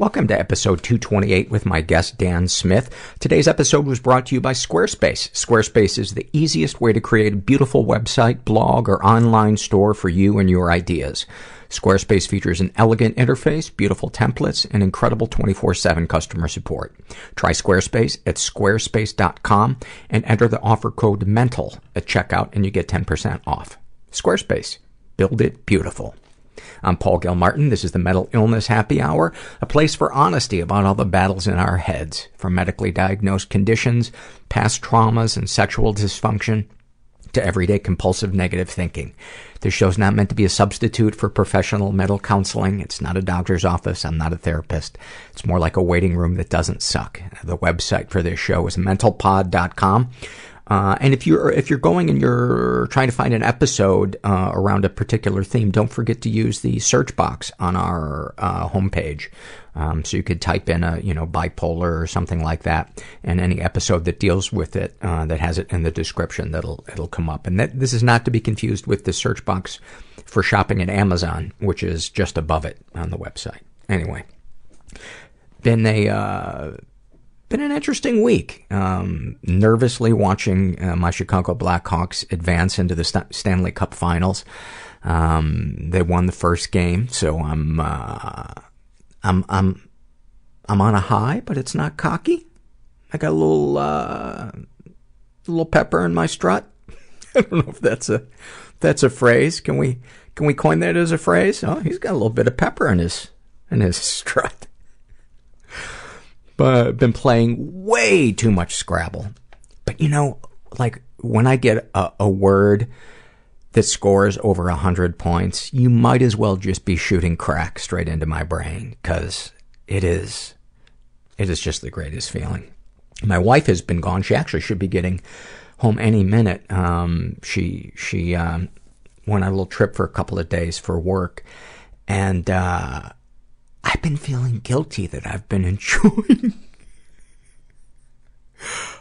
Welcome to episode 228 with my guest Dan Smith. Today's episode was brought to you by Squarespace. Squarespace is the easiest way to create a beautiful website, blog, or online store for you and your ideas. Squarespace features an elegant interface, beautiful templates, and incredible 24-7 customer support. Try Squarespace at squarespace.com and enter the offer code MENTAL at checkout and you get 10% off. Squarespace. Build it beautiful. I'm Paul Gilmartin. This is the Mental Illness Happy Hour, a place for honesty about all the battles in our heads, from medically diagnosed conditions, past traumas, and sexual dysfunction, to everyday compulsive negative thinking. This show's not meant to be a substitute for professional mental counseling. It's not a doctor's office. I'm not a therapist. It's more like a waiting room that doesn't suck. The website for this show is mentalpod.com. Uh, and if you're, if you're going and you're trying to find an episode, uh, around a particular theme, don't forget to use the search box on our, uh, homepage. Um, so you could type in a, you know, bipolar or something like that, and any episode that deals with it, uh, that has it in the description, that'll, it'll come up. And that, this is not to be confused with the search box for shopping at Amazon, which is just above it on the website. Anyway. Been a, uh, been an interesting week. Um, nervously watching uh, my Chicago Blackhawks advance into the St- Stanley Cup Finals. Um, they won the first game, so I'm, uh, I'm, I'm, I'm on a high, but it's not cocky. I got a little, uh, little pepper in my strut. I don't know if that's a, that's a phrase. Can we, can we coin that as a phrase? Oh, he's got a little bit of pepper in his, in his strut but been playing way too much Scrabble. But you know, like when I get a, a word that scores over a hundred points, you might as well just be shooting crack straight into my brain because it is, it is just the greatest feeling. My wife has been gone. She actually should be getting home any minute. Um, she she um, went on a little trip for a couple of days for work, and uh, I've been feeling guilty that I've been enjoying.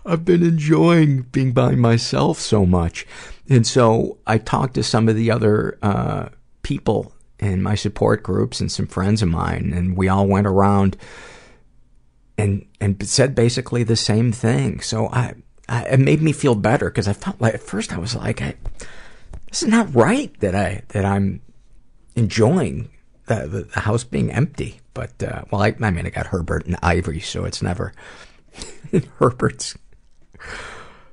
I've been enjoying being by myself so much. And so I talked to some of the other, uh, people in my support groups and some friends of mine, and we all went around and, and said basically the same thing. So I, I it made me feel better because I felt like, at first I was like, I, this is not right that I, that I'm enjoying the, the, house being empty. But, uh, well, I, I mean, I got Herbert and Ivory, so it's never Herbert's.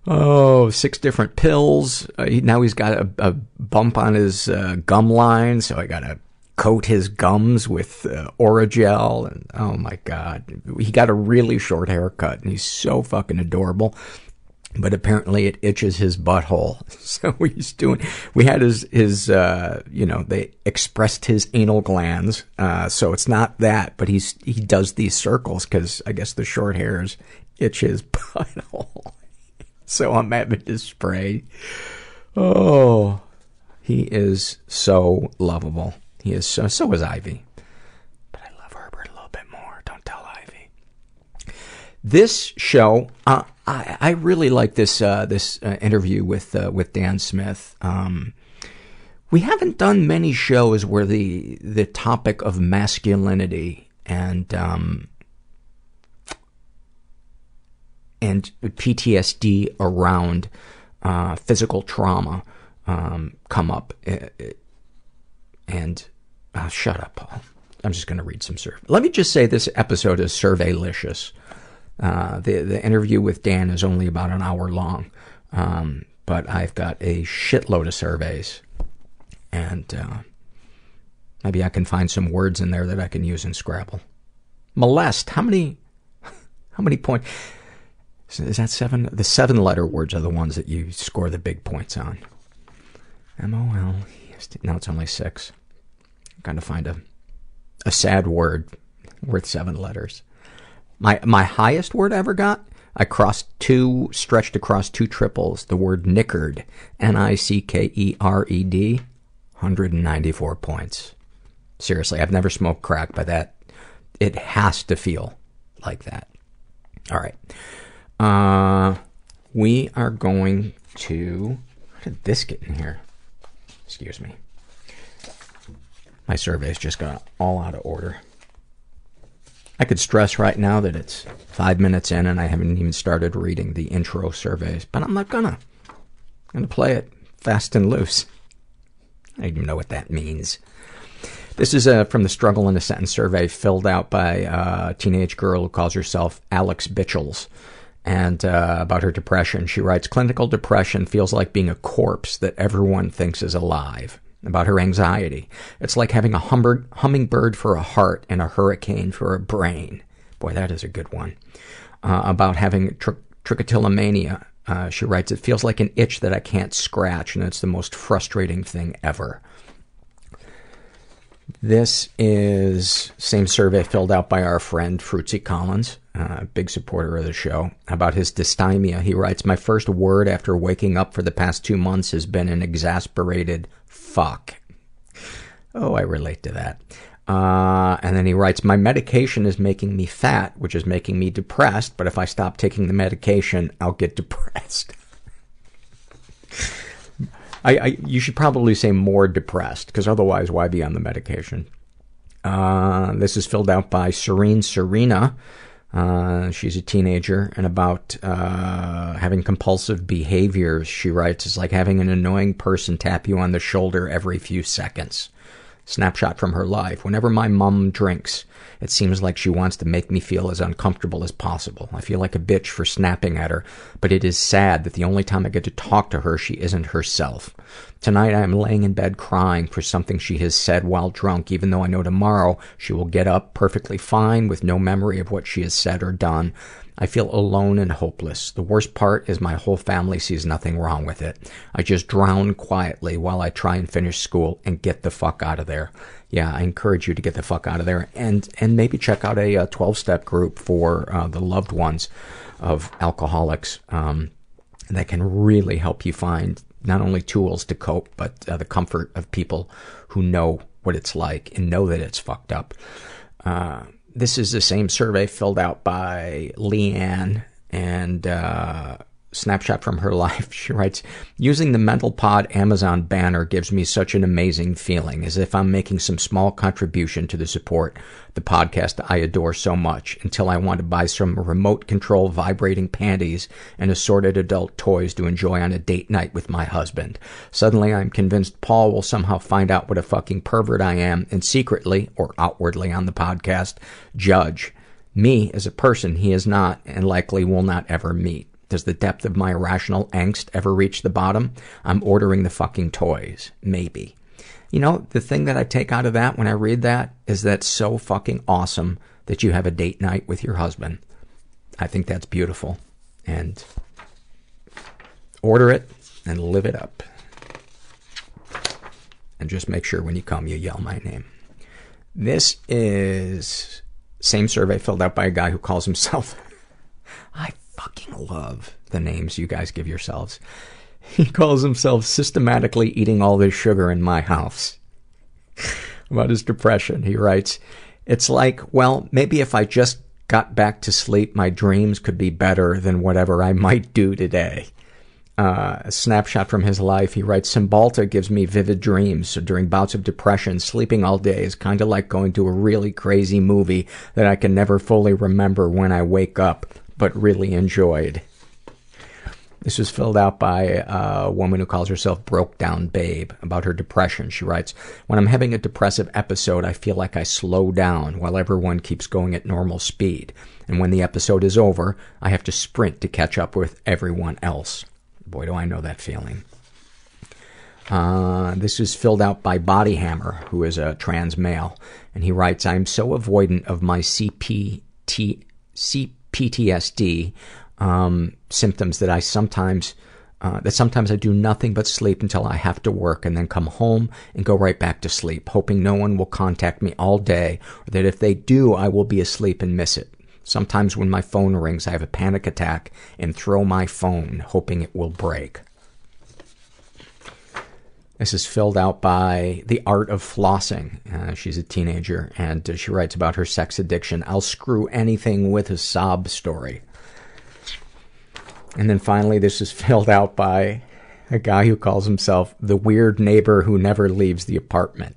Oh, six different pills. Uh, he, now he's got a, a bump on his uh, gum line, so I gotta coat his gums with uh, Orajel. And oh my god, he got a really short haircut, and he's so fucking adorable but apparently it itches his butthole. So he's doing, we had his, his, uh, you know, they expressed his anal glands. Uh, so it's not that, but he's, he does these circles because I guess the short hairs itch his butthole. so I'm having to spray. Oh, he is so lovable. He is so, so is Ivy. But I love Herbert a little bit more. Don't tell Ivy. This show, uh, I, I really like this, uh, this uh, interview with, uh, with Dan Smith. Um, we haven't done many shows where the, the topic of masculinity and, um, and PTSD around uh, physical trauma um, come up. And uh, shut up, Paul. I'm just going to read some survey. Let me just say this episode is surveylicious. Uh, the the interview with Dan is only about an hour long, um, but I've got a shitload of surveys, and uh, maybe I can find some words in there that I can use in Scrabble. Molest. How many? How many points? Is that seven? The seven letter words are the ones that you score the big points on. M O L. Now it's only six. I'm going to find a a sad word worth seven letters. My my highest word I ever got. I crossed two, stretched across two triples. The word nickered, N I C K E R E D, 194 points. Seriously, I've never smoked crack, but that it has to feel like that. All right. Uh, we are going to. How did this get in here? Excuse me. My surveys just got all out of order. I could stress right now that it's five minutes in and I haven't even started reading the intro surveys, but I'm not gonna. I'm gonna play it fast and loose. I don't even know what that means. This is uh, from the Struggle in a Sentence survey filled out by a teenage girl who calls herself Alex Bitchels and uh, about her depression. She writes, clinical depression feels like being a corpse that everyone thinks is alive. About her anxiety. It's like having a humber- hummingbird for a heart and a hurricane for a brain. Boy, that is a good one. Uh, about having tr- trichotillomania. Uh, she writes, it feels like an itch that I can't scratch, and it's the most frustrating thing ever. This is same survey filled out by our friend Fruitsy Collins, uh, big supporter of the show. About his dysthymia, he writes, "My first word after waking up for the past two months has been an exasperated fuck." Oh, I relate to that. Uh, and then he writes, "My medication is making me fat, which is making me depressed. But if I stop taking the medication, I'll get depressed." I, I, you should probably say more depressed, because otherwise, why be on the medication? Uh, this is filled out by Serene Serena. Uh, she's a teenager, and about uh, having compulsive behaviors, she writes, it's like having an annoying person tap you on the shoulder every few seconds. Snapshot from her life. Whenever my mom drinks, it seems like she wants to make me feel as uncomfortable as possible. I feel like a bitch for snapping at her, but it is sad that the only time I get to talk to her, she isn't herself. Tonight I am laying in bed crying for something she has said while drunk, even though I know tomorrow she will get up perfectly fine with no memory of what she has said or done. I feel alone and hopeless. The worst part is my whole family sees nothing wrong with it. I just drown quietly while I try and finish school and get the fuck out of there. Yeah, I encourage you to get the fuck out of there and, and maybe check out a 12 step group for uh, the loved ones of alcoholics. Um, that can really help you find not only tools to cope, but uh, the comfort of people who know what it's like and know that it's fucked up. Uh, this is the same survey filled out by Leanne and uh, snapshot from her life. She writes, using the MentalPod Amazon banner gives me such an amazing feeling, as if I'm making some small contribution to the support the podcast I adore so much, until I want to buy some remote control vibrating panties and assorted adult toys to enjoy on a date night with my husband. Suddenly I'm convinced Paul will somehow find out what a fucking pervert I am and secretly, or outwardly on the podcast, judge me as a person he is not and likely will not ever meet. Does the depth of my irrational angst ever reach the bottom? I'm ordering the fucking toys. Maybe. You know, the thing that I take out of that when I read that is that's so fucking awesome that you have a date night with your husband. I think that's beautiful. And order it and live it up. And just make sure when you come, you yell my name. This is same survey filled out by a guy who calls himself I fucking love the names you guys give yourselves. He calls himself systematically eating all this sugar in my house. about his depression. He writes, It's like, well, maybe if I just got back to sleep, my dreams could be better than whatever I might do today. Uh, a snapshot from his life, he writes, Cymbalta gives me vivid dreams. So during bouts of depression, sleeping all day is kind of like going to a really crazy movie that I can never fully remember when I wake up, but really enjoyed. This was filled out by a woman who calls herself Broke Down Babe about her depression. She writes, When I'm having a depressive episode, I feel like I slow down while everyone keeps going at normal speed. And when the episode is over, I have to sprint to catch up with everyone else. Boy, do I know that feeling. Uh, this is filled out by Body Hammer, who is a trans male. And he writes, I'm so avoidant of my CPT, CPTSD um, symptoms that I sometimes uh, that sometimes I do nothing but sleep until I have to work and then come home and go right back to sleep, hoping no one will contact me all day, or that if they do, I will be asleep and miss it. Sometimes when my phone rings, I have a panic attack and throw my phone, hoping it will break. This is filled out by The Art of Flossing. Uh, she's a teenager, and uh, she writes about her sex addiction. I'll screw anything with a sob story. And then finally, this is filled out by a guy who calls himself the weird neighbor who never leaves the apartment.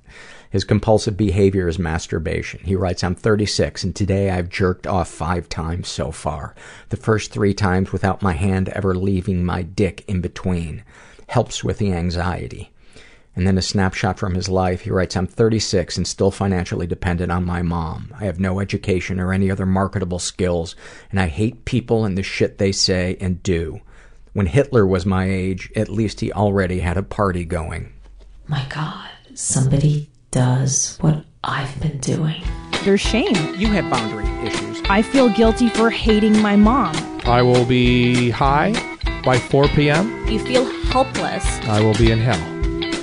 His compulsive behavior is masturbation. He writes, I'm 36 and today I've jerked off five times so far. The first three times without my hand ever leaving my dick in between. Helps with the anxiety. And then a snapshot from his life. He writes, I'm 36 and still financially dependent on my mom. I have no education or any other marketable skills, and I hate people and the shit they say and do. When Hitler was my age, at least he already had a party going. My God, somebody does what I've been doing. There's shame. You have boundary issues. I feel guilty for hating my mom. I will be high by 4 p.m. You feel helpless. I will be in hell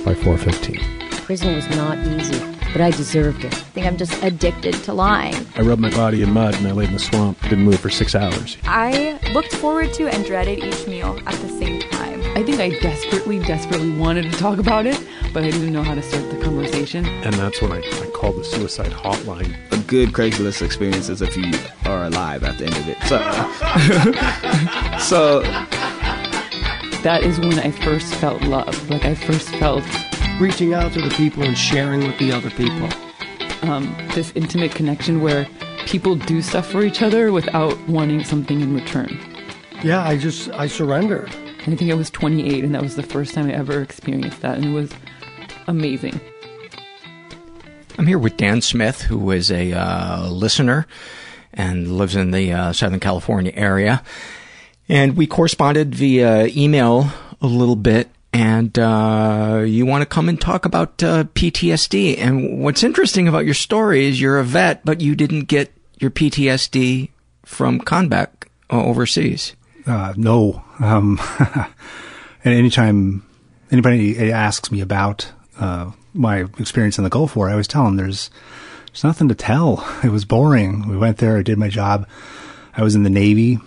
by 4.15. Prison was not easy, but I deserved it. I think I'm just addicted to lying. I rubbed my body in mud and I laid in the swamp. Didn't move for six hours. I looked forward to and dreaded each meal at the same time. I think I desperately, desperately wanted to talk about it, but I didn't know how to start the conversation. And that's when I, I called the suicide hotline. A good Craigslist experience is if you are alive at the end of it. So, so that is when I first felt love. Like I first felt reaching out to the people and sharing with the other people. Um, this intimate connection where people do stuff for each other without wanting something in return. Yeah, I just I surrendered. And I think I was 28, and that was the first time I ever experienced that, and it was amazing. I'm here with Dan Smith, who is a uh, listener and lives in the uh, Southern California area. And we corresponded via email a little bit, and uh, you want to come and talk about uh, PTSD. And what's interesting about your story is you're a vet, but you didn't get your PTSD from combat overseas. Uh, no. Um, and anytime anybody asks me about uh, my experience in the Gulf War, I always tell them there's there's nothing to tell. It was boring. We went there. I did my job. I was in the Navy.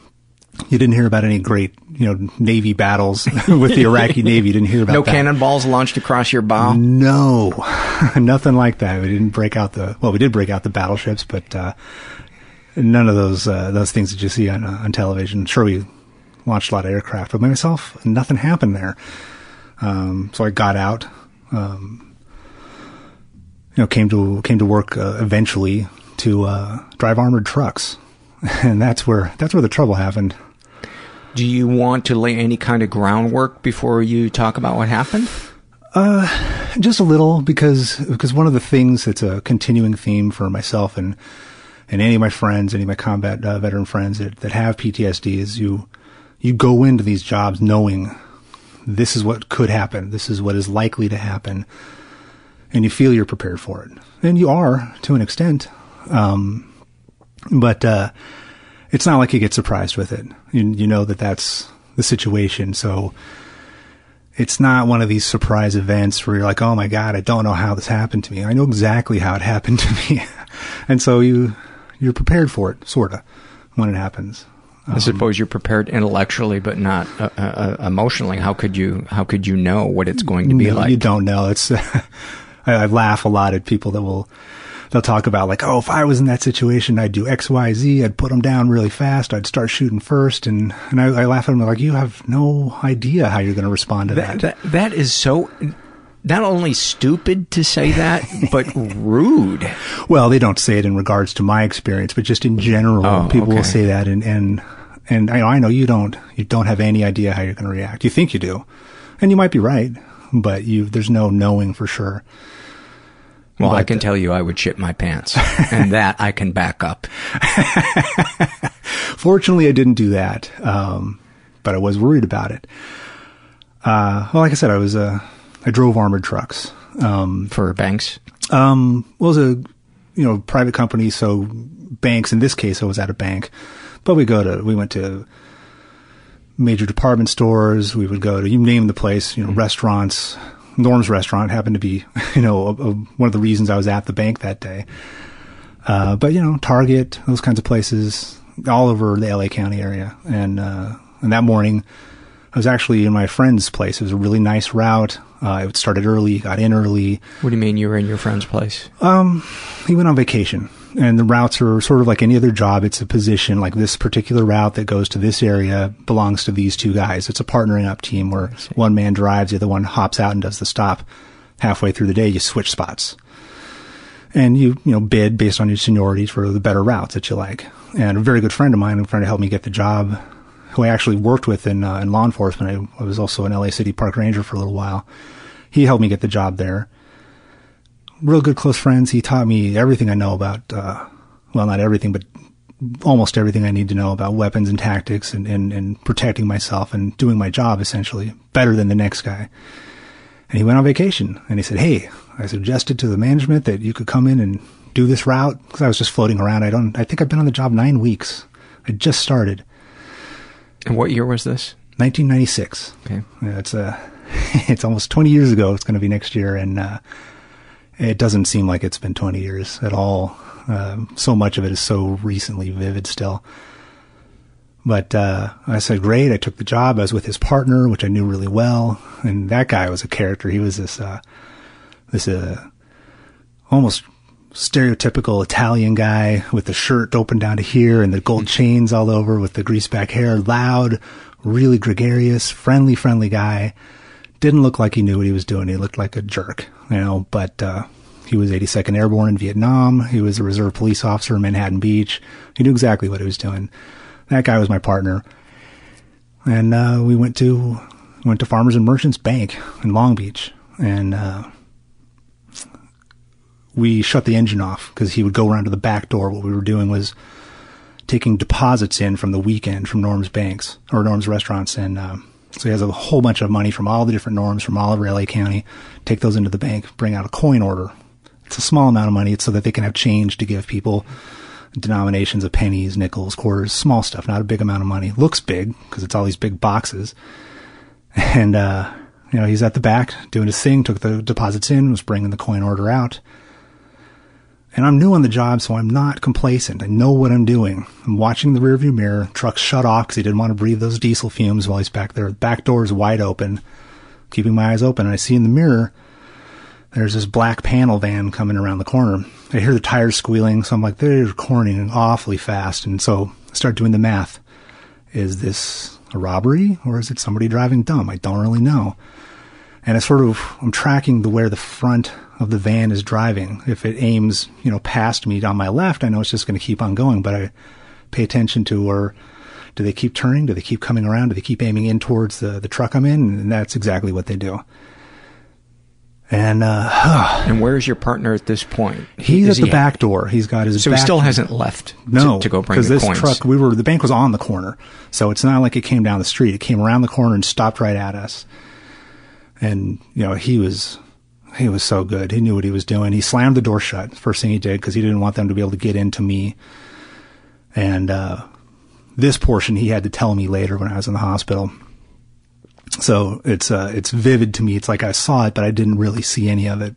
You didn't hear about any great, you know, Navy battles with the Iraqi Navy. You didn't hear about no that. cannonballs launched across your bow. No, nothing like that. We didn't break out the well. We did break out the battleships, but uh, none of those uh, those things that you see on uh, on television. Sure, we launched a lot of aircraft, but myself, nothing happened there. Um, so I got out. Um, you know, came to came to work uh, eventually to uh, drive armored trucks, and that's where that's where the trouble happened. Do you want to lay any kind of groundwork before you talk about what happened? Uh, just a little because because one of the things that's a continuing theme for myself and and any of my friends, any of my combat uh, veteran friends that, that have PTSD is you you go into these jobs knowing this is what could happen, this is what is likely to happen, and you feel you're prepared for it, and you are to an extent. Um, but uh, it's not like you get surprised with it. You, you know that that's the situation, so it's not one of these surprise events where you're like, "Oh my god, I don't know how this happened to me." I know exactly how it happened to me, and so you you're prepared for it, sort of, when it happens. I suppose you're prepared intellectually, but not uh, uh, emotionally. How could you? How could you know what it's going to be no, like? You don't know. It's. I I, I laugh a lot at people that will they'll talk about like, oh, if I was in that situation, I'd do X, Y, Z. I'd put them down really fast. I'd start shooting first, and and I, I laugh at them like, you have no idea how you're going to respond to that. That, that. that is so. Not only stupid to say that, but rude. Well, they don't say it in regards to my experience, but just in general, Oh, people will say that, and and and I, I know you don't you don't have any idea how you're going to react. You think you do, and you might be right, but you there's no knowing for sure. Well, I can tell you I would shit my pants, and that I can back up. Fortunately, I didn't do that, um, but I was worried about it. Uh, well, like I said, I was uh, I drove armored trucks um, for banks. Um, well, it was a you know private company, so banks. In this case, I was at a bank, but we go to we went to major department stores. We would go to you name the place, you know, restaurants. Norm's restaurant happened to be, you know, a, a, one of the reasons I was at the bank that day. Uh, but you know, Target, those kinds of places, all over the LA County area. And uh, and that morning, I was actually in my friend's place. It was a really nice route. Uh, it started early, got in early. What do you mean you were in your friend's place? Um, he went on vacation, and the routes are sort of like any other job. It's a position like this particular route that goes to this area belongs to these two guys. It's a partnering up team where one man drives, the other one hops out and does the stop. Halfway through the day, you switch spots, and you you know bid based on your seniorities for the better routes that you like. And a very good friend of mine, trying to help me get the job, who I actually worked with in uh, in law enforcement. I, I was also an LA City Park Ranger for a little while. He helped me get the job there real good close friends. He taught me everything I know about, uh, well, not everything, but almost everything I need to know about weapons and tactics and, and, and protecting myself and doing my job essentially better than the next guy. And he went on vacation and he said, Hey, I suggested to the management that you could come in and do this route because I was just floating around. I don't, I think I've been on the job nine weeks. I just started. And what year was this? 1996. Okay. Yeah, it's uh, it's almost 20 years ago. It's going to be next year. And, uh, it doesn't seem like it's been 20 years at all. Um, so much of it is so recently vivid still. But uh, I said, great. I took the job. I was with his partner, which I knew really well, and that guy was a character. He was this uh, this uh, almost stereotypical Italian guy with the shirt open down to here and the gold chains all over with the greased back hair. Loud, really gregarious, friendly, friendly guy. Didn't look like he knew what he was doing. He looked like a jerk, you know, but, uh, he was 82nd Airborne in Vietnam. He was a reserve police officer in Manhattan Beach. He knew exactly what he was doing. That guy was my partner. And, uh, we went to, went to Farmers and Merchants Bank in Long Beach and, uh, we shut the engine off because he would go around to the back door. What we were doing was taking deposits in from the weekend from Norm's banks or Norm's restaurants. And, um, so he has a whole bunch of money from all the different norms from all over LA County. Take those into the bank, bring out a coin order. It's a small amount of money. So that they can have change to give people denominations of pennies, nickels, quarters, small stuff, not a big amount of money. Looks big because it's all these big boxes. And, uh, you know, he's at the back doing his thing, took the deposits in, was bringing the coin order out. And I'm new on the job, so I'm not complacent. I know what I'm doing. I'm watching the rearview mirror. Truck's shut off because he didn't want to breathe those diesel fumes while he's back there. The back door is wide open, keeping my eyes open. And I see in the mirror, there's this black panel van coming around the corner. I hear the tires squealing, so I'm like, they're corning awfully fast. And so I start doing the math. Is this a robbery or is it somebody driving dumb? I don't really know. And I sort of, I'm tracking the where the front of the van is driving. If it aims, you know, past me on my left, I know it's just going to keep on going, but I pay attention to or do they keep turning? Do they keep coming around? Do they keep aiming in towards the, the truck I'm in? And that's exactly what they do. And, uh, and where's your partner at this point? he's Is at the he- back door. He's got his So he still hasn't left no, to, to go bring because this coins. truck, we were the bank was on the corner, so it's not like it came down the street. It came around the corner and stopped right at us. And you know, he was he was so good. He knew what he was doing. He slammed the door shut. First thing he did because he didn't want them to be able to get into me. And uh, this portion he had to tell me later when I was in the hospital. So it's uh, it's vivid to me. It's like I saw it, but I didn't really see any of it.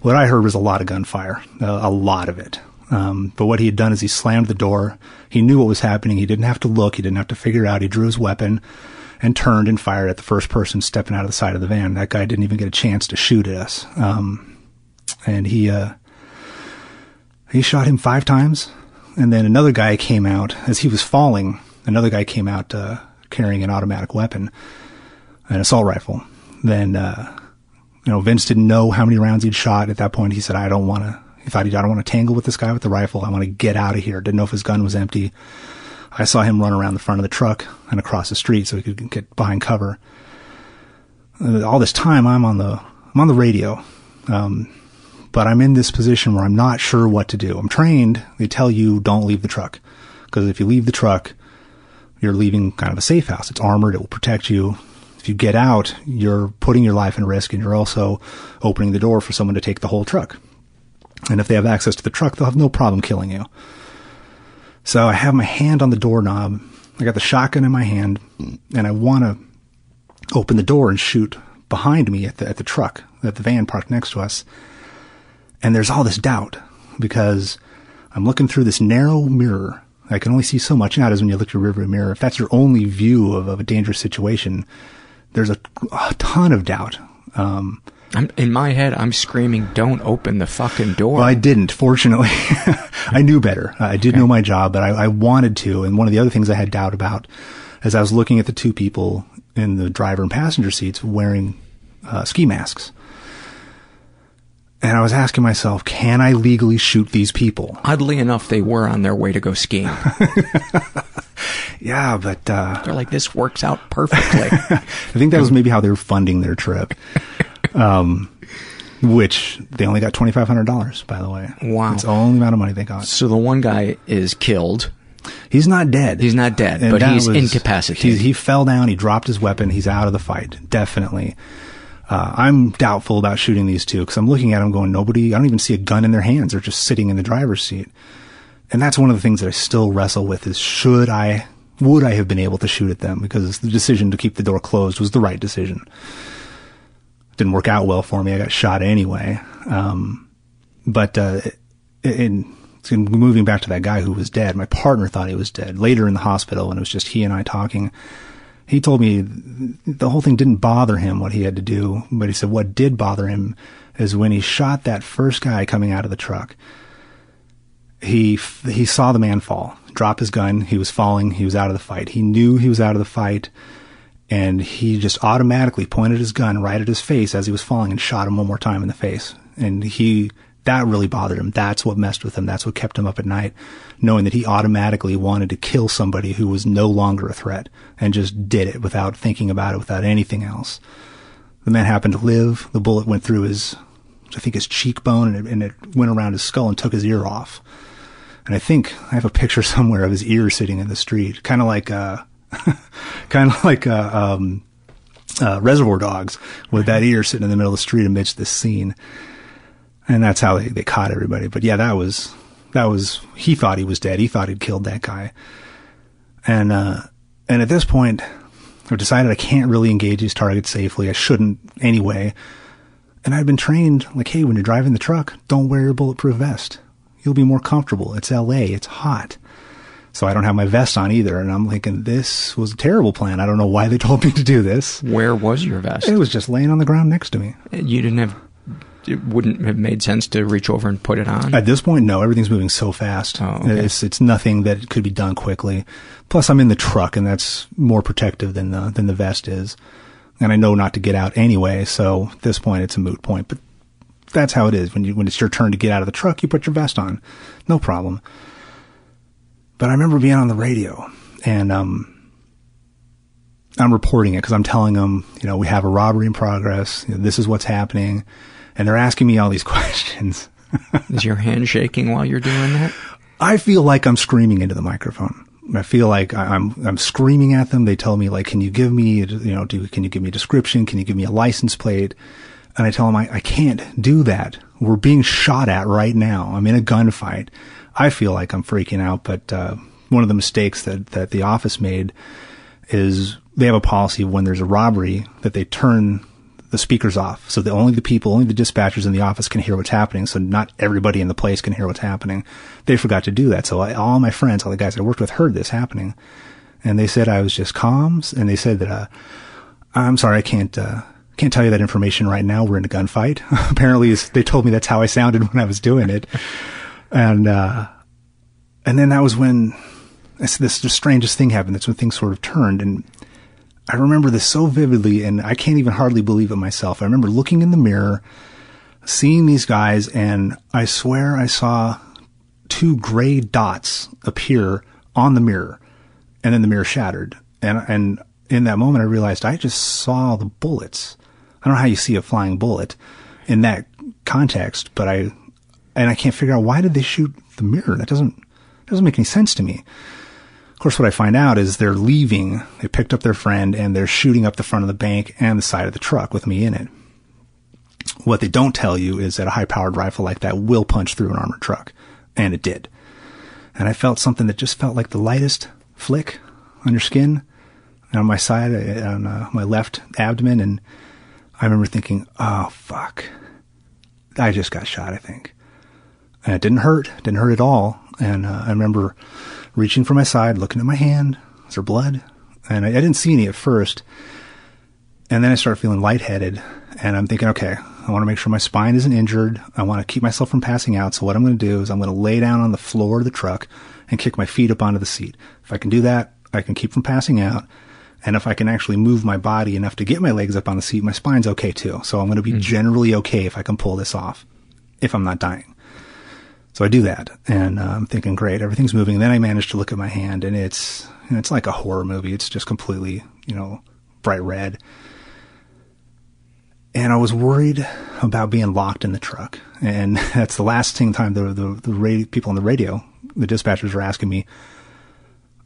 What I heard was a lot of gunfire, uh, a lot of it. Um, but what he had done is he slammed the door. He knew what was happening. He didn't have to look. He didn't have to figure out. He drew his weapon and turned and fired at the first person stepping out of the side of the van. That guy didn't even get a chance to shoot at us. Um, and he uh, he shot him five times, and then another guy came out as he was falling. Another guy came out uh, carrying an automatic weapon, an assault rifle. Then uh, you know Vince didn't know how many rounds he'd shot at that point. He said, "I don't want to." He thought he, I don't want to tangle with this guy with the rifle. I want to get out of here. Didn't know if his gun was empty. I saw him run around the front of the truck and across the street so he could get behind cover. Uh, all this time, I'm on the I'm on the radio, um, but I'm in this position where I'm not sure what to do. I'm trained. They tell you don't leave the truck because if you leave the truck, you're leaving kind of a safe house. It's armored. It will protect you. If you get out, you're putting your life in risk, and you're also opening the door for someone to take the whole truck. And if they have access to the truck, they'll have no problem killing you. So I have my hand on the doorknob. I got the shotgun in my hand, and I want to open the door and shoot behind me at the at the truck, at the van parked next to us. And there's all this doubt because I'm looking through this narrow mirror. I can only see so much. Not as when you look through a rearview mirror. If that's your only view of, of a dangerous situation, there's a, a ton of doubt. Um, I'm, in my head, I'm screaming, "Don't open the fucking door!" Well, I didn't. Fortunately, I knew better. I did okay. know my job, but I, I, wanted to. And one of the other things I had doubt about, as I was looking at the two people in the driver and passenger seats wearing uh, ski masks, and I was asking myself, can I legally shoot these people? Oddly enough, they were on their way to go skiing. yeah, but uh, they're like, this works out perfectly. I think that was maybe how they were funding their trip um, which they only got twenty five hundred dollars. By the way, wow, it's the only amount of money they got. So the one guy is killed. He's not dead. He's not dead, but he's was, incapacitated. He, he, fell down. He dropped his weapon. He's out of the fight. Definitely. Uh, I'm doubtful about shooting these two because I'm looking at them going, nobody, I don't even see a gun in their hands. They're just sitting in the driver's seat. And that's one of the things that I still wrestle with is should I, would I have been able to shoot at them? Because the decision to keep the door closed was the right decision didn't work out well for me. I got shot anyway. Um, but, uh, in, in moving back to that guy who was dead, my partner thought he was dead. Later in the hospital, when it was just he and I talking, he told me the whole thing didn't bother him what he had to do, but he said what did bother him is when he shot that first guy coming out of the truck. He he saw the man fall, drop his gun. He was falling. He was out of the fight. He knew he was out of the fight and he just automatically pointed his gun right at his face as he was falling and shot him one more time in the face. And he, that really bothered him. That's what messed with him. That's what kept him up at night, knowing that he automatically wanted to kill somebody who was no longer a threat and just did it without thinking about it, without anything else. The man happened to live. The bullet went through his, I think his cheekbone and it, and it went around his skull and took his ear off. And I think I have a picture somewhere of his ear sitting in the street, kind of like, uh, kind of like uh, um, uh, Reservoir Dogs, with that ear sitting in the middle of the street amidst this scene, and that's how they, they caught everybody. But yeah, that was that was he thought he was dead. He thought he'd killed that guy, and uh, and at this point, I've decided I can't really engage these targets safely. I shouldn't anyway. And I've been trained like, hey, when you're driving the truck, don't wear your bulletproof vest. You'll be more comfortable. It's L.A. It's hot. So I don't have my vest on either. And I'm thinking, this was a terrible plan. I don't know why they told me to do this. Where was your vest? It was just laying on the ground next to me. You didn't have, it wouldn't have made sense to reach over and put it on? At this point, no. Everything's moving so fast. Oh, okay. It's, it's nothing that could be done quickly. Plus, I'm in the truck and that's more protective than the, than the vest is. And I know not to get out anyway. So at this point, it's a moot point. But that's how it is. When you, when it's your turn to get out of the truck, you put your vest on. No problem. But I remember being on the radio and, um, I'm reporting it because I'm telling them, you know, we have a robbery in progress. You know, this is what's happening. And they're asking me all these questions. is your hand shaking while you're doing that? I feel like I'm screaming into the microphone. I feel like I'm I'm screaming at them. They tell me like, "Can you give me you know do can you give me a description? Can you give me a license plate?" And I tell them I, I can't do that. We're being shot at right now. I'm in a gunfight. I feel like I'm freaking out, but uh, one of the mistakes that that the office made is they have a policy of when there's a robbery that they turn the speakers off, so that only the people, only the dispatchers in the office can hear what's happening. So not everybody in the place can hear what's happening. They forgot to do that. So I, all my friends, all the guys I worked with, heard this happening, and they said I was just calm, and they said that uh, I'm sorry, I can't. Uh, can't tell you that information right now. We're in a gunfight. Apparently, they told me that's how I sounded when I was doing it, and uh, and then that was when this the strangest thing happened. That's when things sort of turned, and I remember this so vividly, and I can't even hardly believe it myself. I remember looking in the mirror, seeing these guys, and I swear I saw two gray dots appear on the mirror, and then the mirror shattered, and and in that moment I realized I just saw the bullets. I don't know how you see a flying bullet in that context, but I and I can't figure out why did they shoot the mirror. That doesn't doesn't make any sense to me. Course, what I find out is they're leaving. They picked up their friend and they're shooting up the front of the bank and the side of the truck with me in it. What they don't tell you is that a high powered rifle like that will punch through an armored truck. And it did. And I felt something that just felt like the lightest flick on your skin on my side, on uh, my left abdomen. And I remember thinking, oh, fuck. I just got shot, I think. And it didn't hurt, didn't hurt at all. And uh, I remember reaching for my side, looking at my hand. Is there blood? And I, I didn't see any at first. And then I started feeling lightheaded. And I'm thinking, okay, I want to make sure my spine isn't injured. I want to keep myself from passing out. So what I'm going to do is I'm going to lay down on the floor of the truck and kick my feet up onto the seat. If I can do that, I can keep from passing out. And if I can actually move my body enough to get my legs up on the seat, my spine's okay too. So I'm going to be mm-hmm. generally okay if I can pull this off, if I'm not dying. So I do that, and uh, I'm thinking, great, everything's moving. And then I manage to look at my hand, and it's know, it's like a horror movie. It's just completely, you know, bright red. And I was worried about being locked in the truck, and that's the last thing time the the, the radio, people on the radio, the dispatchers were asking me,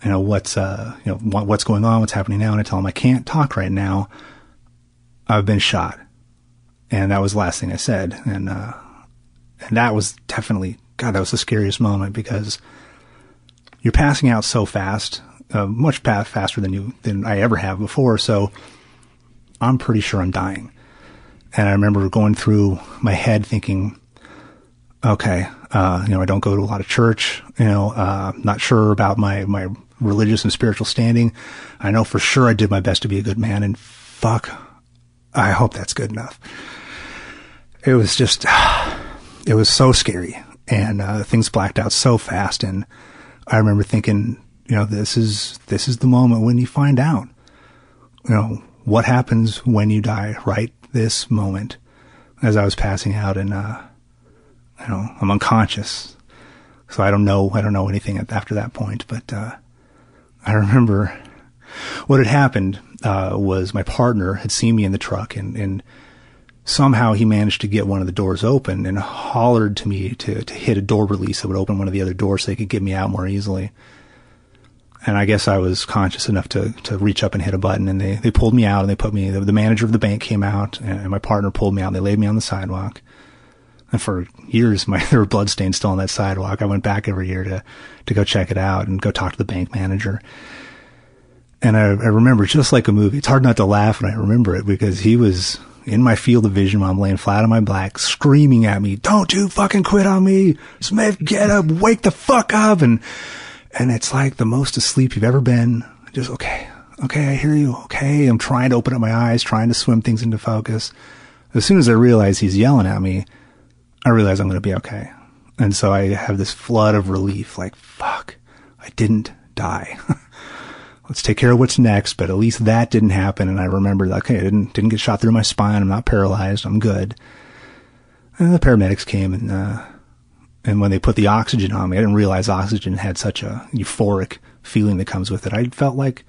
you know, what's uh, you know, what, what's going on, what's happening now, and I tell them I can't talk right now. I've been shot, and that was the last thing I said, and uh, and that was definitely God, that was the scariest moment because you're passing out so fast, uh, much faster than you than I ever have before. So I'm pretty sure I'm dying. And I remember going through my head thinking, okay, uh, you know, I don't go to a lot of church. You know, uh, not sure about my my religious and spiritual standing. I know for sure I did my best to be a good man, and fuck, I hope that's good enough. It was just, it was so scary and uh, things blacked out so fast. And I remember thinking, you know, this is this is the moment when you find out, you know, what happens when you die. Right this moment, as I was passing out, and uh, you know, I'm unconscious, so I don't know I don't know anything after that point. But uh, I remember what had happened uh, was my partner had seen me in the truck and and somehow he managed to get one of the doors open and hollered to me to, to hit a door release that would open one of the other doors so they could get me out more easily. And I guess I was conscious enough to, to reach up and hit a button and they, they pulled me out and they put me, the, the manager of the bank came out and my partner pulled me out and they laid me on the sidewalk. And for years, my, there were bloodstains still on that sidewalk. I went back every year to, to go check it out and go talk to the bank manager. And I, I remember just like a movie. It's hard not to laugh when I remember it because he was, in my field of vision while I'm laying flat on my back, screaming at me, don't you fucking quit on me. Smith, get up, wake the fuck up. And, and it's like the most asleep you've ever been. Just, okay, okay, I hear you. Okay. I'm trying to open up my eyes, trying to swim things into focus. As soon as I realize he's yelling at me, I realize I'm going to be okay. And so I have this flood of relief, like, fuck, I didn't die. let's take care of what's next. But at least that didn't happen. And I remember, okay, I didn't, didn't get shot through my spine. I'm not paralyzed. I'm good. And the paramedics came and, uh, and when they put the oxygen on me, I didn't realize oxygen had such a euphoric feeling that comes with it. I felt like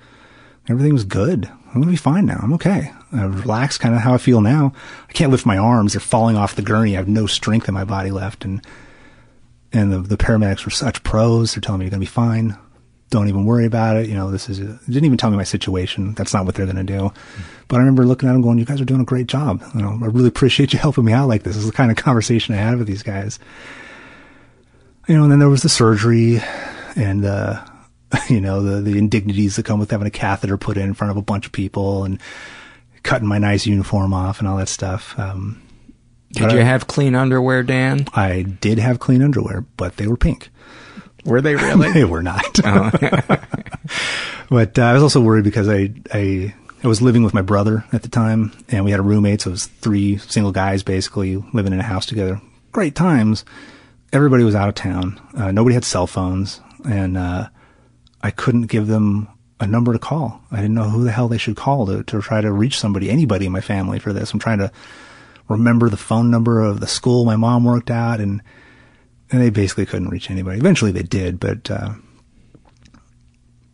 everything was good. I'm going to be fine now. I'm okay. I relaxed, kind of how I feel now. I can't lift my arms. They're falling off the gurney. I have no strength in my body left. And, and the, the paramedics were such pros. They're telling me you're going to be fine don't even worry about it. You know, this is, a, didn't even tell me my situation. That's not what they're going to do. But I remember looking at them going, you guys are doing a great job. You know, I really appreciate you helping me out like this. This is the kind of conversation I had with these guys. You know, and then there was the surgery and, uh, you know, the, the indignities that come with having a catheter put in in front of a bunch of people and cutting my nice uniform off and all that stuff. Um, did you I, have clean underwear, Dan? I did have clean underwear, but they were pink. Were they really? they were not. Oh. but uh, I was also worried because I I I was living with my brother at the time, and we had a roommate. So it was three single guys basically living in a house together. Great times. Everybody was out of town. Uh, nobody had cell phones, and uh, I couldn't give them a number to call. I didn't know who the hell they should call to, to try to reach somebody, anybody in my family for this. I'm trying to remember the phone number of the school my mom worked at, and and they basically couldn't reach anybody. Eventually, they did, but uh,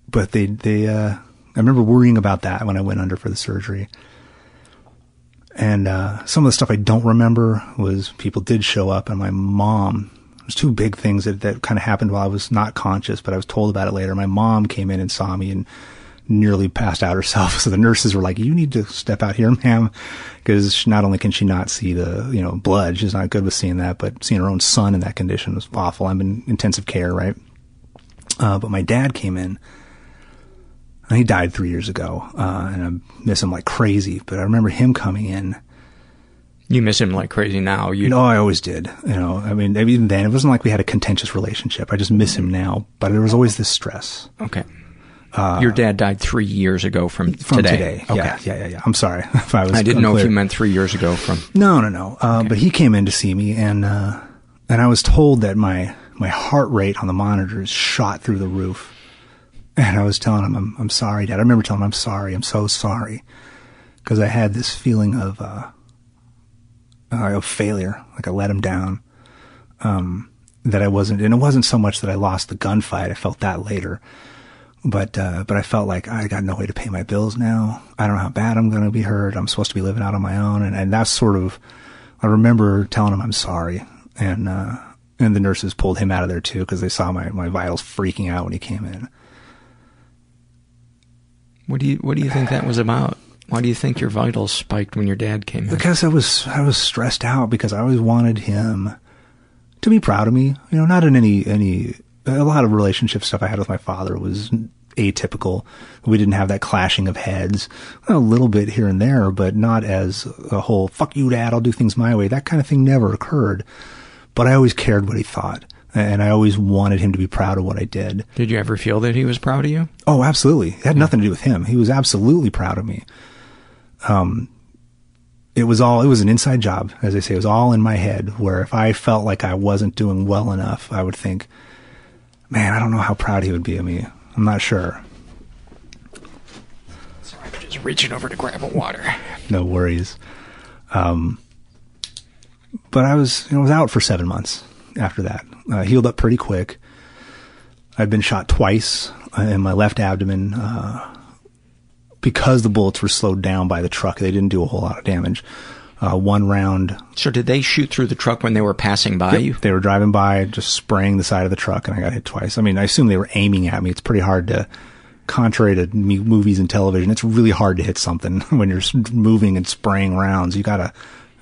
but they they uh, I remember worrying about that when I went under for the surgery. And uh, some of the stuff I don't remember was people did show up, and my mom. There's two big things that, that kind of happened while I was not conscious, but I was told about it later. My mom came in and saw me and nearly passed out herself. So the nurses were like, "You need to step out here, ma'am," because not only can she not see the you know blood, she's not good with seeing that, but seeing her own son in that condition was awful. I'm in intensive care, right? Uh, but my dad came in and he died three years ago, uh, and I miss him like crazy. But I remember him coming in. You miss him like crazy now. You know, I always did. You know, I mean, even then, it wasn't like we had a contentious relationship. I just miss him now, but there was always this stress. Okay. Uh, Your dad died three years ago from, from today. today. Okay. Yeah, yeah, yeah, yeah. I'm sorry if I was. I didn't unclear. know if you meant three years ago from. No, no, no. Uh, okay. But he came in to see me, and uh, and I was told that my my heart rate on the monitors shot through the roof. And I was telling him, I'm, I'm sorry, Dad. I remember telling him, I'm sorry. I'm so sorry. Because I had this feeling of, uh, uh, of failure. Like I let him down. Um, that I wasn't, and it wasn't so much that I lost the gunfight. I felt that later. But, uh, but I felt like I got no way to pay my bills now. I don't know how bad I'm going to be hurt. I'm supposed to be living out on my own. And, and that's sort of, I remember telling him I'm sorry. And, uh, and the nurses pulled him out of there too because they saw my, my vitals freaking out when he came in. What do you What do you think that was about? Why do you think your vitals spiked when your dad came in? Because I was I was stressed out because I always wanted him to be proud of me. You know, not in any any a lot of relationship stuff I had with my father was atypical. We didn't have that clashing of heads. A little bit here and there, but not as a whole "fuck you, dad, I'll do things my way." That kind of thing never occurred. But I always cared what he thought and I always wanted him to be proud of what I did. Did you ever feel that he was proud of you? Oh, absolutely. It had nothing to do with him. He was absolutely proud of me. Um, it was all, it was an inside job, as I say, it was all in my head where if I felt like I wasn't doing well enough, I would think, man, I don't know how proud he would be of me. I'm not sure. Sorry, I'm just reaching over to grab a water. no worries. Um, but I was, you know, I was out for seven months after that. Uh, healed up pretty quick. I've been shot twice in my left abdomen uh, because the bullets were slowed down by the truck. They didn't do a whole lot of damage. Uh, one round. So did they shoot through the truck when they were passing by yep, you? They were driving by, just spraying the side of the truck, and I got hit twice. I mean, I assume they were aiming at me. It's pretty hard to, contrary to movies and television, it's really hard to hit something when you're moving and spraying rounds. You got to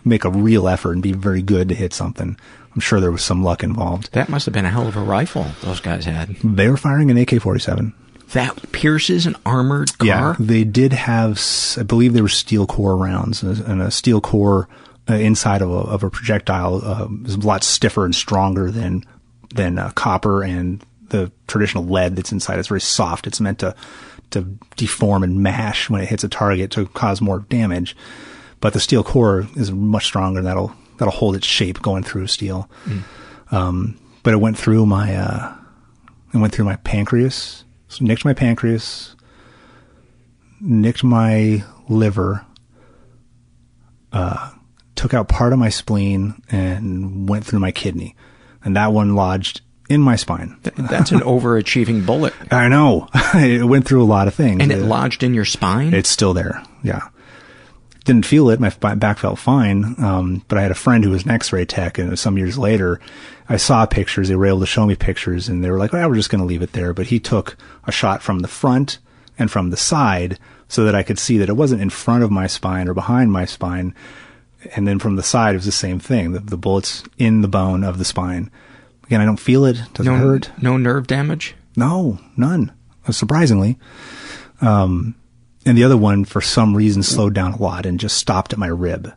make a real effort and be very good to hit something. I'm sure there was some luck involved. That must have been a hell of a rifle those guys had. They were firing an AK-47. That pierces an armored car? Yeah, they did have, I believe they were steel core rounds, and a steel core uh, inside of a, of a projectile uh, is a lot stiffer and stronger than than uh, copper and the traditional lead that's inside. It's very soft. It's meant to to deform and mash when it hits a target to cause more damage. But the steel core is much stronger. And that'll that'll hold its shape going through steel. Mm. Um, but it went through my, uh, it went through my pancreas, so nicked my pancreas, nicked my liver, uh, took out part of my spleen and went through my kidney. And that one lodged in my spine. That's an overachieving bullet. I know. it went through a lot of things. And it, it lodged in your spine? It's still there. Yeah didn't feel it. My back felt fine. Um, but I had a friend who was an x-ray tech and some years later, I saw pictures. They were able to show me pictures and they were like, well, we're just going to leave it there. But he took a shot from the front and from the side so that I could see that it wasn't in front of my spine or behind my spine. And then from the side, it was the same thing. The, the bullets in the bone of the spine. Again, I don't feel it. Doesn't no, hurt. No nerve damage? No, none. Surprisingly. Um, and the other one, for some reason, slowed down a lot and just stopped at my rib.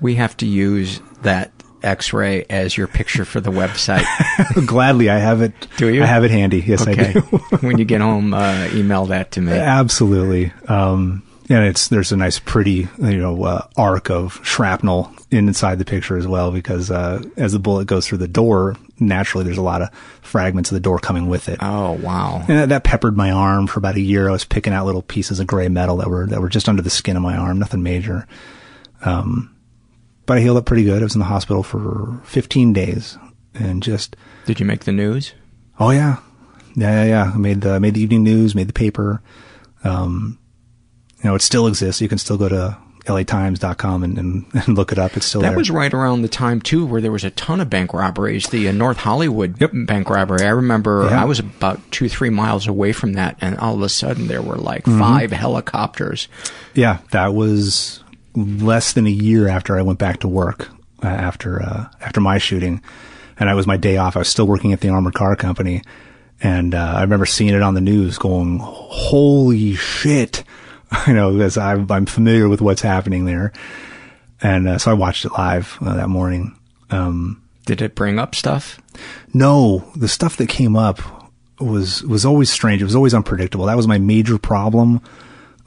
We have to use that X-ray as your picture for the website. Gladly, I have it. Do you? I have it handy. Yes, okay. I do. when you get home, uh, email that to me. Absolutely. Um, and it's there's a nice, pretty you know uh, arc of shrapnel inside the picture as well because uh, as the bullet goes through the door, naturally there's a lot of fragments of the door coming with it. Oh wow! And that, that peppered my arm for about a year. I was picking out little pieces of gray metal that were that were just under the skin of my arm, nothing major. Um, but I healed up pretty good. I was in the hospital for 15 days, and just Did you make the news? oh yeah, yeah, yeah, yeah. I made the made the evening news, made the paper. Um, you know, it still exists. You can still go to latimes.com and, and, and look it up. It's still That there. was right around the time too where there was a ton of bank robberies. The uh, North Hollywood bank robbery. I remember Yeah. I was about two, three miles away from that, and all of a sudden there were like Mhm. five helicopters. Yeah, that was less than a year after I went back to work uh, after uh, after my shooting, and I was my day off. I was still working at the armored car company, and uh, I remember seeing it on the news, going, "Holy shit!" You know, because I'm, I'm familiar with what's happening there, and uh, so I watched it live uh, that morning. Um, Did it bring up stuff? no, the stuff that came up was was always strange. It was always unpredictable. That was my major problem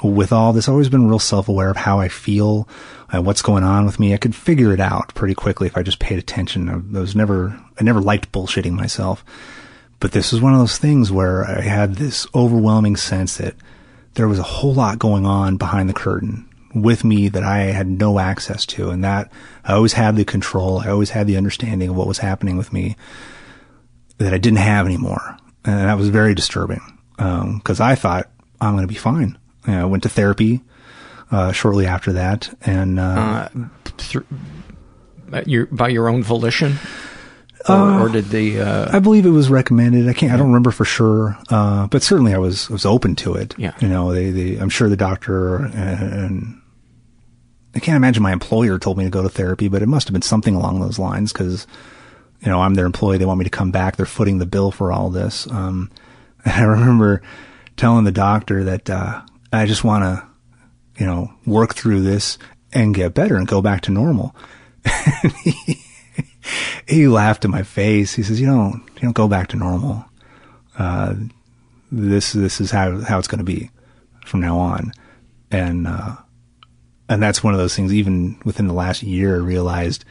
with all this. I've always been real self aware of how I feel and what's going on with me. I could figure it out pretty quickly if I just paid attention. I, I was never I never liked bullshitting myself. But this was one of those things where I had this overwhelming sense that there was a whole lot going on behind the curtain with me that I had no access to, and that I always had the control. I always had the understanding of what was happening with me that I didn't have anymore, and that was very disturbing because I thought I'm going to be fine. You know, I went to therapy uh, shortly after that, and uh, Uh, uh, your, by your own volition, or, Uh, or did the? Uh, I believe it was recommended. I can't. I don't remember for sure, uh, but certainly I was was open to it. Yeah. You know, they, they I'm sure the doctor and, and I can't imagine my employer told me to go to therapy, but it must have been something along those lines because you know I'm their employee. They want me to come back. They're footing the bill for all this. Um, and I remember telling the doctor that uh, I just want to, you know, work through this and get better and go back to normal. he laughed in my face. He says, "You don't, you don't go back to normal. Uh, this, this is how how it's going to be from now on." And uh, and that's one of those things. Even within the last year, I realized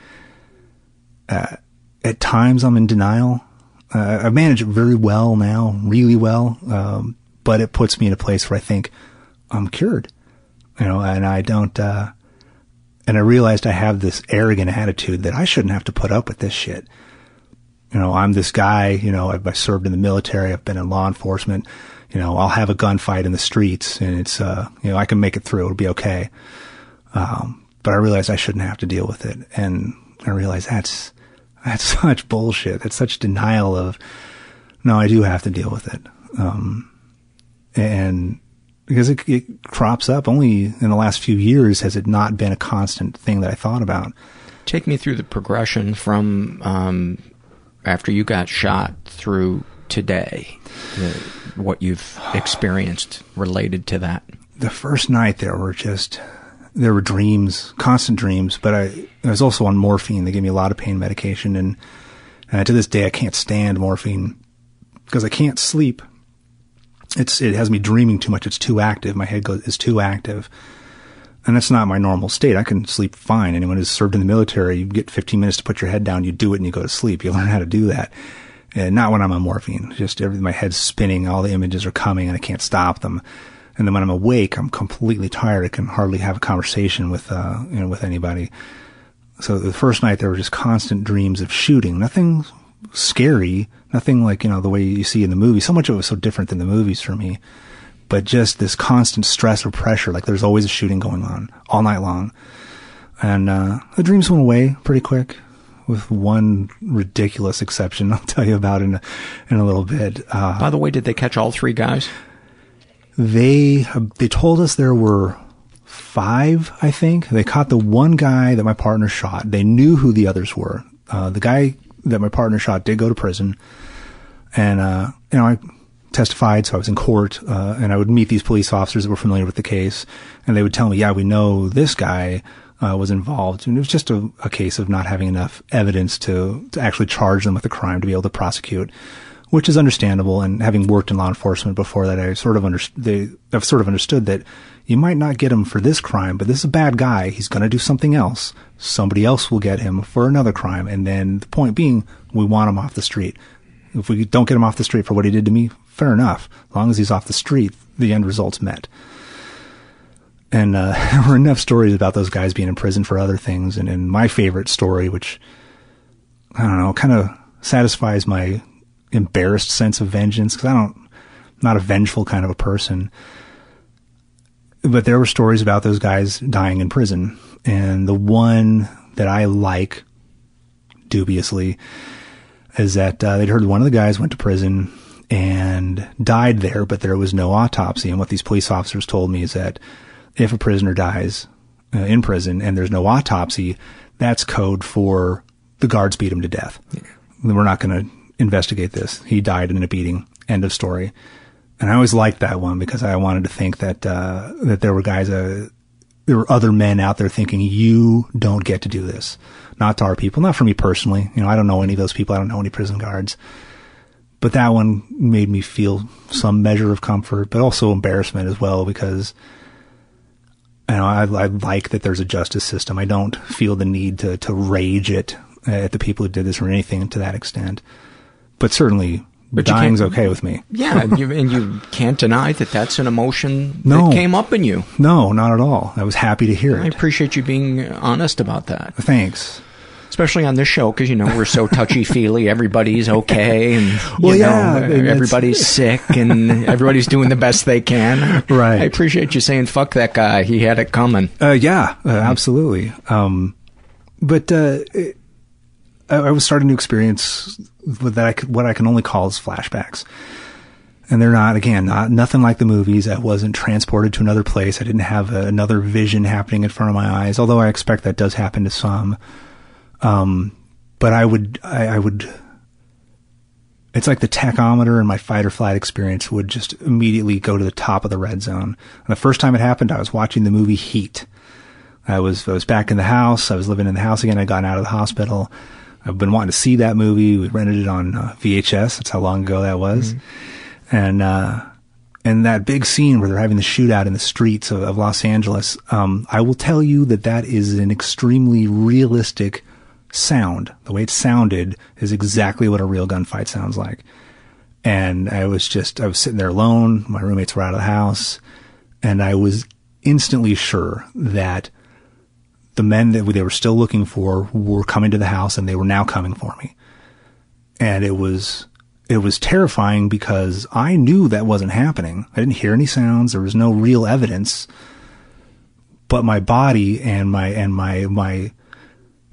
uh, at times I'm in denial. Uh, I've managed it very well now, really well. Um, but it puts me in a place where I think I'm cured, you know, and I don't. And I realized I have this arrogant attitude that I shouldn't have to put up with this shit. You know, I'm this guy, you know, I've, I served in the military, I've been in law enforcement, you know, I'll have a gunfight in the streets and it's, uh, you know, I can make it through, it'll be okay. Um, but I realized I shouldn't have to deal with it. And I realized that's, that's such bullshit. That's such denial of, no, I do have to deal with it. Um, and because it, it crops up only in the last few years has it not been a constant thing that I thought about. take me through the progression from um, after you got shot through today. The, what you've experienced related to that. The first night there were just there were dreams, constant dreams. But I, I was also on morphine. They gave me a lot of pain medication, and uh, to this day I can't stand morphine because I can't sleep. It's it has me dreaming too much. It's too active. My head goes is too active, and that's not my normal state. I can sleep fine. Anyone who's served in the military, you get 15 minutes to put your head down, you do it, and you go to sleep. You learn how to do that. And not when I'm on morphine. Just every, my head's spinning, all the images are coming, and I can't stop them. And then when I'm awake, I'm completely tired. I can hardly have a conversation with uh, you know with anybody. So the first night there were just constant dreams of shooting. Nothing scary, nothing like, you know, the way you see in the movie. So much of it was so different than the movies for me. But just this constant stress or pressure, like there's always a shooting going on all night long. And uh, the dreams went away pretty quick, with one ridiculous exception I'll tell you about in a, in a little bit. Uh, By the way, did they catch all three guys? they they told us there were five. I think they caught the one guy that my partner shot. They knew who the others were. Uh, the guy that my partner shot did go to prison, and uh, you know I testified, so I was in court, uh, and I would meet these police officers that were familiar with the case, and they would tell me, "Yeah, we know this guy." Uh, was involved, and it was just a, a case of not having enough evidence to, to actually charge them with a crime to be able to prosecute. which is understandable. And having worked in law enforcement before that, I sort of under, they, I've sort of understood that you might not get him for this crime, but this is a bad guy. He's going to do something else. Somebody else will get him for another crime. And then the point being, we want him off the street. If we don't get him off the street for what he did to me, fair enough. As long as he's off the street, the end result's met. And uh, there were enough stories about those guys being in prison for other things. And, and my favorite story, which I don't know, kind of satisfies my embarrassed sense of vengeance because I don't, I'm not a vengeful kind of a person. But there were stories about those guys dying in prison. And the one that I like dubiously is that uh, they'd heard one of the guys went to prison and died there, but there was no autopsy. And what these police officers told me is that if a prisoner dies uh, in prison and there's no autopsy, that's code for the guards beat him to death. Yeah. We're not going to investigate this. He died in a beating. End of story. And I always liked that one because I wanted to think that uh, that there were guys, uh, there were other men out there thinking you don't get to do this. Not to our people, not for me personally. You know, I don't know any of those people. I don't know any prison guards. But that one made me feel some measure of comfort, but also embarrassment as well because you know, I, I like that there's a justice system. I don't feel the need to, to rage it at the people who did this or anything to that extent. But certainly, but dying's okay with me. Yeah, and you, and you can't deny that that's an emotion no, that came up in you. No, not at all. I was happy to hear it. I appreciate you being honest about that. Thanks especially on this show because you know we're so touchy feely. Everybody's okay, and well, yeah, know, everybody's sick, and everybody's doing the best they can. Right. I appreciate you saying "fuck that guy." He had it coming. Uh, yeah, uh, absolutely. Um, but uh, it, I, was starting to experience that I could, what I can only call as flashbacks. And they're not, again, not nothing like the movies. I wasn't transported to another place. I didn't have a, another vision happening in front of my eyes, although I expect that does happen to some. Um, but I would, I, I would, it's like the tachometer in my fight or flight experience would just immediately go to the top of the red zone. And the first time it happened, I was watching the movie Heat. I was, I was back in the house. I was living in the house again. I'd gotten out of the hospital. I've been wanting to see that movie. We rented it on uh, VHS. That's how long ago that was. Mm-hmm. And, uh, and that big scene where they're having the shootout in the streets of, of Los Angeles, um, I will tell you that that is an extremely realistic sound. The way it sounded is exactly what a real gunfight sounds like. And I was just, I was sitting there alone. My roommates were out of the house and I was instantly sure that the men that they were still looking for were coming to the house and they were now coming for me. And it was, it was terrifying because I knew that wasn't happening. I didn't hear any sounds. There was no real evidence, but my body and my, and my, my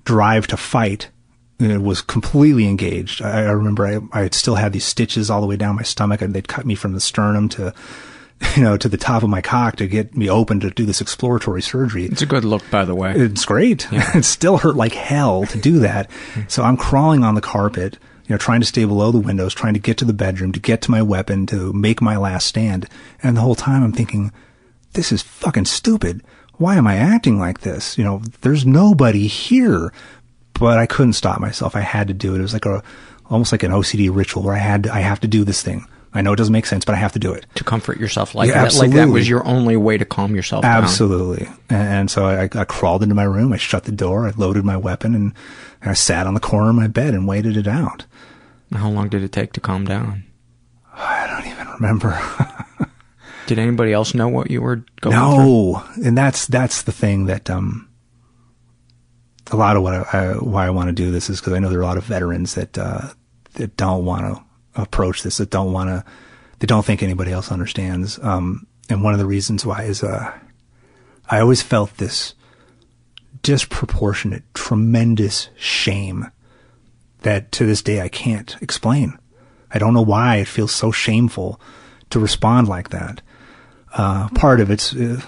drive to fight it was completely engaged. I, I remember I, I still had these stitches all the way down my stomach and they'd cut me from the sternum to, you know, to the top of my cock to get me open to do this exploratory surgery. It's a good look, by the way. It's great. Yeah. it still hurt like hell to do that. so I'm crawling on the carpet, you know, trying to stay below the windows, trying to get to the bedroom, to get to my weapon, to make my last stand. And the whole time I'm thinking, this is fucking stupid. Why am I acting like this? You know, there's nobody here. But I couldn't stop myself. I had to do it. It was like a, almost like an OCD ritual where I had, to, I have to do this thing. I know it doesn't make sense, but I have to do it. To comfort yourself like yeah, that. Like that was your only way to calm yourself absolutely. down. And so I, I, crawled into my room. I shut the door. I loaded my weapon and I sat on the corner of my bed and waited it out. How long did it take to calm down? I don't even remember. did anybody else know what you were going no. through? No. And that's, that's the thing that, um, a lot of what I, I why I want to do this is because I know there are a lot of veterans that, uh, that don't want to approach this that don't want to, they don't think anybody else understands. Um, and one of the reasons why is, uh, I always felt this disproportionate, tremendous shame that to this day I can't explain. I don't know why it feels so shameful to respond like that. Uh, part of it's, uh,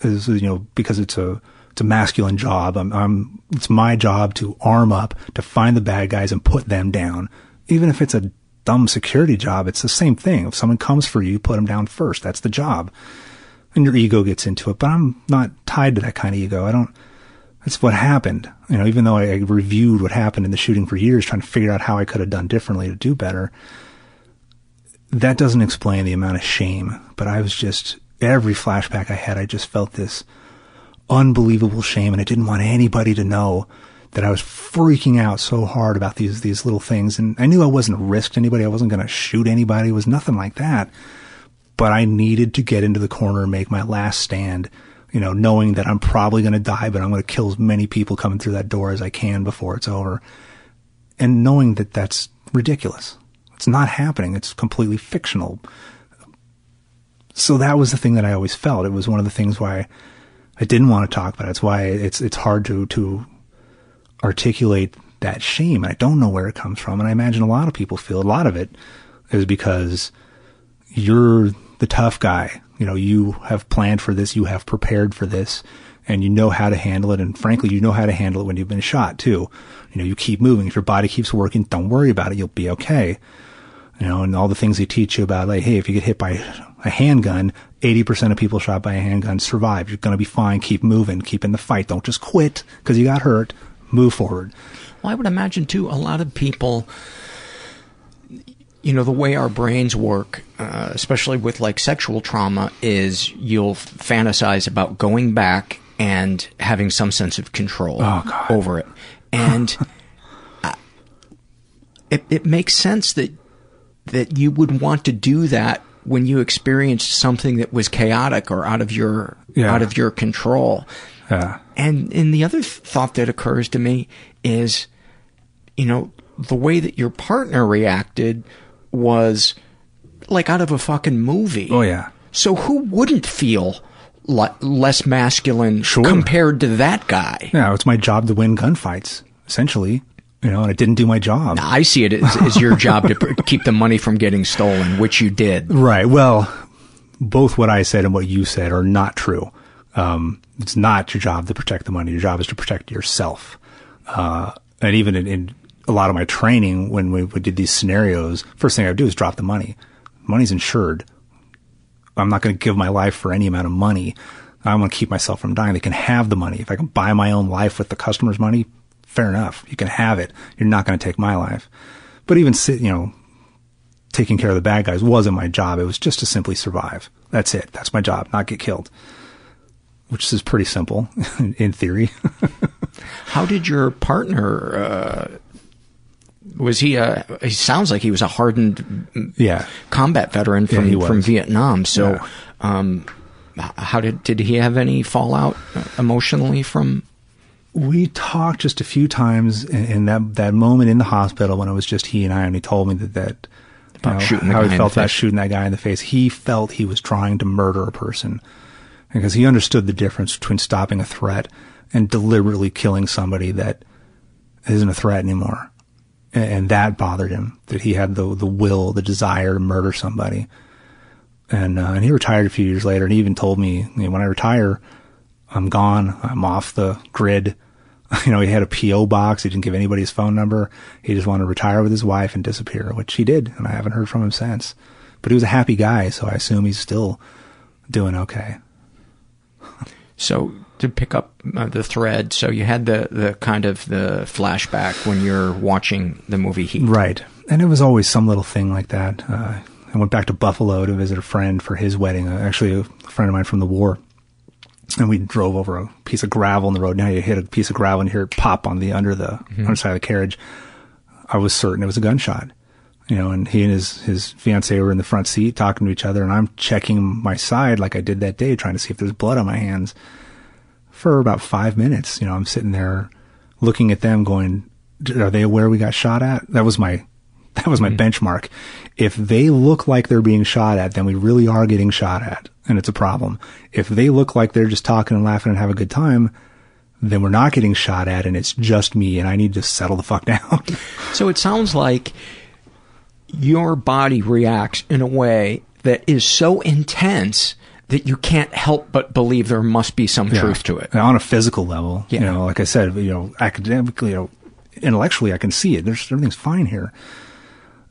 is, you know, because it's a, it's a masculine job. I'm, I'm, it's my job to arm up, to find the bad guys and put them down. Even if it's a dumb security job, it's the same thing. If someone comes for you, put them down first. That's the job. And your ego gets into it, but I'm not tied to that kind of ego. I don't, that's what happened. You know, even though I reviewed what happened in the shooting for years, trying to figure out how I could have done differently to do better, that doesn't explain the amount of shame, but I was just, every flashback I had, I just felt this unbelievable shame and I didn't want anybody to know that I was freaking out so hard about these, these little things. And I knew I wasn't a risk to anybody. I wasn't going to shoot anybody. It was nothing like that. But I needed to get into the corner and make my last stand, you know, knowing that I'm probably going to die, but I'm going to kill as many people coming through that door as I can before it's over. And knowing that that's ridiculous. It's not happening. It's completely fictional. So that was the thing that I always felt. It was one of the things why I didn't want to talk about it. It's why it's it's hard to to articulate that shame. And I don't know where it comes from. And I imagine a lot of people feel a lot of it is because you're the tough guy. You know, you have planned for this, you have prepared for this, and you know how to handle it. And frankly, you know how to handle it when you've been shot too. You know, you keep moving. If your body keeps working, don't worry about it. You'll be okay. You know, and all the things they teach you about, like, hey, if you get hit by a handgun, 80% of people shot by a handgun survive. You're going to be fine. Keep moving. Keep in the fight. Don't just quit because you got hurt. Move forward. Well, I would imagine too, a lot of people, you know, the way our brains work, uh, especially with like sexual trauma, is you'll fantasize about going back and having some sense of control oh, over it. And it, it makes sense that that you would want to do that when you experienced something that was chaotic or out of your yeah. out of your control. Yeah. And and the other th- thought that occurs to me is, you know, the way that your partner reacted was like out of a fucking movie. Oh yeah. So who wouldn't feel le- less masculine sure. compared to that guy? Yeah, it's my job to win gunfights, essentially. You know, and I didn't do my job. I see it as, as your job to keep the money from getting stolen, which you did. Right. Well, both what I said and what you said are not true. Um, it's not your job to protect the money. Your job is to protect yourself. Uh, and even in, in, a lot of my training, when we, we did these scenarios, first thing I would do is drop the money. Money's insured. I'm not going to give my life for any amount of money. I'm going to keep myself from dying. They can have the money. If I can buy my own life with the customer's money, fair enough. You can have it. You're not going to take my life. But even, you know, taking care of the bad guys wasn't my job. It was just to simply survive. That's it. That's my job, not get killed. Which is pretty simple in theory. How did your partner, uh, was he a, he sounds like he was a hardened yeah. combat veteran from, yeah, from Vietnam. So, yeah. um, how did, did he have any fallout emotionally from? We talked just a few times in, in that, that moment in the hospital when it was just he and I, and he told me that, that you know, shooting how he felt about shooting that guy in the face. He felt he was trying to murder a person because he understood the difference between stopping a threat and deliberately killing somebody that isn't a threat anymore. And, and that bothered him that he had the the will, the desire to murder somebody. And uh, and he retired a few years later, and he even told me, you know, when I retire, I'm gone. I'm off the grid. You know, he had a PO box. He didn't give anybody his phone number. He just wanted to retire with his wife and disappear, which he did, and I haven't heard from him since. But he was a happy guy, so I assume he's still doing okay. So to pick up uh, the thread, so you had the the kind of the flashback when you're watching the movie Heat, right? And it was always some little thing like that. Uh, I went back to Buffalo to visit a friend for his wedding. Uh, actually, a friend of mine from the war, and we drove over a piece of gravel in the road. Now you hit a piece of gravel and hear it pop on the under the mm-hmm. underside of the carriage. I was certain it was a gunshot you know, and he and his, his fiance were in the front seat talking to each other and I'm checking my side like I did that day, trying to see if there's blood on my hands for about five minutes. You know, I'm sitting there looking at them going, are they aware we got shot at? That was my, that was my mm-hmm. benchmark. If they look like they're being shot at, then we really are getting shot at and it's a problem. If they look like they're just talking and laughing and have a good time, then we're not getting shot at and it's just me and I need to settle the fuck down. so it sounds like your body reacts in a way that is so intense that you can't help but believe there must be some yeah. truth to it. On a physical level, yeah. you know, like I said, you know, academically, you know, intellectually, I can see it. There's everything's fine here.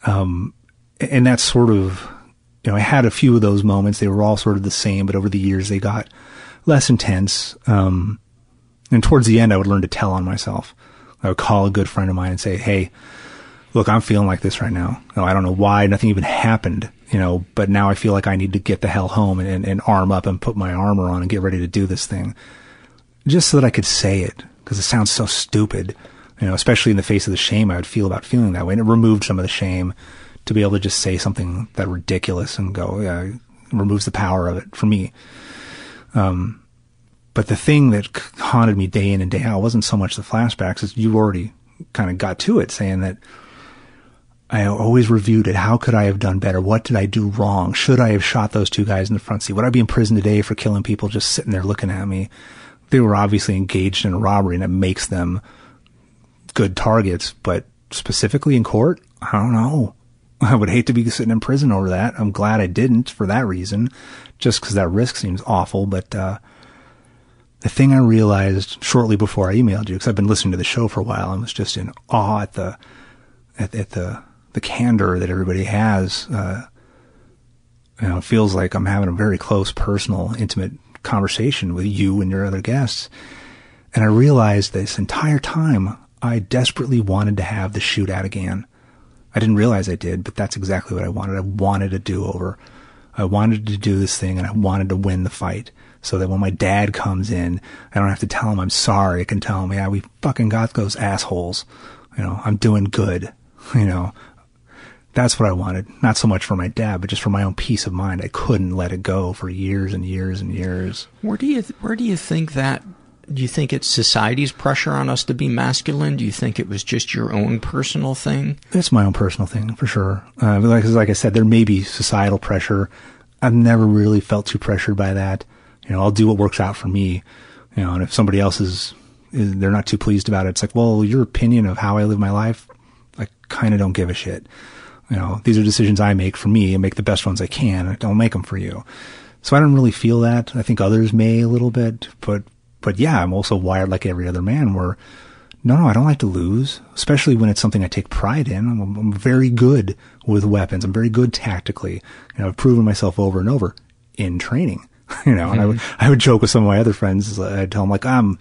Um, and that's sort of, you know, I had a few of those moments. They were all sort of the same, but over the years they got less intense. Um, and towards the end, I would learn to tell on myself. I would call a good friend of mine and say, "Hey, look, I'm feeling like this right now. No, I don't know why. Nothing even happened, you know, but now I feel like I need to get the hell home and, and, and arm up and put my armor on and get ready to do this thing. Just so that I could say it, because it sounds so stupid, you know, especially in the face of the shame I would feel about feeling that way. And it removed some of the shame to be able to just say something that ridiculous and go, yeah, removes the power of it for me. Um, but the thing that haunted me day in and day out wasn't so much the flashbacks as you already kind of got to it saying that I always reviewed it. How could I have done better? What did I do wrong? Should I have shot those two guys in the front seat? Would I be in prison today for killing people just sitting there looking at me? They were obviously engaged in a robbery and it makes them good targets, but specifically in court, I don't know. I would hate to be sitting in prison over that. I'm glad I didn't for that reason, just because that risk seems awful. But uh, the thing I realized shortly before I emailed you, because I've been listening to the show for a while, and was just in awe at the at, at the the candor that everybody has. Uh, you know, it feels like I'm having a very close, personal, intimate conversation with you and your other guests. And I realized this entire time I desperately wanted to have the shootout again. I didn't realize I did, but that's exactly what I wanted. I wanted a do over. I wanted to do this thing and I wanted to win the fight so that when my dad comes in, I don't have to tell him I'm sorry. I can tell him, yeah, we fucking got those assholes. You know, I'm doing good. You know, that's what I wanted. Not so much for my dad, but just for my own peace of mind. I couldn't let it go for years and years and years. Where do you where do you think that? Do you think it's society's pressure on us to be masculine? Do you think it was just your own personal thing? It's my own personal thing for sure. Uh, like like I said, there may be societal pressure. I've never really felt too pressured by that. You know, I'll do what works out for me. You know, and if somebody else is, is they're not too pleased about it, it's like, well, your opinion of how I live my life, I kind of don't give a shit. You know, these are decisions I make for me and make the best ones I can. I don't make them for you. So I don't really feel that. I think others may a little bit, but, but yeah, I'm also wired like every other man where, no, no, I don't like to lose, especially when it's something I take pride in. I'm, I'm very good with weapons. I'm very good tactically. You know, I've proven myself over and over in training. You know, mm-hmm. and I would, I would joke with some of my other friends. I'd tell them like, I'm,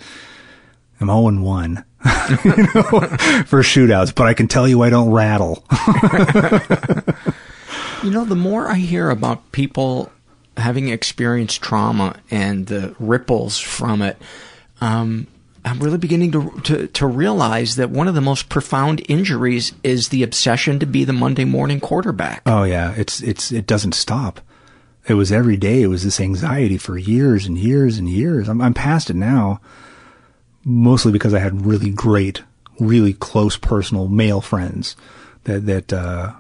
I'm 0 and 1 you know, for shootouts, but I can tell you I don't rattle. you know, the more I hear about people having experienced trauma and the ripples from it, um, I'm really beginning to, to, to realize that one of the most profound injuries is the obsession to be the Monday morning quarterback. Oh yeah, it's it's it doesn't stop. It was every day. It was this anxiety for years and years and years. I'm I'm past it now mostly because I had really great, really close personal male friends that, that, uh,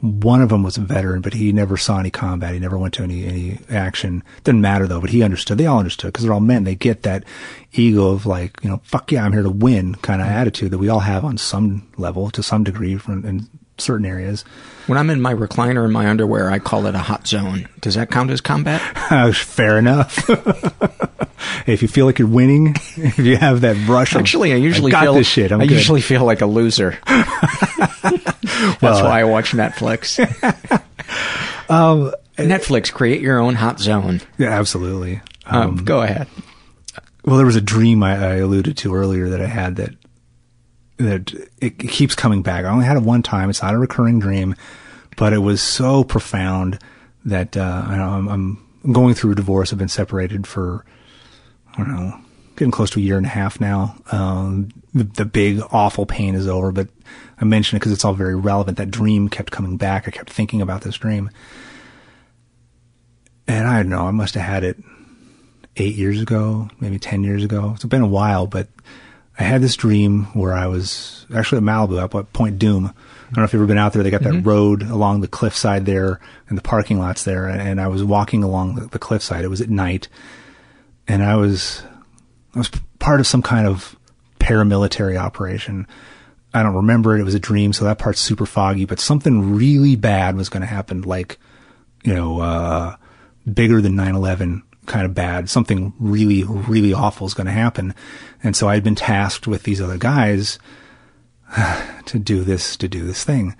one of them was a veteran, but he never saw any combat. He never went to any, any action. Didn't matter though, but he understood. They all understood because they're all men. They get that ego of like, you know, fuck yeah, I'm here to win kind of attitude that we all have on some level to some degree from, in certain areas. When I'm in my recliner in my underwear, I call it a hot zone. Does that count as combat? Uh, fair enough. if you feel like you're winning, if you have that rush, actually, I usually I feel this shit. I'm I good. usually feel like a loser. That's well, why I watch Netflix. um, Netflix, create your own hot zone. Yeah, absolutely. Um, um, go ahead. Well, there was a dream I, I alluded to earlier that I had that that it, keeps coming back. I only had it one time. It's not a recurring dream, but it was so profound that uh, I I'm, I'm going through a divorce. I've been separated for I don't know, getting close to a year and a half now. Um, the, the big awful pain is over, but I mention it because it's all very relevant. That dream kept coming back. I kept thinking about this dream, and I don't know. I must have had it eight years ago, maybe ten years ago. It's been a while, but I had this dream where I was actually at Malibu up at Point Dume. I don't know if you've ever been out there. They got that mm-hmm. road along the cliffside there and the parking lots there. And I was walking along the, the cliffside. It was at night. And I was, I was part of some kind of paramilitary operation. I don't remember it. It was a dream. So that part's super foggy, but something really bad was going to happen. Like, you know, uh, bigger than 9-11 kind of bad. Something really, really awful is going to happen. And so I'd been tasked with these other guys to do this, to do this thing.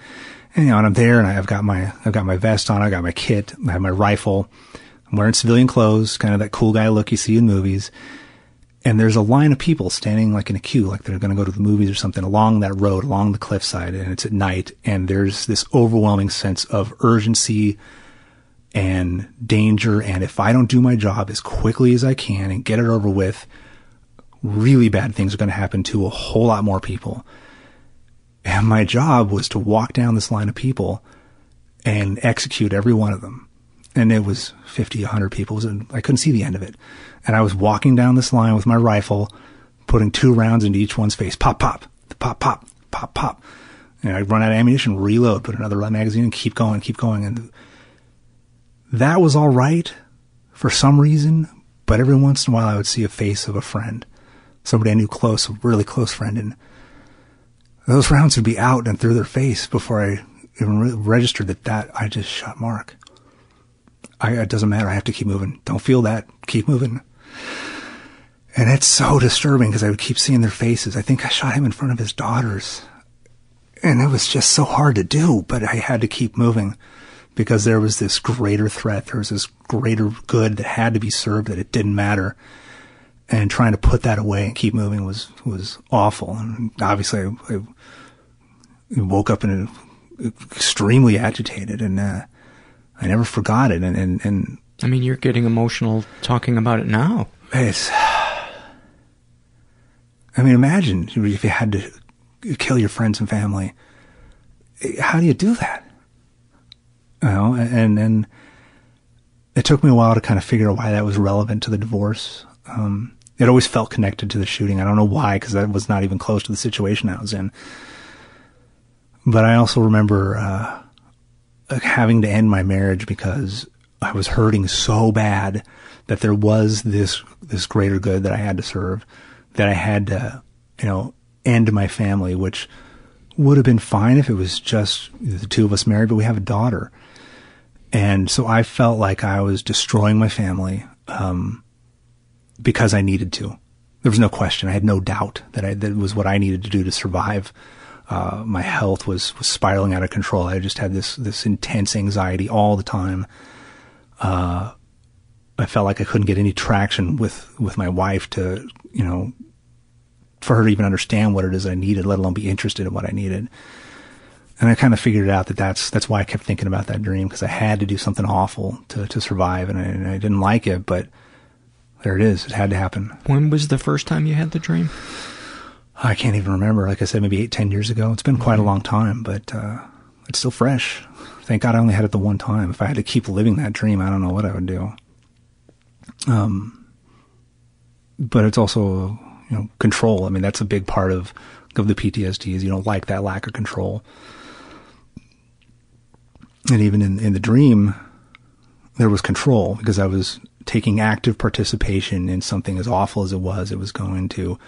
And, you know, and I'm there and I've got my, I've got my vest on. I've got my kit. I have my rifle. I'm wearing civilian clothes, kind of that cool guy look you see in movies. and there's a line of people standing like in a queue, like they're going to go to the movies or something along that road, along the cliffside, and it's at night, and there's this overwhelming sense of urgency and danger. And if I don't do my job as quickly as I can and get it over with, really bad things are going to happen to a whole lot more people. And my job was to walk down this line of people and execute every one of them. And it was 50, 100 people. And I couldn't see the end of it. And I was walking down this line with my rifle, putting two rounds into each one's face. Pop, pop, pop, pop, pop, pop. And I'd run out of ammunition, reload, put another magazine, and keep going, keep going. And that was all right for some reason, but every once in a while I would see a face of a friend, somebody I knew close, a really close friend, and those rounds would be out and through their face before I even re- registered that that I just shot Mark. I, it doesn't matter. I have to keep moving. Don't feel that. Keep moving. And it's so disturbing because I would keep seeing their faces. I think I shot him in front of his daughters. And it was just so hard to do, but I had to keep moving because there was this greater threat. There was this greater good that had to be served that it didn't matter. And trying to put that away and keep moving was, was awful. And obviously I, I woke up in a, extremely agitated and, uh, I never forgot it. And, and, and I mean, you're getting emotional talking about it now. It's, I mean, imagine if you had to kill your friends and family. How do you do that? You know, and and it took me a while to kind of figure out why that was relevant to the divorce. Um, it always felt connected to the shooting. I don't know why, because that was not even close to the situation I was in. But I also remember uh, having to end my marriage because I was hurting so bad that there was this this greater good that I had to serve, that I had to, you know, end my family, which would have been fine if it was just the two of us married, but we have a daughter. And so I felt like I was destroying my family um, because I needed to. There was no question. I had no doubt that I, that was what I needed to do to survive. Uh, my health was, was spiraling out of control. I just had this this intense anxiety all the time. Uh, I felt like I couldn't get any traction with with my wife to you know for her to even understand what it is I needed, let alone be interested in what I needed. And I kind of figured out that that's that's why I kept thinking about that dream because I had to do something awful to to survive, and I, and I didn't like it, but there it is. It had to happen. When was the first time you had the dream? I can't even remember. Like I said, maybe eight, ten years ago. It's been quite a long time, but uh, it's still fresh. Thank God I only had it the one time. If I had to keep living that dream, I don't know what I would do. Um, but it's also you know control. I mean, that's a big part of of the PTSD is you don't like that lack of control. And even in in the dream, there was control because I was taking active participation in something as awful as it was. It was going to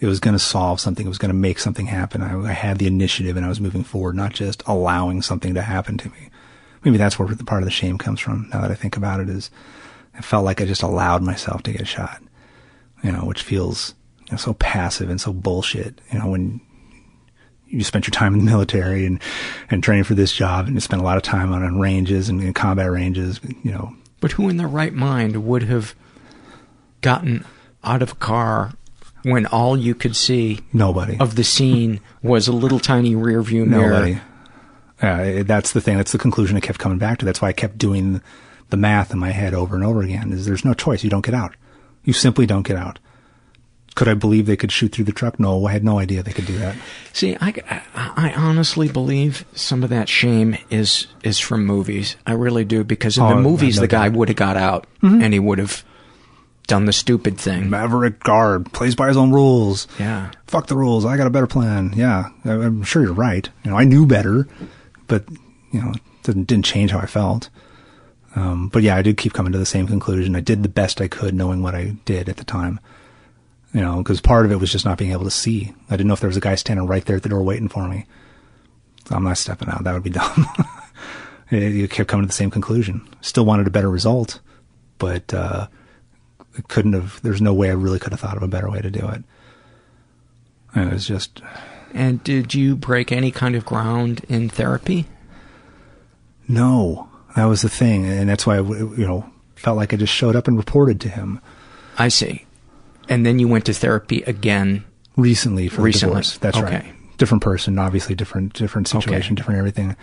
it was going to solve something. It was going to make something happen. I, I, had the initiative and I was moving forward, not just allowing something to happen to me. Maybe that's where the part of the shame comes from. Now that I think about it, is I felt like I just allowed myself to get shot, you know, which feels know, so passive and so bullshit. You know, when you spent your time in the military and and training for this job, and you spent a lot of time on, on ranges and, and combat ranges, you know. But who in their right mind would have gotten out of a car when all you could see nobody of the scene was a little tiny rear view mirror. Nobody. Uh, that's the thing. That's the conclusion I kept coming back to. That's why I kept doing the math in my head over and over again. Is there's no choice. You don't get out. You simply don't get out. Could I believe they could shoot through the truck? No, I had no idea they could do that. See, I, I honestly believe some of that shame is is from movies. I really do because in oh, the movies the guy would have got out mm-hmm. and he would have done the stupid thing. Maverick guard plays by his own rules. Yeah. Fuck the rules. I got a better plan. Yeah, I'm sure you're right. You know, I knew better, but you know, it didn't didn't change how I felt. Um, but yeah, I did keep coming to the same conclusion. I did the best I could, knowing what I did at the time. You know, because part of it was just not being able to see. I didn't know if there was a guy standing right there at the door waiting for me. So I'm not stepping out. That would be dumb. you kept coming to the same conclusion. Still wanted a better result, but uh, couldn't have. There's no way I really could have thought of a better way to do it. And it was just. And did you break any kind of ground in therapy? No, that was the thing, and that's why I, you know felt like I just showed up and reported to him. I see. And then you went to therapy again recently for Recently. divorce. That's Okay. right. Different person, obviously different different situation, Okay. different everything.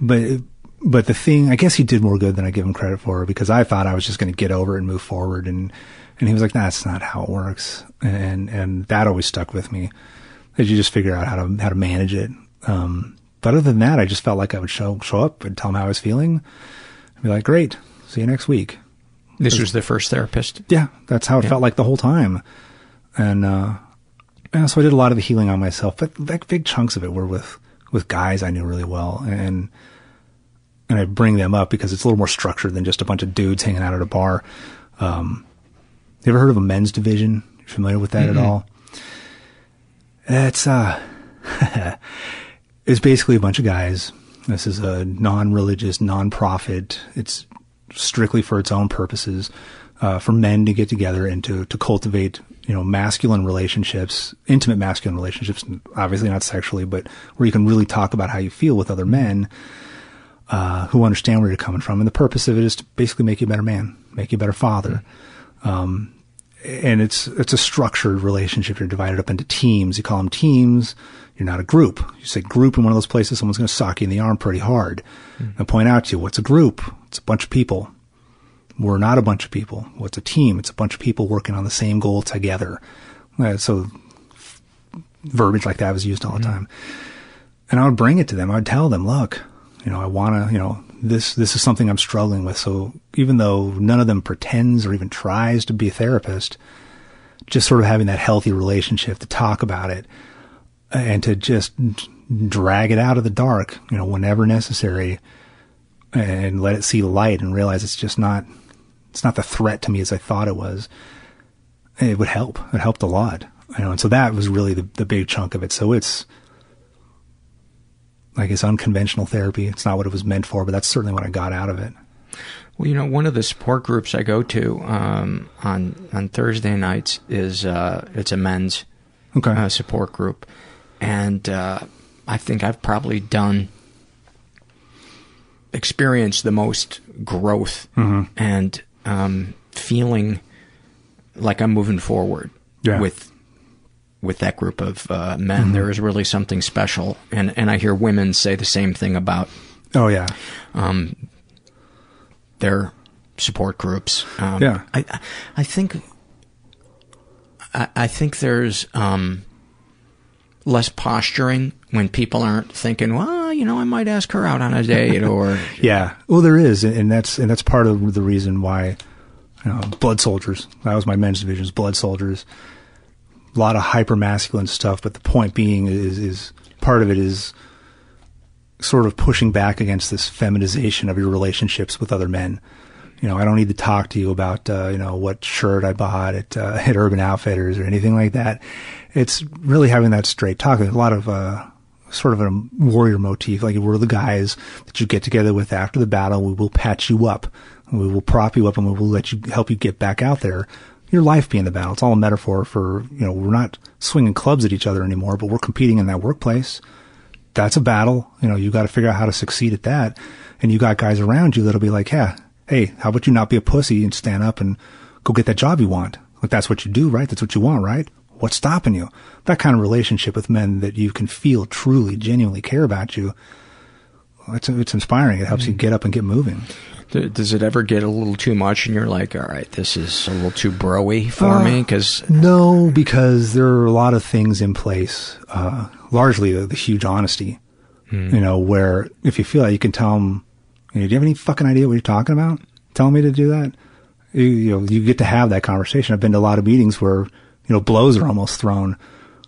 But but the thing, I guess he did more good than I give him credit for because I thought I was just going to get over it and move forward, and and he was like, "That's not how it works," and and that always stuck with me. That you just figure out how to how to manage it. Um, but other than that, I just felt like I would show show up and tell him how I was feeling. I'd be like, "Great, see you next week." This was the first therapist. Yeah, that's how it Yeah. felt like the whole time. And uh and so I did a lot of the healing on myself, but like big chunks of it were with with guys I knew really well and and I bring them up because it's a little more structured than just a bunch of dudes hanging out at a bar. Um you ever heard of a men's division? You familiar with that Mm-mm. at all? It's uh it's basically a bunch of guys. This is a non-religious, non-profit. It's strictly for its own purposes, uh, for men to get together and to, to cultivate, you know, masculine relationships, intimate masculine relationships, obviously not sexually, but where you can really talk about how you feel with other men, uh, who understand where you're coming from. And the purpose of it is to basically make you a better man, make you a better father. Um, and it's it's a structured relationship. You're divided up into teams. You call them teams. You're not a group. You say group in one of those places, someone's going to sock you in the arm pretty hard and point out to you what's a group. It's a bunch of people. We're not a bunch of people. What's a team? It's a bunch of people working on the same goal together. Uh, so verbiage like that was used all the time. And I would bring it to them. I would tell them, look, you know, I want to, you know, this, this is something I'm struggling with. So even though none of them pretends or even tries to be a therapist, just sort of having that healthy relationship to talk about it and to just drag it out of the dark, you know, whenever necessary and let it see light and realize it's just not, it's not the threat to me as I thought it was. It would help. It helped a lot. You know, and so that was really the, the big chunk of it. So it's, like it's unconventional therapy. It's not what it was meant for, but that's certainly what I got out of it. Well, you know, one of the support groups I go to um, on on Thursday nights is uh, it's a men's okay. uh, support group, and uh, I think I've probably done experienced the most growth Mhm. and um, feeling like I'm moving forward Yeah. with with that group of uh, men. Mhm. There is really something special, and and I hear women say the same thing about Oh yeah. um, their support groups. Um, Yeah. I, I- think, I, I think there's um, less posturing when people aren't thinking, well, you know, I might ask her out on a date, or Yeah. Well, there is, and- and that's and that's part of the reason why, you know, blood soldiers. That was my men's division's blood soldiers. A lot of hyper masculine stuff, but the point being is is part of it is sort of pushing back against this feminization of your relationships with other men. You know, I don't need to talk to you about uh, you know what shirt I bought at uh, at Urban Outfitters or anything like that. It's really having that straight talk. There's a lot of uh, sort of a warrior motif. Like we're the guys that you get together with after the battle. We will patch you up. We will prop you up and we will let you help you get back out there. Your life being the battle. It's all a metaphor for, you know, we're not swinging clubs at each other anymore, but we're competing in that workplace. That's a battle. You know, you got to figure out how to succeed at that. And you got guys around you that'll be like, yeah, hey, how about you not be a pussy and stand up and go get that job you want? Like that's what you do, right? That's what you want, right? What's stopping you? That kind of relationship with men that you can feel truly, genuinely care about you. It's, it's inspiring. It helps you mm-hmm. get up and get moving. Does it ever get a little too much, and you're like, all right, this is a little too broy for Uh, me? Because No, because there are a lot of things in place, uh, largely the, the huge honesty, Hmm. you know, where if you feel that you can tell them, you know, do you have any fucking idea what you're talking about? Telling me to do that? You, you know, you get to have that conversation. I've been to a lot of meetings where, you know, blows are almost thrown,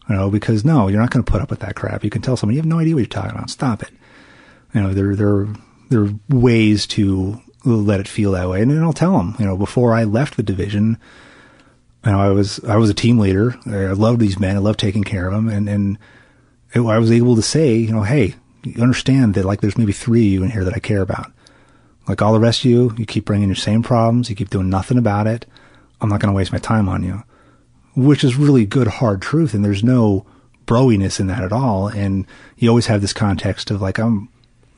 you know, because no, you're not going to put up with that crap. You can tell someone, you have no idea what you're talking about. Stop it. You know, there, there, there are ways to let it feel that way. And then I'll tell them, you know, before I left the division, you know, I was I was a team leader. I loved these men. I loved taking care of them, and and it, I was able to say, you know, hey, you understand that like there's maybe three of you in here that I care about. Like all the rest of you, you keep bringing your same problems. You keep doing nothing about it. I'm not going to waste my time on you, which is really good hard truth. And there's no broiness in that at all. And you always have this context of like I'm.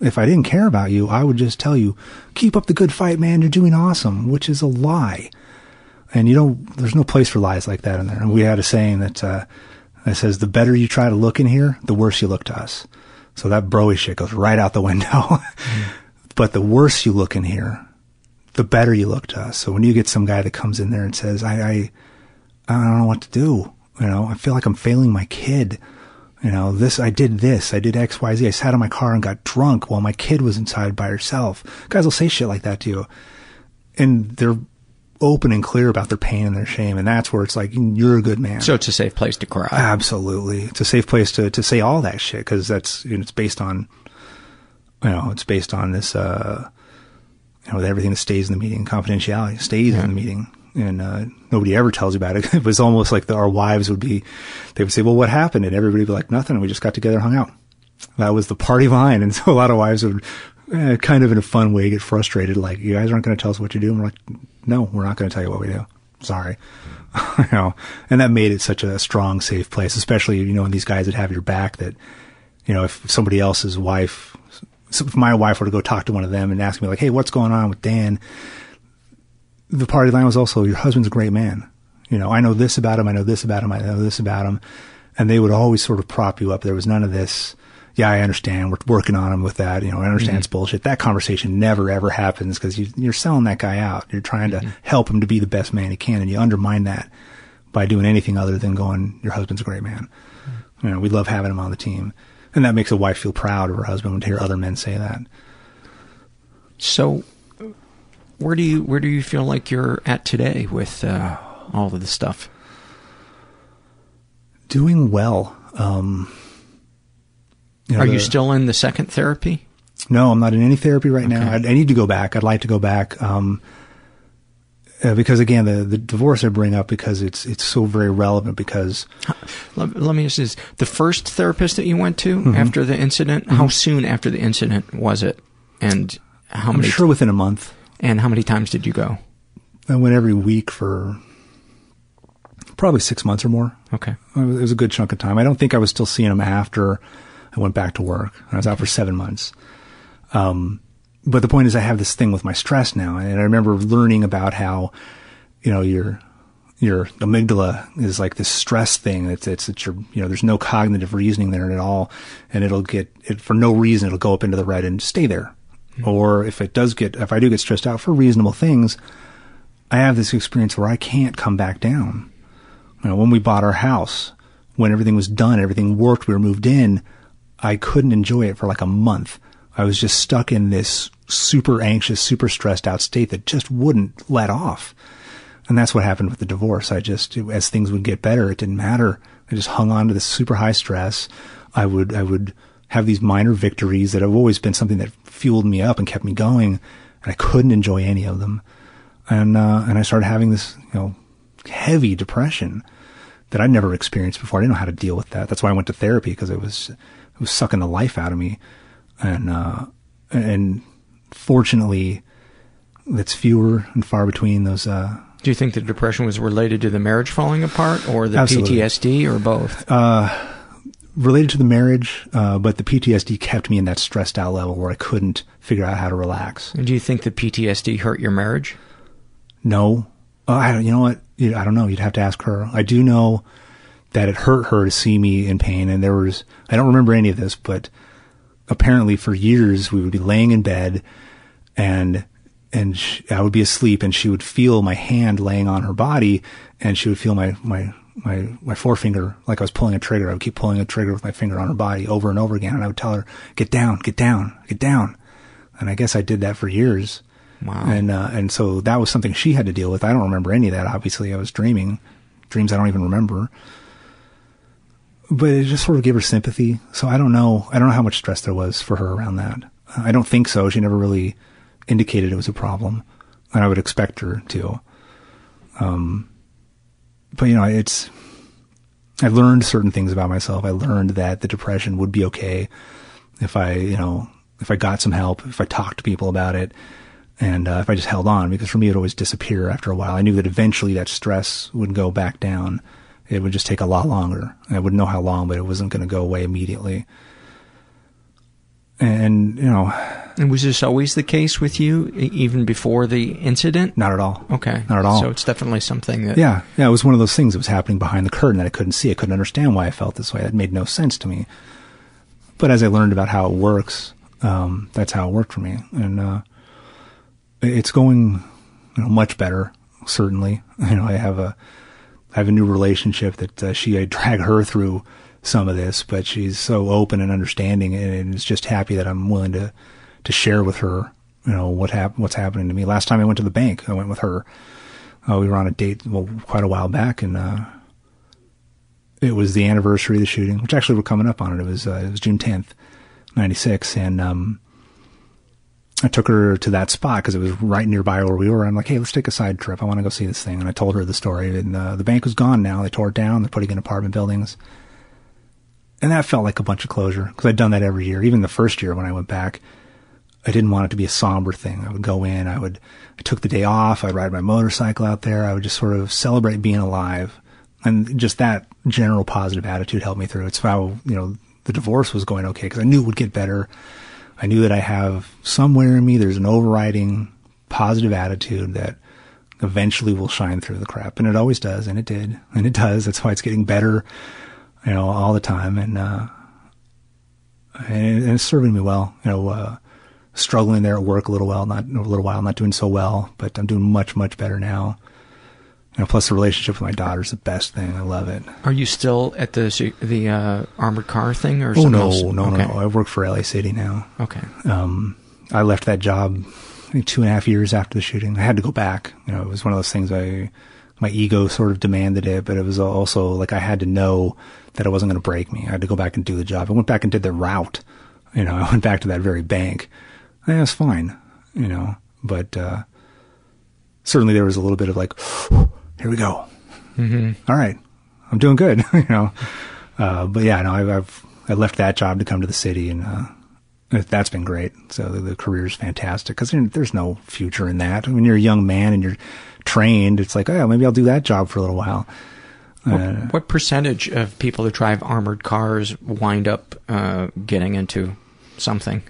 If I didn't care about you, I would just tell you, keep up the good fight, man. You're doing awesome, which is a lie And you don't, there's no place for lies like that in there. And we had a saying that, uh, that says, the better you try to look in here, the worse you look to us. So that broy shit goes right out the window. mm. But the worse you look in here, the better you look to us. So when you get some guy that comes in there and says, I, I, I don't know what to do. You know, I feel like I'm failing my kid. You know, this, I did this, I did X, Y, Z. I sat in my car and got drunk while my kid was inside by herself. Guys will say shit like that to you. And they're open and clear about their pain and their shame. And that's where it's like, you're a good man. So it's a safe place to cry. Absolutely. It's a safe place to, to say all that shit because that's, you know, it's based on, you know, it's based on this, uh, you know, everything that stays in the meeting, confidentiality stays yeah. in the meeting. And, uh, nobody ever tells you about it. it was almost like the, our wives would be, they would say, well, what happened? And everybody would be like, nothing. And We just got together and hung out. That was the party line. And so a lot of wives would, eh, kind of in a fun way, get frustrated. Like, you guys aren't going to tell us what you do. And we're like, no, we're not going to tell you what we do. Sorry. you know, and that made it such a strong, safe place, especially, you know, when these guys that have your back that, you know, if somebody else's wife, if my wife were to go talk to one of them and ask me like, Hey, what's going on with Dan? The party line was also, your husband's a great man. You know, I know this about him. I know this about him. I know this about him. And they would always sort of prop you up. There was none of this, yeah, I understand. We're working on him with that. You know, I understand mm-hmm. it's bullshit. That conversation never ever happens because you, are selling that guy out. You're trying to mm-hmm. help him to be the best man he can, and you undermine that by doing anything other than going, "Your husband's a great man." Mm-hmm. You know, we love having him on the team, and that makes a wife feel proud of her husband when to hear other men say that. So, where do you where do you feel like you're at today with uh, all of this stuff? Doing well. Um, you know, Are the, you still in the second therapy? No, I'm not in any therapy right okay. now. I, I, need to go back. I'd like to go back. Um, uh, because again, the, the divorce I bring up because it's it's so very relevant. Because let, let me ask this: the first therapist that you went to mm-hmm. after the incident, mm-hmm. how soon after the incident was it, and how I'm many? Sure, within a month. And how many times did you go? I went every week for probably six months or more. Okay, it was a good chunk of time. I don't think I was still seeing him after I went back to work. I was out for seven months. Um, but the point is, I have this thing with my stress now, and I remember learning about how, you know, your your amygdala is like this stress thing. It's it's it's your you know, there's no cognitive reasoning there at all, and it'll get it for no reason. It'll go up into the red and stay there. Mm-hmm. Or if it does get, if I do get stressed out for reasonable things, I have this experience where I can't come back down. You know, when we bought our house, when everything was done, everything worked, we were moved in. I couldn't enjoy it for like a month. I was just stuck in this super anxious, super stressed out state that just wouldn't let off. And that's what happened with the divorce. I just, as things would get better, it didn't matter. I just hung on to this super high stress. I would, I would have these minor victories that have always been something that fueled me up and kept me going. And I couldn't enjoy any of them. And, uh, and I started having this, you know, heavy depression that I'd never experienced before. I didn't know how to deal with that. That's why I went to therapy because it was, it was sucking the life out of me. And, uh, and fortunately, it's fewer and far between those, uh, do you think the depression was related to the marriage falling apart or the absolutely. PTSD or both? Uh, related to the marriage, uh, but the PTSD kept me in that stressed out level where I couldn't figure out how to relax. Do you think the PTSD hurt your marriage? No. Uh, I don't, you know what? I don't know. You'd have to ask her. I do know that it hurt her to see me in pain. And there was, I don't remember any of this, but apparently for years we would be laying in bed and, and she, I would be asleep and she would feel my hand laying on her body and she would feel my, my, my, my forefinger like I was pulling a trigger. I would keep pulling a trigger with my finger on her body over and over again. And I would tell her, get down, get down, get down. And I guess I did that for years. Wow. And, uh, and so that was something she had to deal with. I don't remember any of that. Obviously I was dreaming dreams I don't even remember but it just sort of gave her sympathy. So I don't know. I don't know how much stress there was for her around that. I don't think so. She never really indicated it was a problem, and I would expect her to. Um, but you know, it's. I learned certain things about myself. I learned that the depression would be okay if I, you know, if I got some help, if I talked to people about it, and uh, if I just held on. Because for me, it always disappear after a while. I knew that eventually that stress would go back down it would just take a lot longer. I wouldn't know how long, but it wasn't going to go away immediately. And, you know, And was this always the case with you, even before the incident? Not at all. Okay. Not at all. So it's definitely something that. Yeah, yeah, it was one of those things that was happening behind the curtain that I couldn't see. I couldn't understand why I felt this way. That made no sense to me. But as I learned about how it works, um, that's how it worked for me, and uh, it's going you know, much better. Certainly, you know, I have a I have a new relationship that uh, she I drag her through some of this, but she's so open and understanding, and, is just happy that I'm willing to to share with her, you know, what hap- what's happening to me. Last time I went to the bank, I went with her. Uh, we were on a date well, quite a while back, and uh, it was the anniversary of the shooting, which actually we're coming up on it. It was uh, it was June 10th, 96, and um, I took her to that spot because it was right nearby where we were. I'm like, hey, let's take a side trip. I want to go see this thing. And I told her the story. And uh, the bank was gone now. They tore it down. They're putting in apartment buildings. And that felt like a bunch of closure because I'd done that every year. Even the first year when I went back, I didn't want it to be a somber thing. I would go in. I would. I took the day off. I'd ride my motorcycle out there. I would just sort of celebrate being alive. And just that general positive attitude helped me through. It's how you know the divorce was going okay because I knew it would get better. I knew that I have somewhere in me there's an overriding positive attitude that eventually will shine through the crap, and it always does, and it did, and it does. That's why it's getting better, you know, all the time, and uh, and, it's serving me well. You know, uh, struggling there at work a little while, not a little while, not doing so well, but I'm doing much much better now. You know, plus the relationship with my daughter is the best thing. I love it. Are you still at the the uh, armored car thing or? Oh no, else? no, okay. no, I work for LA City now. Okay. Um, I left that job I think two and a half years after the shooting. I had to go back. You know, it was one of those things I, my ego sort of demanded it, but it was also like I had to know that it wasn't going to break me. I had to go back and do the job. I went back and did the route. You know, I went back to that very bank. And it was fine, you know, but, uh, certainly there was a little bit of like, here we go. Mm-hmm. All right. I'm doing good, you know. Uh, but yeah, no, I've, I've, I left that job to come to the city and, uh, that's been great. So the, the is fantastic because there's no future in that. When you're a young man and you're trained, it's like, oh, maybe I'll do that job for a little while. What, Uh, what percentage of people that drive armored cars wind up uh, getting into something?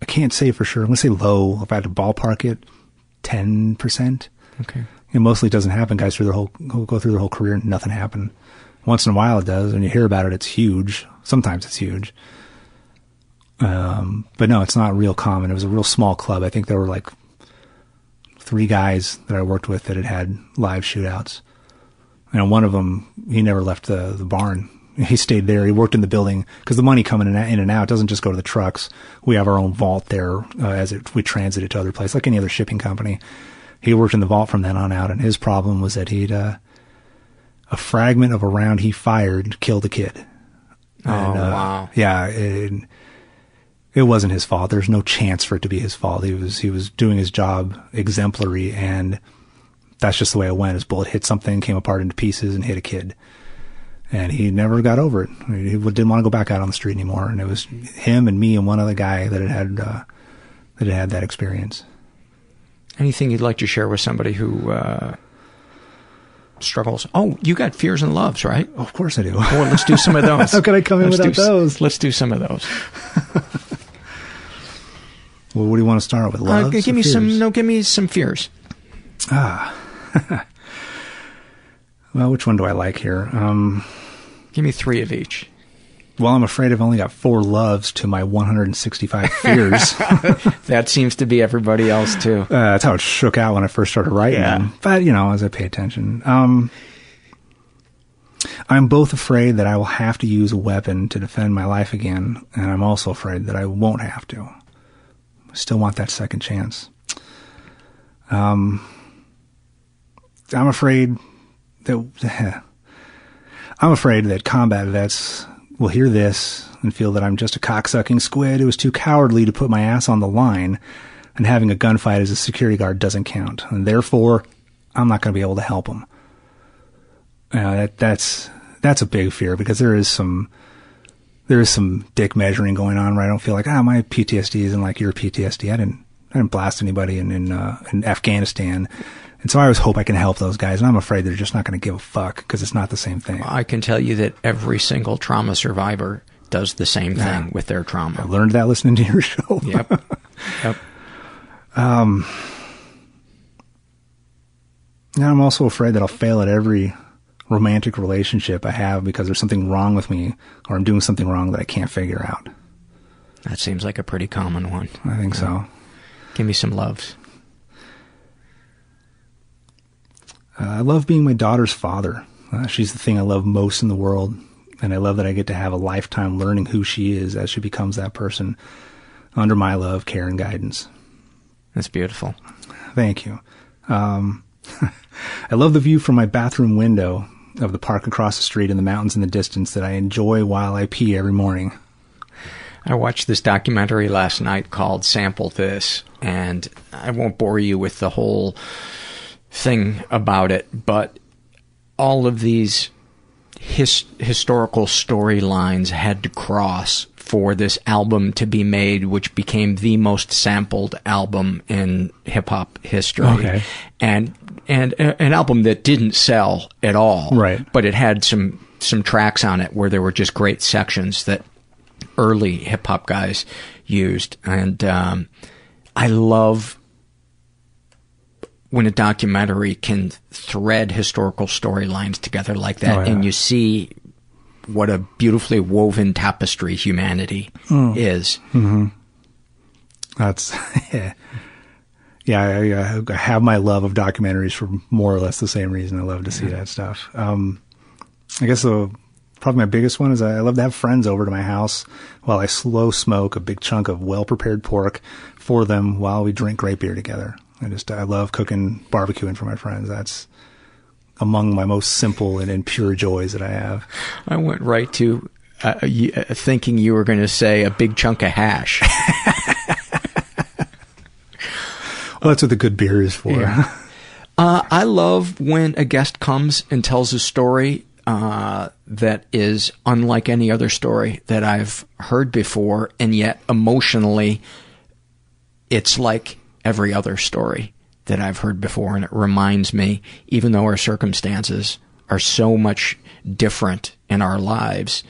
I can't say for sure. I'm going to say low. If I had to ballpark it, 10%. Okay. It mostly doesn't happen. Guys through their whole, go through their whole career and nothing happened. Once in a while it does. When you hear about it, it's huge. Sometimes it's huge. Um, but no, it's not real common. It was a real small club. I think there were like three guys that I worked with that had had live shootouts. And one of them, he never left the, the barn. He stayed there. He worked in the building because the money coming in, in and out doesn't just go to the trucks. We have our own vault there uh, as it, we transit it to other places, like any other shipping company. He worked in the vault from then on out, and his problem was that he'd uh, a fragment of a round he fired killed a kid. Oh, And, uh, wow. Yeah, it, it wasn't his fault. There's no chance for it to be his fault. He was he was doing his job exemplary, and that's just the way it went. His bullet hit something, came apart into pieces, and hit a kid. And he never got over it. He didn't want to go back out on the street anymore. And it was him and me and one other guy that had had uh, that had had that experience. Anything you'd like to share with somebody who uh, struggles? Oh, you got fears and loves, right? Oh, of course I do. Well, let's do some of those. How could I come in Let's without do those? Let's do some of those. Well, what do you want to start with? Uh, give me some. fears? No, give me some fears. Ah. well, which one do I like here? Um, Give me three of each. well, I'm afraid I've only got four loves to my 165 fears. that seems to be everybody else too. Uh, that's how it shook out when I first started writing Yeah. them. But, you know, as I pay attention. Um, I'm both afraid that I will have to use a weapon to defend my life again, and I'm also afraid that I won't have to. Still want that second chance. Um, I'm afraid that I'm afraid that combat vets will hear this and feel that I'm just a cocksucking squid who was too cowardly to put my ass on the line, and having a gunfight as a security guard doesn't count, and therefore I'm not going to be able to help them. Uh, that that's that's a big fear because there is some there is some dick measuring going on where I don't feel like ah my PTSD isn't like your PTSD. I didn't I didn't blast anybody in in, uh, in Afghanistan, and so I always hope I can help those guys, and I'm afraid they're just not going to give a fuck because it's not the same thing. I can tell you that every single trauma survivor does the same thing Yeah. with their trauma. I learned that listening to your show. Yep. yep. Um, now I'm also afraid that I'll fail at every romantic relationship I have because there's something wrong with me or I'm doing something wrong that I can't figure out. That seems like a pretty common one. I think so. Give me some loves. Uh, I love being my daughter's father. Uh, she's the thing I love most in the world, and I love that I get to have a lifetime learning who she is as she becomes that person under my love, care, and guidance. That's beautiful. Thank you. Um, I love the view from my bathroom window of the park across the street and the mountains in the distance that I enjoy while I pee every morning. I watched this documentary last night called Sample This, and I won't bore you with the whole thing about it, but all of these his, historical storylines had to cross for this album to be made, which became the most sampled album in hip hop history. Okay. And and a- an album that didn't sell at all. Right. But it had some some tracks on it where there were just great sections that early hip hop guys used, and um, I love when a documentary can thread historical storylines together like that, Oh, yeah. and you see what a beautifully woven tapestry humanity Mm. is. hmm That's yeah. Yeah, I, I have my love of documentaries for more or less the same reason. I love to see that stuff. Um, I guess the probably my biggest one is I love to have friends over to my house while I slow smoke a big chunk of well prepared pork for them while we drink great beer together. I just I love cooking barbecuing for my friends. That's among my most simple and, and pure joys that I have. I went right to uh, uh, thinking you were going to say a big chunk of hash. Well, that's what the good beer is for. Yeah. Uh, I love when a guest comes and tells a story uh, that is unlike any other story that I've heard before, and yet emotionally, it's like every other story that I've heard before, and it reminds me, even though our circumstances are so much different in our lives,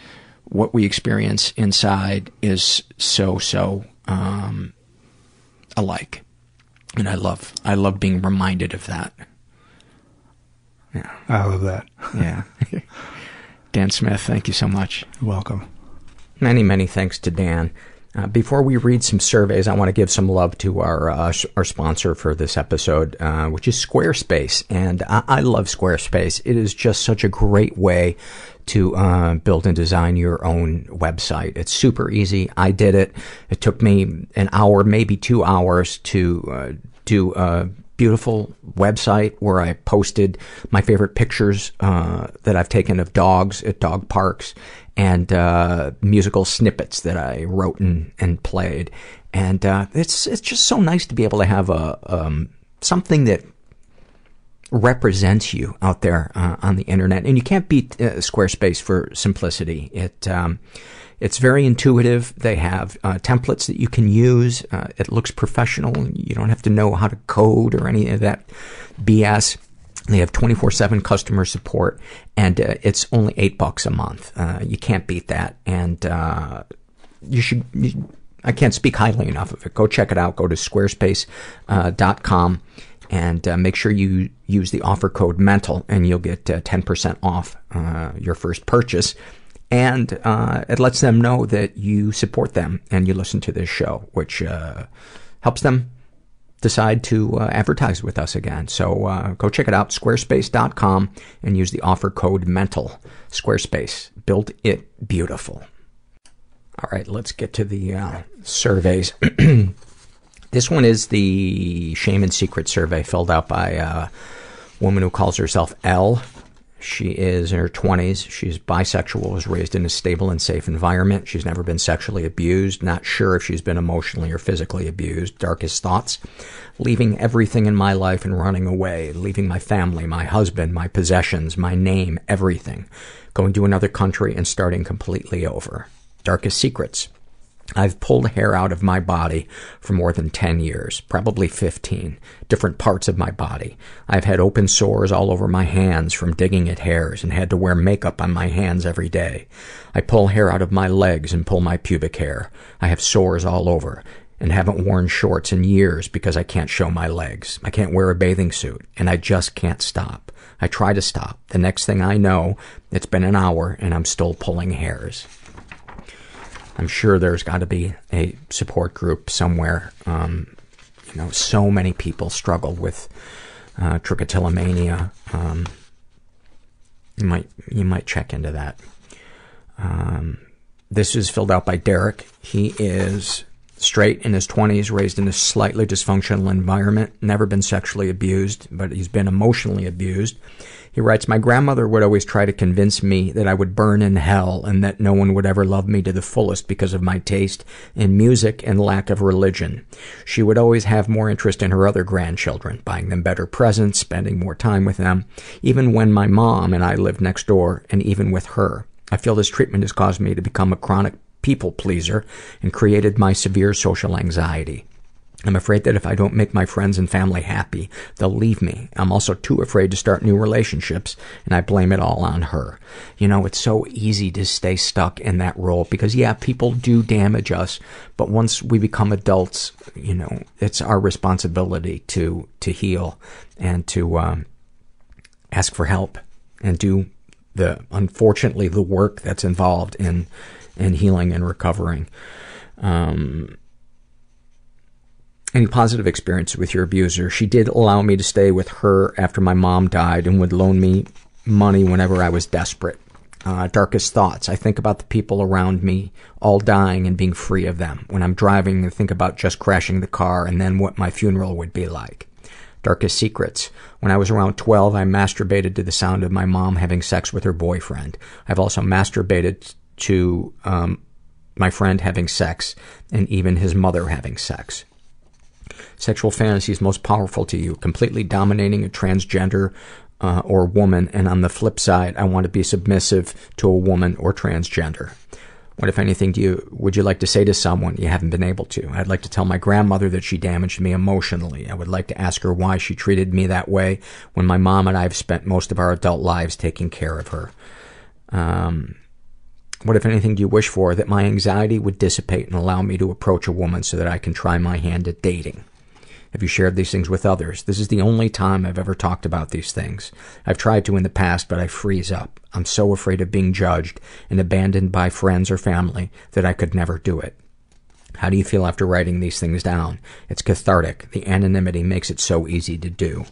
what we experience inside is so so um, alike and I love I love being reminded of that. Yeah, I love that. yeah. Dan Smith, thank you so much. Welcome. Many many thanks to Dan. Uh, before we read some surveys, I want to give some love to our uh, our sponsor for this episode, uh, which is Squarespace, and I, I love Squarespace. It is just such a great way to uh, build and design your own website. It's super easy. I did it. It took me an hour, maybe two hours, to uh, do a beautiful website where I posted my favorite pictures uh, that I've taken of dogs at dog parks and uh, musical snippets that I wrote and, and played. And uh, it's it's just so nice to be able to have a um, something that represents you out there uh, on the internet. And you can't beat uh, Squarespace for simplicity. It um, it's very intuitive. They have uh, templates that you can use. Uh, it looks professional. You don't have to know how to code or any of that BS. They have 24-7 customer support, and uh, it's only eight bucks a month. Uh, you can't beat that. And uh, you should... You, I can't speak highly enough of it. Go check it out. Go to squarespace.com and uh, make sure you use the offer code MENTAL and you'll get uh, 10% off uh, your first purchase. And uh, it lets them know that you support them and you listen to this show, which uh, helps them decide to uh, advertise with us again. So uh, go check it out, squarespace.com, and use the offer code MENTAL. Squarespace. Build it beautiful. All right, let's get to the uh, surveys. this one is the Shame and Secret survey filled out by a woman who calls herself L. She is in her 20s. She's bisexual, was raised in a stable and safe environment. She's never been sexually abused, not sure if she's been emotionally or physically abused. Darkest thoughts. Leaving everything in my life and running away. Leaving my family, my husband, my possessions, my name, everything. Going to another country and starting completely over. Darkest secrets. I've pulled hair out of my body for more than 10 years, probably 15, different parts of my body. I've had open sores all over my hands from digging at hairs and had to wear makeup on my hands every day. I pull hair out of my legs and pull my pubic hair. I have sores all over and haven't worn shorts in years because I can't show my legs. I can't wear a bathing suit and I just can't stop. I try to stop. The next thing I know, it's been an hour and I'm still pulling hairs. I'm sure there's got to be a support group somewhere. Um, you know, so many people struggle with uh, trichotillomania. Um, you might you might check into that. Um, this is filled out by Derek. He is straight in his 20s, raised in a slightly dysfunctional environment, never been sexually abused, but he's been emotionally abused. He writes, My grandmother would always try to convince me that I would burn in hell and that no one would ever love me to the fullest because of my taste in music and lack of religion. She would always have more interest in her other grandchildren, buying them better presents, spending more time with them, even when my mom and I lived next door, and even with her. I feel this treatment has caused me to become a chronic people pleaser and created my severe social anxiety. I'm afraid that if I don't make my friends and family happy, they'll leave me. I'm also too afraid to start new relationships, and I blame it all on her. You know, it's so easy to stay stuck in that role because, yeah, people do damage us, but once we become adults, you know, it's our responsibility to, to heal and to, um, ask for help and do the, unfortunately, the work that's involved in, in healing and recovering. Um, any positive experience with your abuser? She did allow me to stay with her after my mom died and would loan me money whenever I was desperate. Uh, darkest thoughts. I think about the people around me all dying and being free of them. When I'm driving, I think about just crashing the car and then what my funeral would be like. Darkest secrets. When I was around 12, I masturbated to the sound of my mom having sex with her boyfriend. I've also masturbated to um, my friend having sex and even his mother having sex sexual fantasies most powerful to you, completely dominating a transgender uh, or woman, and on the flip side, I want to be submissive to a woman or transgender. What, if anything, do you would you like to say to someone you haven't been able to? I'd like to tell my grandmother that she damaged me emotionally. I would like to ask her why she treated me that way when my mom and I have spent most of our adult lives taking care of her. Um, what, if anything, do you wish for? That my anxiety would dissipate and allow me to approach a woman so that I can try my hand at dating. Have you shared these things with others? This is the only time I've ever talked about these things. I've tried to in the past, but I freeze up. I'm so afraid of being judged and abandoned by friends or family that I could never do it. How do you feel after writing these things down? It's cathartic. The anonymity makes it so easy to do.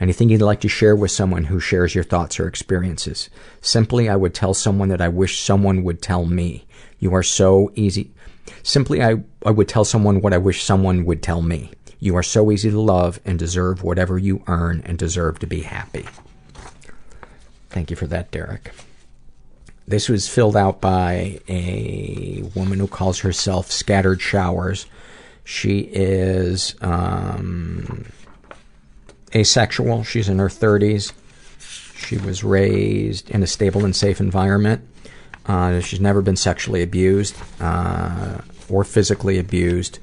Anything you'd like to share with someone who shares your thoughts or experiences? Simply, I would tell someone that I wish someone would tell me. You are so easy. Simply, I, I would tell someone what I wish someone would tell me. You are so easy to love and deserve whatever you earn and deserve to be happy. Thank you for that, Derek. This was filled out by a woman who calls herself Scattered Showers. She is um, asexual. She's in her 30s. She was raised in a stable and safe environment. Uh, she's never been sexually abused uh, or physically abused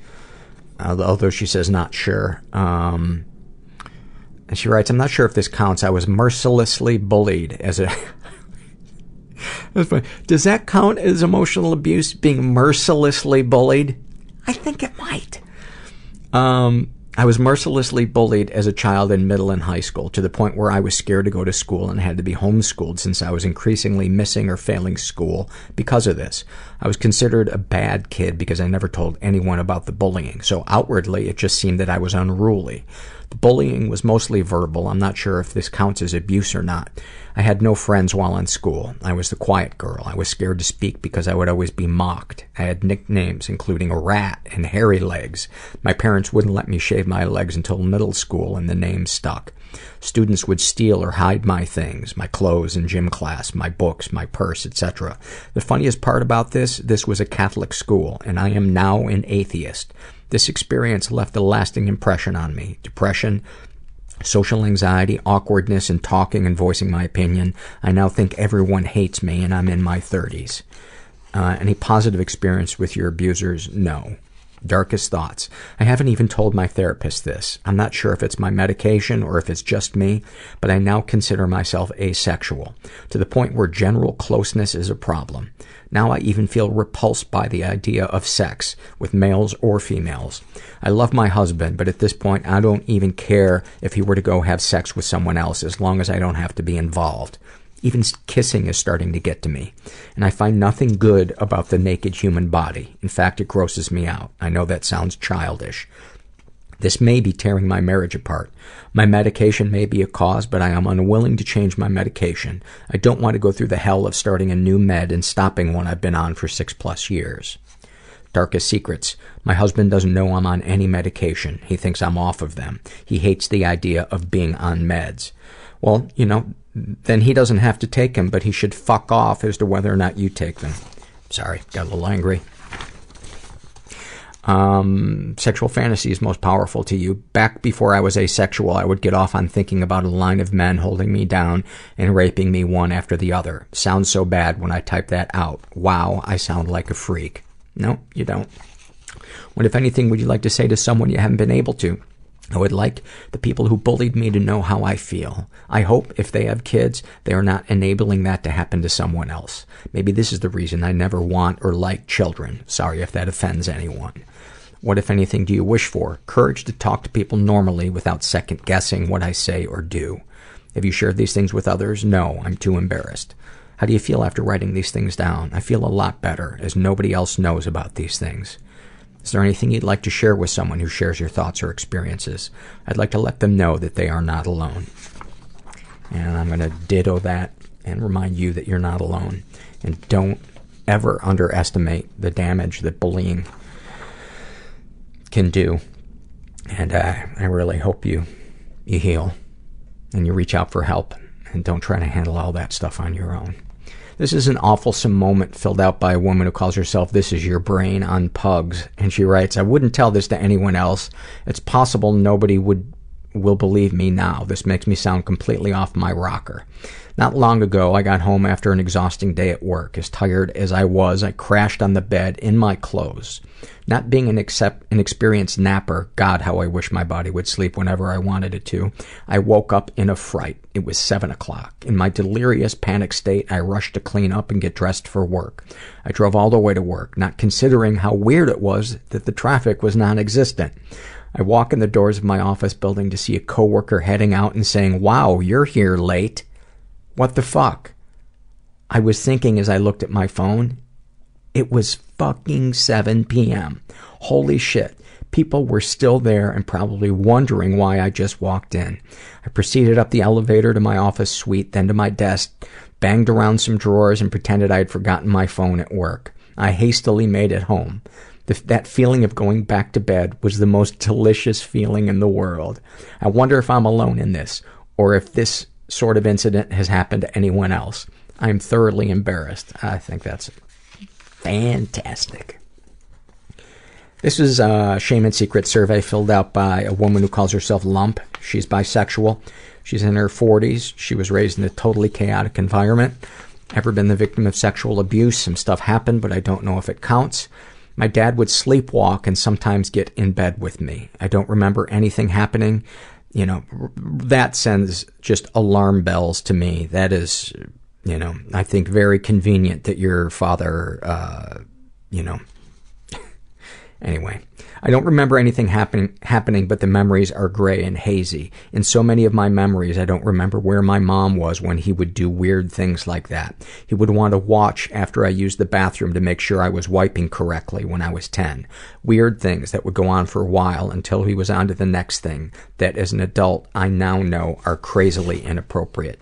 although she says not sure. Um, and she writes, I'm not sure if this counts. I was mercilessly bullied as a. Does that count as emotional abuse, being mercilessly bullied? I think it might. Um, I was mercilessly bullied as a child in middle and high school to the point where I was scared to go to school and had to be homeschooled since I was increasingly missing or failing school because of this. I was considered a bad kid because I never told anyone about the bullying, so outwardly it just seemed that I was unruly. The bullying was mostly verbal. I'm not sure if this counts as abuse or not. I had no friends while in school. I was the quiet girl. I was scared to speak because I would always be mocked. I had nicknames, including rat and hairy legs. My parents wouldn't let me shave my legs until middle school, and the name stuck. Students would steal or hide my things, my clothes in gym class, my books, my purse, etc. The funniest part about this, this was a Catholic school, and I am now an atheist. This experience left a lasting impression on me. Depression, social anxiety, awkwardness in talking and voicing my opinion. I now think everyone hates me and I'm in my 30s. Uh, any positive experience with your abusers? No. Darkest thoughts. I haven't even told my therapist this. I'm not sure if it's my medication or if it's just me, but I now consider myself asexual, to the point where general closeness is a problem. Now I even feel repulsed by the idea of sex, with males or females. I love my husband, but at this point I don't even care if he were to go have sex with someone else as long as I don't have to be involved. Even kissing is starting to get to me. And I find nothing good about the naked human body. In fact, it grosses me out. I know that sounds childish. This may be tearing my marriage apart. My medication may be a cause, but I am unwilling to change my medication. I don't want to go through the hell of starting a new med and stopping one I've been on for six plus years. Darkest secrets. My husband doesn't know I'm on any medication. He thinks I'm off of them. He hates the idea of being on meds. Well, you know, then he doesn't have to take them, but he should fuck off as to whether or not you take them. Sorry, got a little angry. Um, sexual fantasies most powerful to you. Back before I was asexual, I would get off on thinking about a line of men holding me down and raping me one after the other. Sounds so bad when I type that out. Wow, I sound like a freak. No, you don't. What, if anything, would you like to say to someone you haven't been able to? I would like the people who bullied me to know how I feel. I hope if they have kids, they are not enabling that to happen to someone else. Maybe this is the reason I never want or like children. Sorry if that offends anyone. What, if anything, do you wish for? Courage to talk to people normally without second guessing what I say or do. Have you shared these things with others? No, I'm too embarrassed. How do you feel after writing these things down? I feel a lot better, as nobody else knows about these things. Is there anything you'd like to share with someone who shares your thoughts or experiences? I'd like to let them know that they are not alone. And I'm going to ditto that and remind you that you're not alone. And don't ever underestimate the damage that bullying can do. And uh, I really hope you you heal and you reach out for help and don't try to handle all that stuff on your own. This is an awfulsome moment filled out by a woman who calls herself This Is Your Brain on Pugs. And she writes, I wouldn't tell this to anyone else. It's possible nobody would will believe me now. This makes me sound completely off my rocker. Not long ago, I got home after an exhausting day at work. As tired as I was, I crashed on the bed in my clothes. Not being an, accept, an experienced napper, God, how I wish my body would sleep whenever I wanted it to, I woke up in a fright. It was seven o'clock. In my delirious panic state, I rushed to clean up and get dressed for work. I drove all the way to work, not considering how weird it was that the traffic was non-existent. I walk in the doors of my office building to see a coworker heading out and saying, wow, you're here late. What the fuck? I was thinking as I looked at my phone, it was fucking 7 p.m. Holy shit. People were still there and probably wondering why I just walked in. I proceeded up the elevator to my office suite, then to my desk, banged around some drawers and pretended I had forgotten my phone at work. I hastily made it home. The, that feeling of going back to bed was the most delicious feeling in the world. I wonder if I'm alone in this, or if this sort of incident has happened to anyone else. I'm thoroughly embarrassed. I think that's fantastic. This is a shame and secret survey filled out by a woman who calls herself Lump. She's bisexual. She's in her 40s. She was raised in a totally chaotic environment. Ever been the victim of sexual abuse? Some stuff happened, but I don't know if it counts. My dad would sleepwalk and sometimes get in bed with me. I don't remember anything happening. You know, that sends just alarm bells to me. That is, you know, I think very convenient that your father, uh, you know, anyway. I don't remember anything happen- happening, but the memories are gray and hazy. In so many of my memories, I don't remember where my mom was when he would do weird things like that. He would want to watch after I used the bathroom to make sure I was wiping correctly when I was 10. Weird things that would go on for a while until he was on to the next thing that as an adult I now know are crazily inappropriate.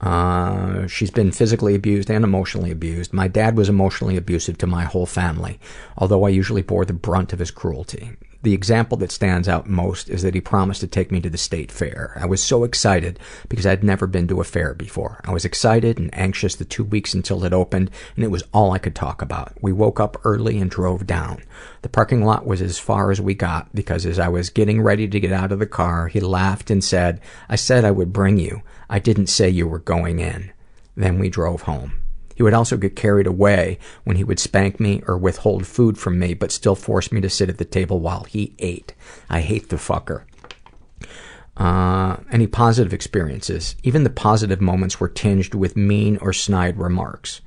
Uh, she's been physically abused and emotionally abused. My dad was emotionally abusive to my whole family, although I usually bore the brunt of his cruelty. The example that stands out most is that he promised to take me to the state fair. I was so excited because I'd never been to a fair before. I was excited and anxious the two weeks until it opened, and it was all I could talk about. We woke up early and drove down. The parking lot was as far as we got because as I was getting ready to get out of the car, he laughed and said, I said I would bring you. I didn't say you were going in. Then we drove home. He would also get carried away when he would spank me or withhold food from me, but still force me to sit at the table while he ate. I hate the fucker. Uh, any positive experiences? Even the positive moments were tinged with mean or snide remarks.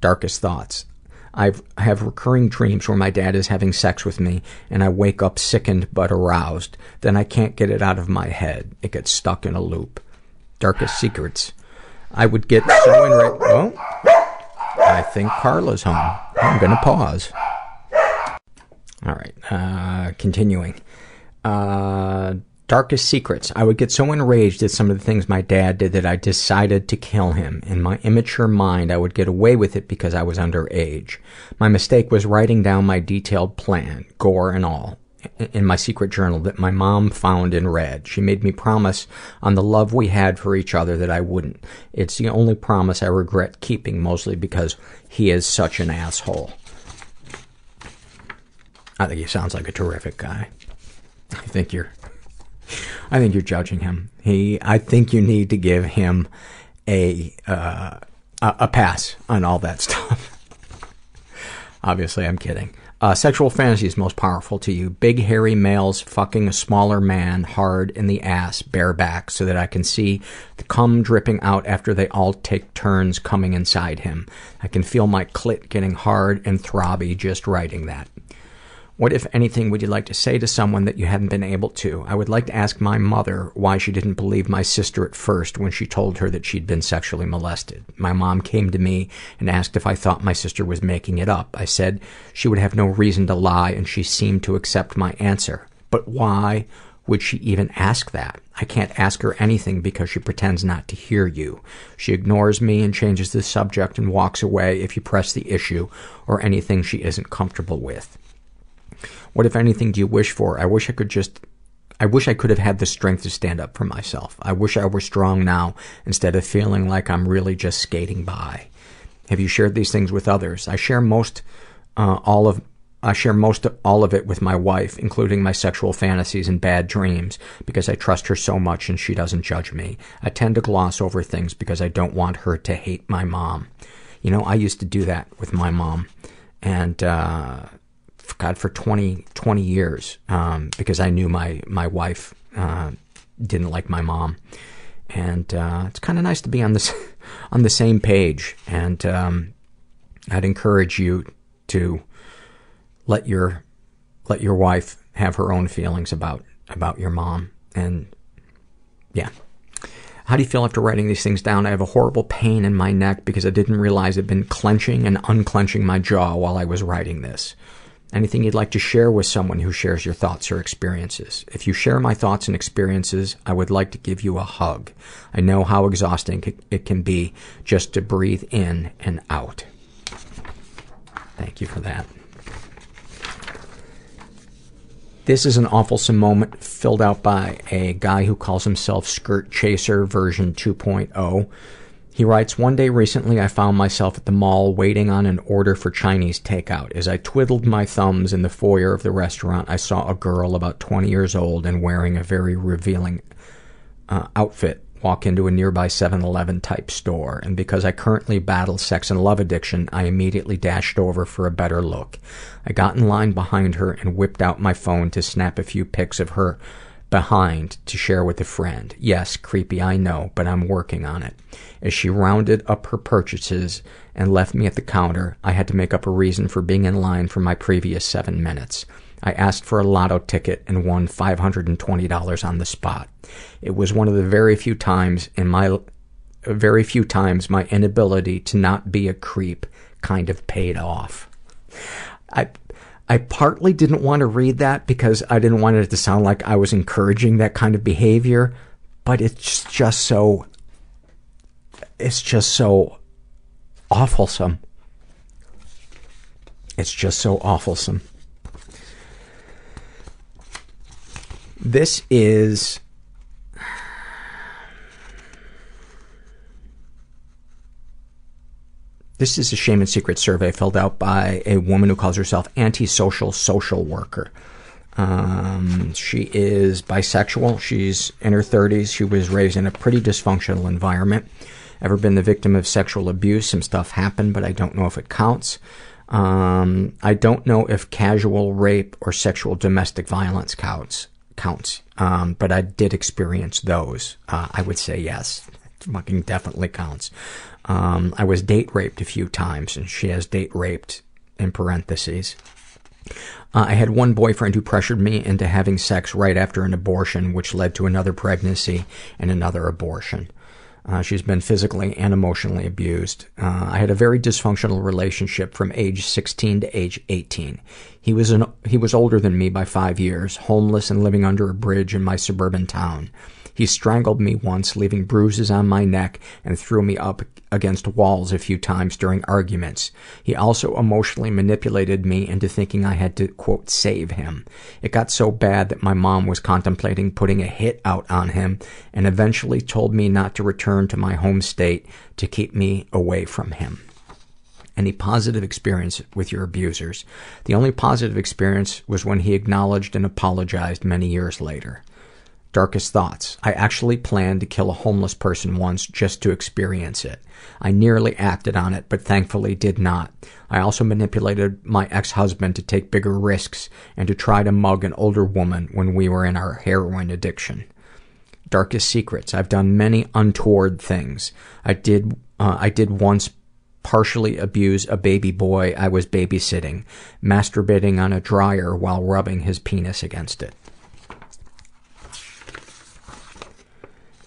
Darkest thoughts. I've, I have recurring dreams where my dad is having sex with me and I wake up sickened but aroused. Then I can't get it out of my head. It gets stuck in a loop. Darkest secrets. I would get so enraged. Oh, I think Carla's home. I'm gonna pause. All right, uh, continuing. Uh, darkest secrets. I would get so enraged at some of the things my dad did that I decided to kill him. In my immature mind, I would get away with it because I was underage. My mistake was writing down my detailed plan, gore and all, in my secret journal that my mom found and read. She made me promise on the love we had for each other that I wouldn't. It's the only promise I regret keeping, mostly because he is such an asshole. I think he sounds like a terrific guy. I think you're I think you're judging him. He I think you need to give him a uh, a, a pass on all that stuff. Obviously, I'm kidding. Uh, sexual fantasies most powerful to you. Big hairy males fucking a smaller man hard in the ass, bareback, so that I can see the cum dripping out after they all take turns coming inside him. I can feel my clit getting hard and throbby just writing that. What, if anything, would you like to say to someone that you hadn't been able to? I would like to ask my mother why she didn't believe my sister at first when she told her that she'd been sexually molested. My mom came to me and asked if I thought my sister was making it up. I said she would have no reason to lie, and she seemed to accept my answer. But why would she even ask that? I can't ask her anything because she pretends not to hear you. She ignores me and changes the subject and walks away if you press the issue or anything she isn't comfortable with. What, if anything, do you wish for? I wish I could just I wish I could have had the strength to stand up for myself. I wish I were strong now instead of feeling like I'm really just skating by. Have you shared these things with others? I share most uh, all of I share most of, all of it with my wife, including my sexual fantasies and bad dreams, because I trust her so much and she doesn't judge me. I tend to gloss over things because I don't want her to hate my mom. You know, I used to do that with my mom. And, uh, God, for 20, 20 years, um, because I knew my, my wife, uh, didn't like my mom. And, uh, it's kind of nice to be on this, on the same page. And, um, I'd encourage you to let your, let your wife have her own feelings about, about your mom. And, yeah. How do you feel after writing these things down? I have a horrible pain in my neck because I didn't realize I'd been clenching and unclenching my jaw while I was writing this. Anything you'd like to share with someone who shares your thoughts or experiences? If you share my thoughts and experiences, I would like to give you a hug. I know how exhausting it can be just to breathe in and out. Thank you for that. This is an awfulsome moment filled out by a guy who calls himself Skirt Chaser version 2.0. He writes, One day recently I found myself at the mall waiting on an order for Chinese takeout. As I twiddled my thumbs in the foyer of the restaurant, I saw a girl about 20 years old and wearing a very revealing uh, outfit walk into a nearby 7-Eleven type store. And because I currently battle sex and love addiction, I immediately dashed over for a better look. I got in line behind her and whipped out my phone to snap a few pics of her behind to share with a friend. Yes, creepy, I know, but I'm working on it. As she rounded up her purchases and left me at the counter, I had to make up a reason for being in line for my previous seven minutes. I asked for a lotto ticket and won $520 on the spot. It was one of the very few times in my very few times my inability to not be a creep kind of paid off. I I partly didn't want to read that because I didn't want it to sound like I was encouraging that kind of behavior, but it's just so it's just so awfulsome. It's just so awfulsome. This is This is a shame and secret survey filled out by a woman who calls herself antisocial social Social worker. Um, she is bisexual. She's in her 30s. She was raised in a pretty dysfunctional environment. Ever been the victim of sexual abuse? Some stuff happened, but I don't know if it counts. Um, I don't know if casual rape or sexual domestic violence counts. Counts, um, but I did experience those. Uh, I would say yes, fucking definitely counts. Um, I was date raped a few times, and she has date raped in parentheses. Uh, I had one boyfriend who pressured me into having sex right after an abortion, which led to another pregnancy and another abortion. Uh, she's been physically and emotionally abused. Uh, I had a very dysfunctional relationship from age 16 to age 18. He was an, he was older than me by five years, homeless and living under a bridge in my suburban town. He strangled me once, leaving bruises on my neck, and threw me up against walls a few times during arguments. He also emotionally manipulated me into thinking I had to, quote, save him. It got so bad that my mom was contemplating putting a hit out on him and eventually told me not to return to my home state to keep me away from him. Any positive experience with your abusers? The only positive experience was when he acknowledged and apologized many years later. Darkest thoughts. I actually planned to kill a homeless person once just to experience it. I nearly acted on it, but thankfully did not. I also manipulated my ex-husband to take bigger risks and to try to mug an older woman when we were in our heroin addiction. Darkest secrets. I've done many untoward things. I did, uh, I did once partially abuse a baby boy I was babysitting, masturbating on a dryer while rubbing his penis against it.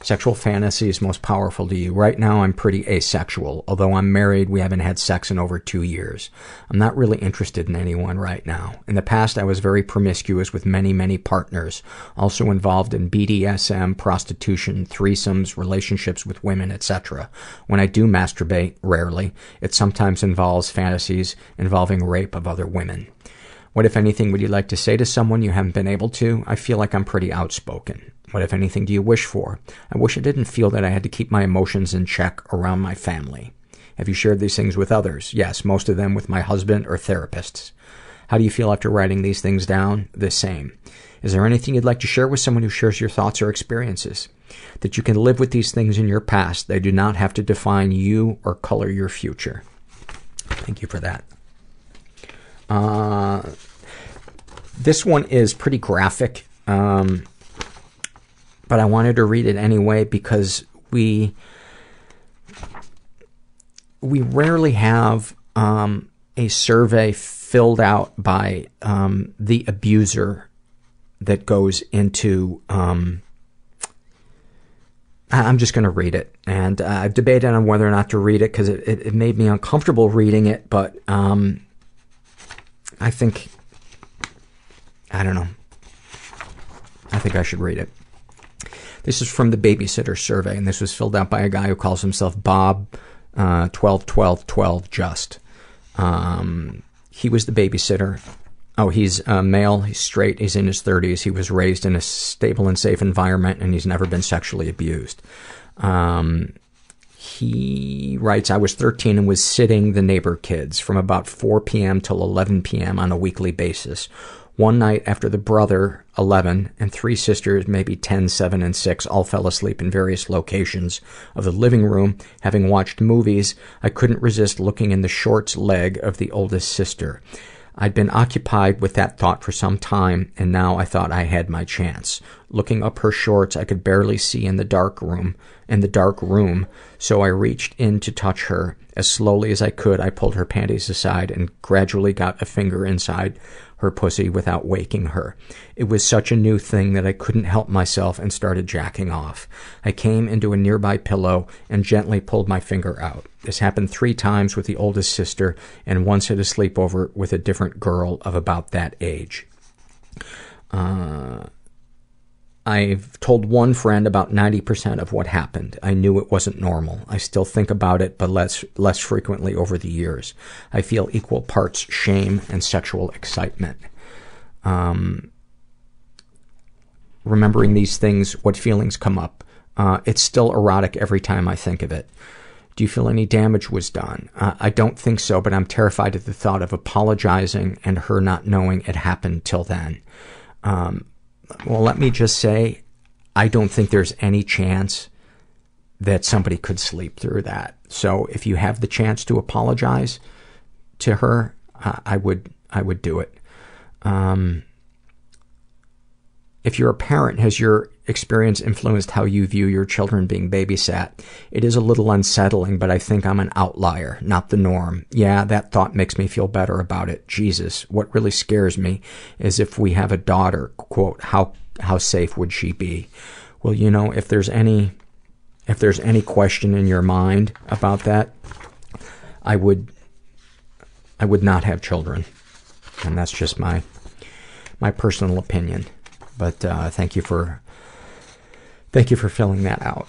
Sexual fantasies most powerful to you. Right now, I'm pretty asexual. Although I'm married, we haven't had sex in over two years. I'm not really interested in anyone right now. In the past, I was very promiscuous with many, many partners. Also involved in BDSM, prostitution, threesomes, relationships with women, etc. When I do masturbate, rarely, it sometimes involves fantasies involving rape of other women. What, if anything, would you like to say to someone you haven't been able to? I feel like I'm pretty outspoken. What, if anything, do you wish for? I wish I didn't feel that I had to keep my emotions in check around my family. Have you shared these things with others? Yes, most of them with my husband or therapists. How do you feel after writing these things down? The same. Is there anything you'd like to share with someone who shares your thoughts or experiences? That you can live with these things in your past. They do not have to define you or color your future. Thank you for that. Uh, this one is pretty graphic. Um, but I wanted to read it anyway because we we rarely have um, a survey filled out by um, the abuser that goes into. Um, I'm just going to read it, and uh, I've debated on whether or not to read it because it, it, it, made me uncomfortable reading it. But um, I think I don't know. I think I should read it. This is from the babysitter survey, and this was filled out by a guy who calls himself Bob uh, 12 12 12 Just. Um, he was the babysitter. Oh, he's male, he's straight, he's in his 30s. He was raised in a stable and safe environment, and he's never been sexually abused. Um, he writes, I was 13 and was sitting the neighbor kids from about 4 p.m. till 11 p.m. on a weekly basis. One night after the brother, 11, and three sisters, maybe 10, 7, and 6, all fell asleep in various locations of the living room, having watched movies, I couldn't resist looking in the shorts leg of the oldest sister. I'd been occupied with that thought for some time, and now I thought I had my chance. Looking up her shorts, I could barely see in the dark room, in the dark room, so I reached in to touch her. As slowly as I could, I pulled her panties aside and gradually got a finger inside her pussy without waking her. It was such a new thing that I couldn't help myself and started jacking off. I came into a nearby pillow and gently pulled my finger out. This happened three times with the oldest sister and once at a sleepover with a different girl of about that age. Uh, I've told one friend about 90% of what happened. I knew it wasn't normal. I still think about it, but less, less frequently over the years. I feel equal parts shame and sexual excitement. Um, remembering these things, what feelings come up? Uh, it's still erotic every time I think of it. Do you feel any damage was done? Uh, I don't think so, but I'm terrified at the thought of apologizing and her not knowing it happened till then. Um, well, let me just say, I don't think there's any chance that somebody could sleep through that. So if you have the chance to apologize to her, uh, I would I would do it. Um, if you're a parent, has your experience influenced how you view your children being babysat? It is a little unsettling, but I think I'm an outlier, not the norm. Yeah, that thought makes me feel better about it. Jesus, what really scares me is if we have a daughter, quote, how how safe would she be? Well, you know, if there's any if there's any question in your mind about that, I would I would not have children. And that's just my my personal opinion. But uh, thank you for thank you for filling that out.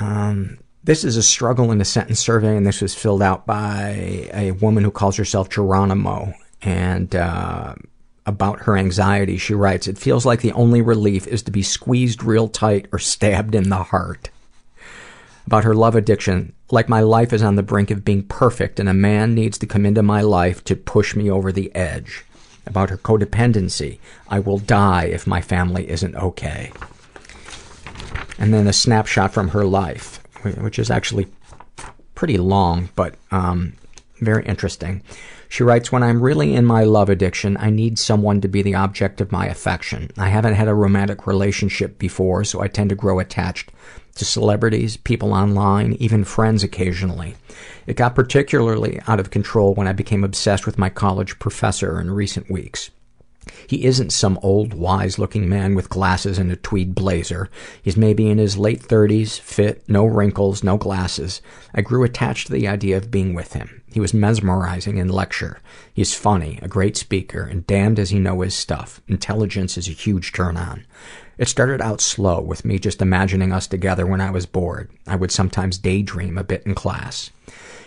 Um, this is a struggle in a sentence survey, and this was filled out by a woman who calls herself Geronimo. And uh, about her anxiety, she writes, "It feels like the only relief is to be squeezed real tight or stabbed in the heart." About her love addiction, like my life is on the brink of being perfect, and a man needs to come into my life to push me over the edge about her codependency. I will die if my family isn't okay. And then a snapshot from her life, which is actually pretty long, but um, very interesting. She writes, When I'm really in my love addiction, I need someone to be the object of my affection. I haven't had a romantic relationship before, so I tend to grow attached to celebrities, people online, even friends occasionally. It got particularly out of control when I became obsessed with my college professor in recent weeks. He isn't some old, wise-looking man with glasses and a tweed blazer. He's maybe in his late 30s, fit, no wrinkles, no glasses. I grew attached to the idea of being with him. He was mesmerizing in lecture. He's funny, a great speaker, and damned does he know his stuff. Intelligence is a huge turn on. It started out slow, with me just imagining us together when I was bored. I would sometimes daydream a bit in class.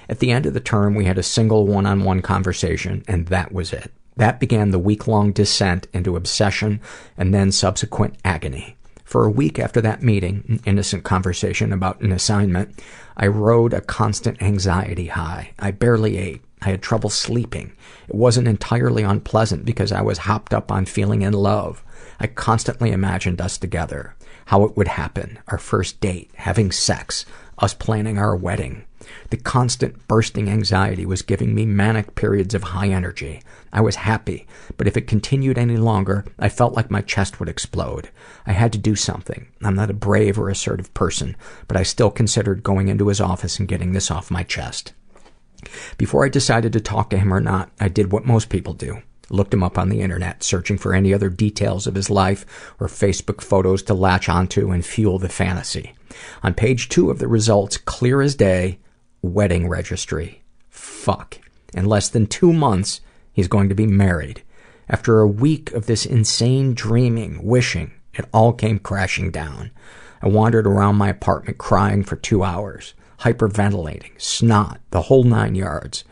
At the end of the term, we had a single one-on-one conversation, and that was it. That began the week-long descent into obsession and then subsequent agony. For a week after that meeting, an innocent conversation about an assignment, I rode a constant anxiety high. I barely ate. I had trouble sleeping. It wasn't entirely unpleasant because I was hopped up on feeling in love. I constantly imagined us together, how it would happen, our first date, having sex, us planning our wedding. The constant bursting anxiety was giving me manic periods of high energy. I was happy, but if it continued any longer, I felt like my chest would explode. I had to do something. I'm not a brave or assertive person, but I still considered going into his office and getting this off my chest. Before I decided to talk to him or not, I did what most people do. Looked him up on the internet, searching for any other details of his life or Facebook photos to latch onto and fuel the fantasy. On page two of the results, clear as day, wedding registry. Fuck. In less than two months, he's going to be married. After a week of this insane dreaming, wishing, it all came crashing down. I wandered around my apartment crying for two hours, hyperventilating, snot, the whole nine yards.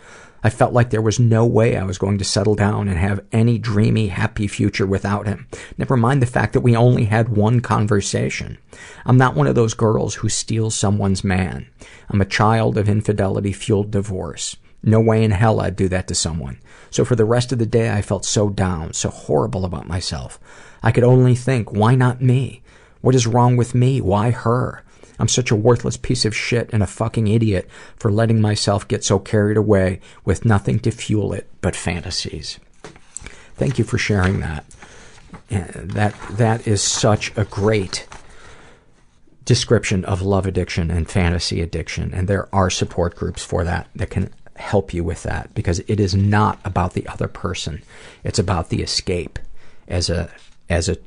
I felt like there was no way I was going to settle down and have any dreamy, happy future without him. Never mind the fact that we only had one conversation. I'm not one of those girls who steals someone's man. I'm a child of infidelity fueled divorce. No way in hell I'd do that to someone. So for the rest of the day, I felt so down, so horrible about myself. I could only think, why not me? What is wrong with me? Why her? I'm such a worthless piece of shit and a fucking idiot for letting myself get so carried away with nothing to fuel it but fantasies. Thank you for sharing that. That that is such a great description of love addiction and fantasy addiction, and there are support groups for that that can help you with that because it is not about the other person. It's about the escape as a as a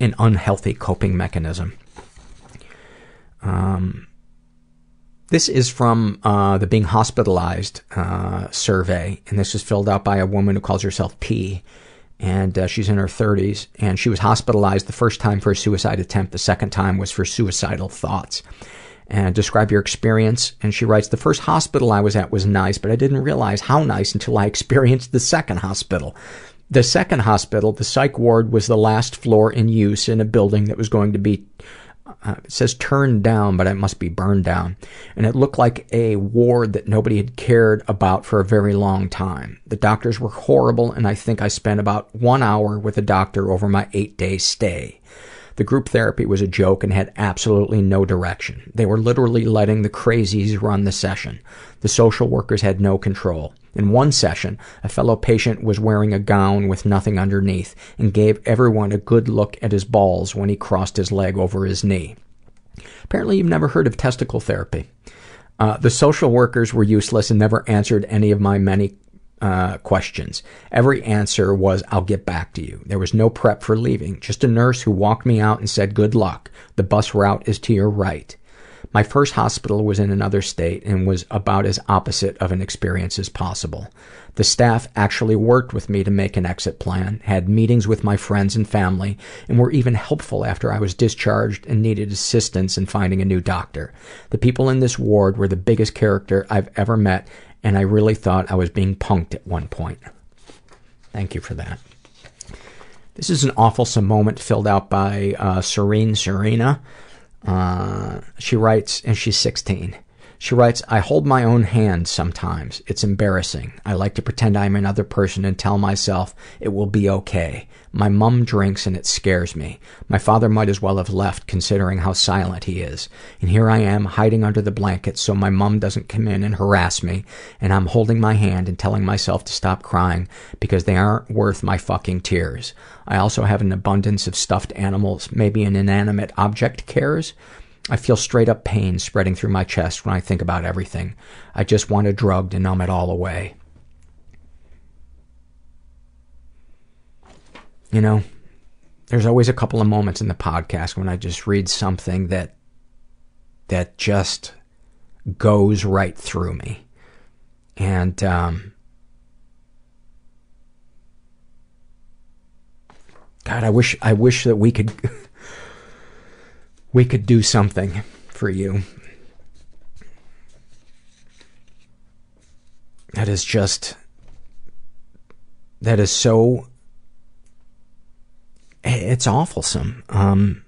an unhealthy coping mechanism. Um, this is from uh, the being hospitalized uh, survey, and this is filled out by a woman who calls herself P, and uh, she's in her 30s, and she was hospitalized the first time for a suicide attempt. The second time was for suicidal thoughts. And describe your experience. And she writes, the first hospital I was at was nice, but I didn't realize how nice until I experienced the second hospital. The second hospital, the psych ward, was the last floor in use in a building that was going to be uh, it says turned down, but it must be burned down. And it looked like a ward that nobody had cared about for a very long time. The doctors were horrible, and I think I spent about one hour with a doctor over my eight day stay. The group therapy was a joke and had absolutely no direction. They were literally letting the crazies run the session. The social workers had no control. In one session, a fellow patient was wearing a gown with nothing underneath and gave everyone a good look at his balls when he crossed his leg over his knee. Apparently, you've never heard of testicle therapy. Uh, the social workers were useless and never answered any of my many uh, questions. Every answer was, I'll get back to you. There was no prep for leaving, just a nurse who walked me out and said, Good luck. The bus route is to your right. My first hospital was in another state and was about as opposite of an experience as possible. The staff actually worked with me to make an exit plan, had meetings with my friends and family, and were even helpful after I was discharged and needed assistance in finding a new doctor. The people in this ward were the biggest character I've ever met, and I really thought I was being punked at one point. Thank you for that. This is an awful moment filled out by uh, Serene Serena. Uh, she writes, and she's 16. She writes, I hold my own hand sometimes. It's embarrassing. I like to pretend I'm another person and tell myself it will be okay. My mum drinks and it scares me. My father might as well have left considering how silent he is. And here I am hiding under the blankets so my mum doesn't come in and harass me. And I'm holding my hand and telling myself to stop crying because they aren't worth my fucking tears. I also have an abundance of stuffed animals, maybe an inanimate object cares. I feel straight up pain spreading through my chest when I think about everything. I just want a drug to numb it all away. You know, there's always a couple of moments in the podcast when I just read something that that just goes right through me. And um God, I wish I wish that we could we could do something for you. That is just that is so it's awfulsome. Um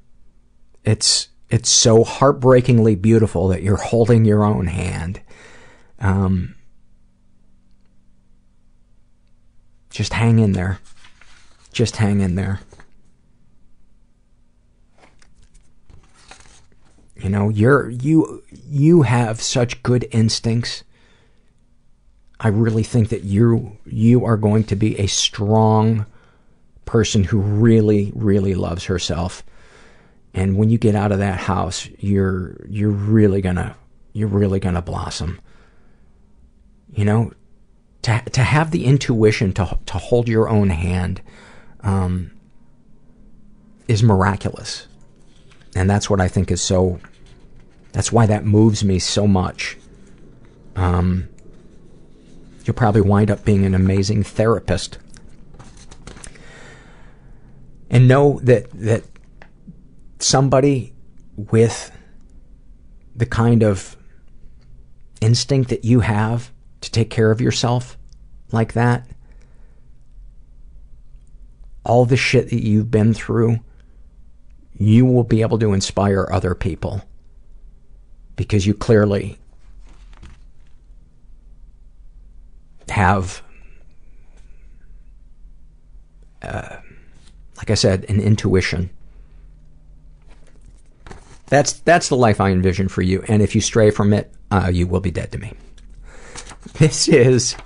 it's it's so heartbreakingly beautiful that you're holding your own hand. Um just hang in there. Just hang in there. You know, you're you you have such good instincts. I really think that you you are going to be a strong person who really really loves herself. And when you get out of that house, you're you're really going to you're really going to blossom. You know, to to have the intuition to to hold your own hand um, is miraculous. And that's what I think is so, that's why that moves me so much. Um, you'll probably wind up being an amazing therapist. And know that, that somebody with the kind of instinct that you have to take care of yourself like that, all the shit that you've been through, you will be able to inspire other people. Because you clearly have, uh, like I said, an intuition. That's, that's the life I envision for you, and if you stray from it, uh, you will be dead to me. This is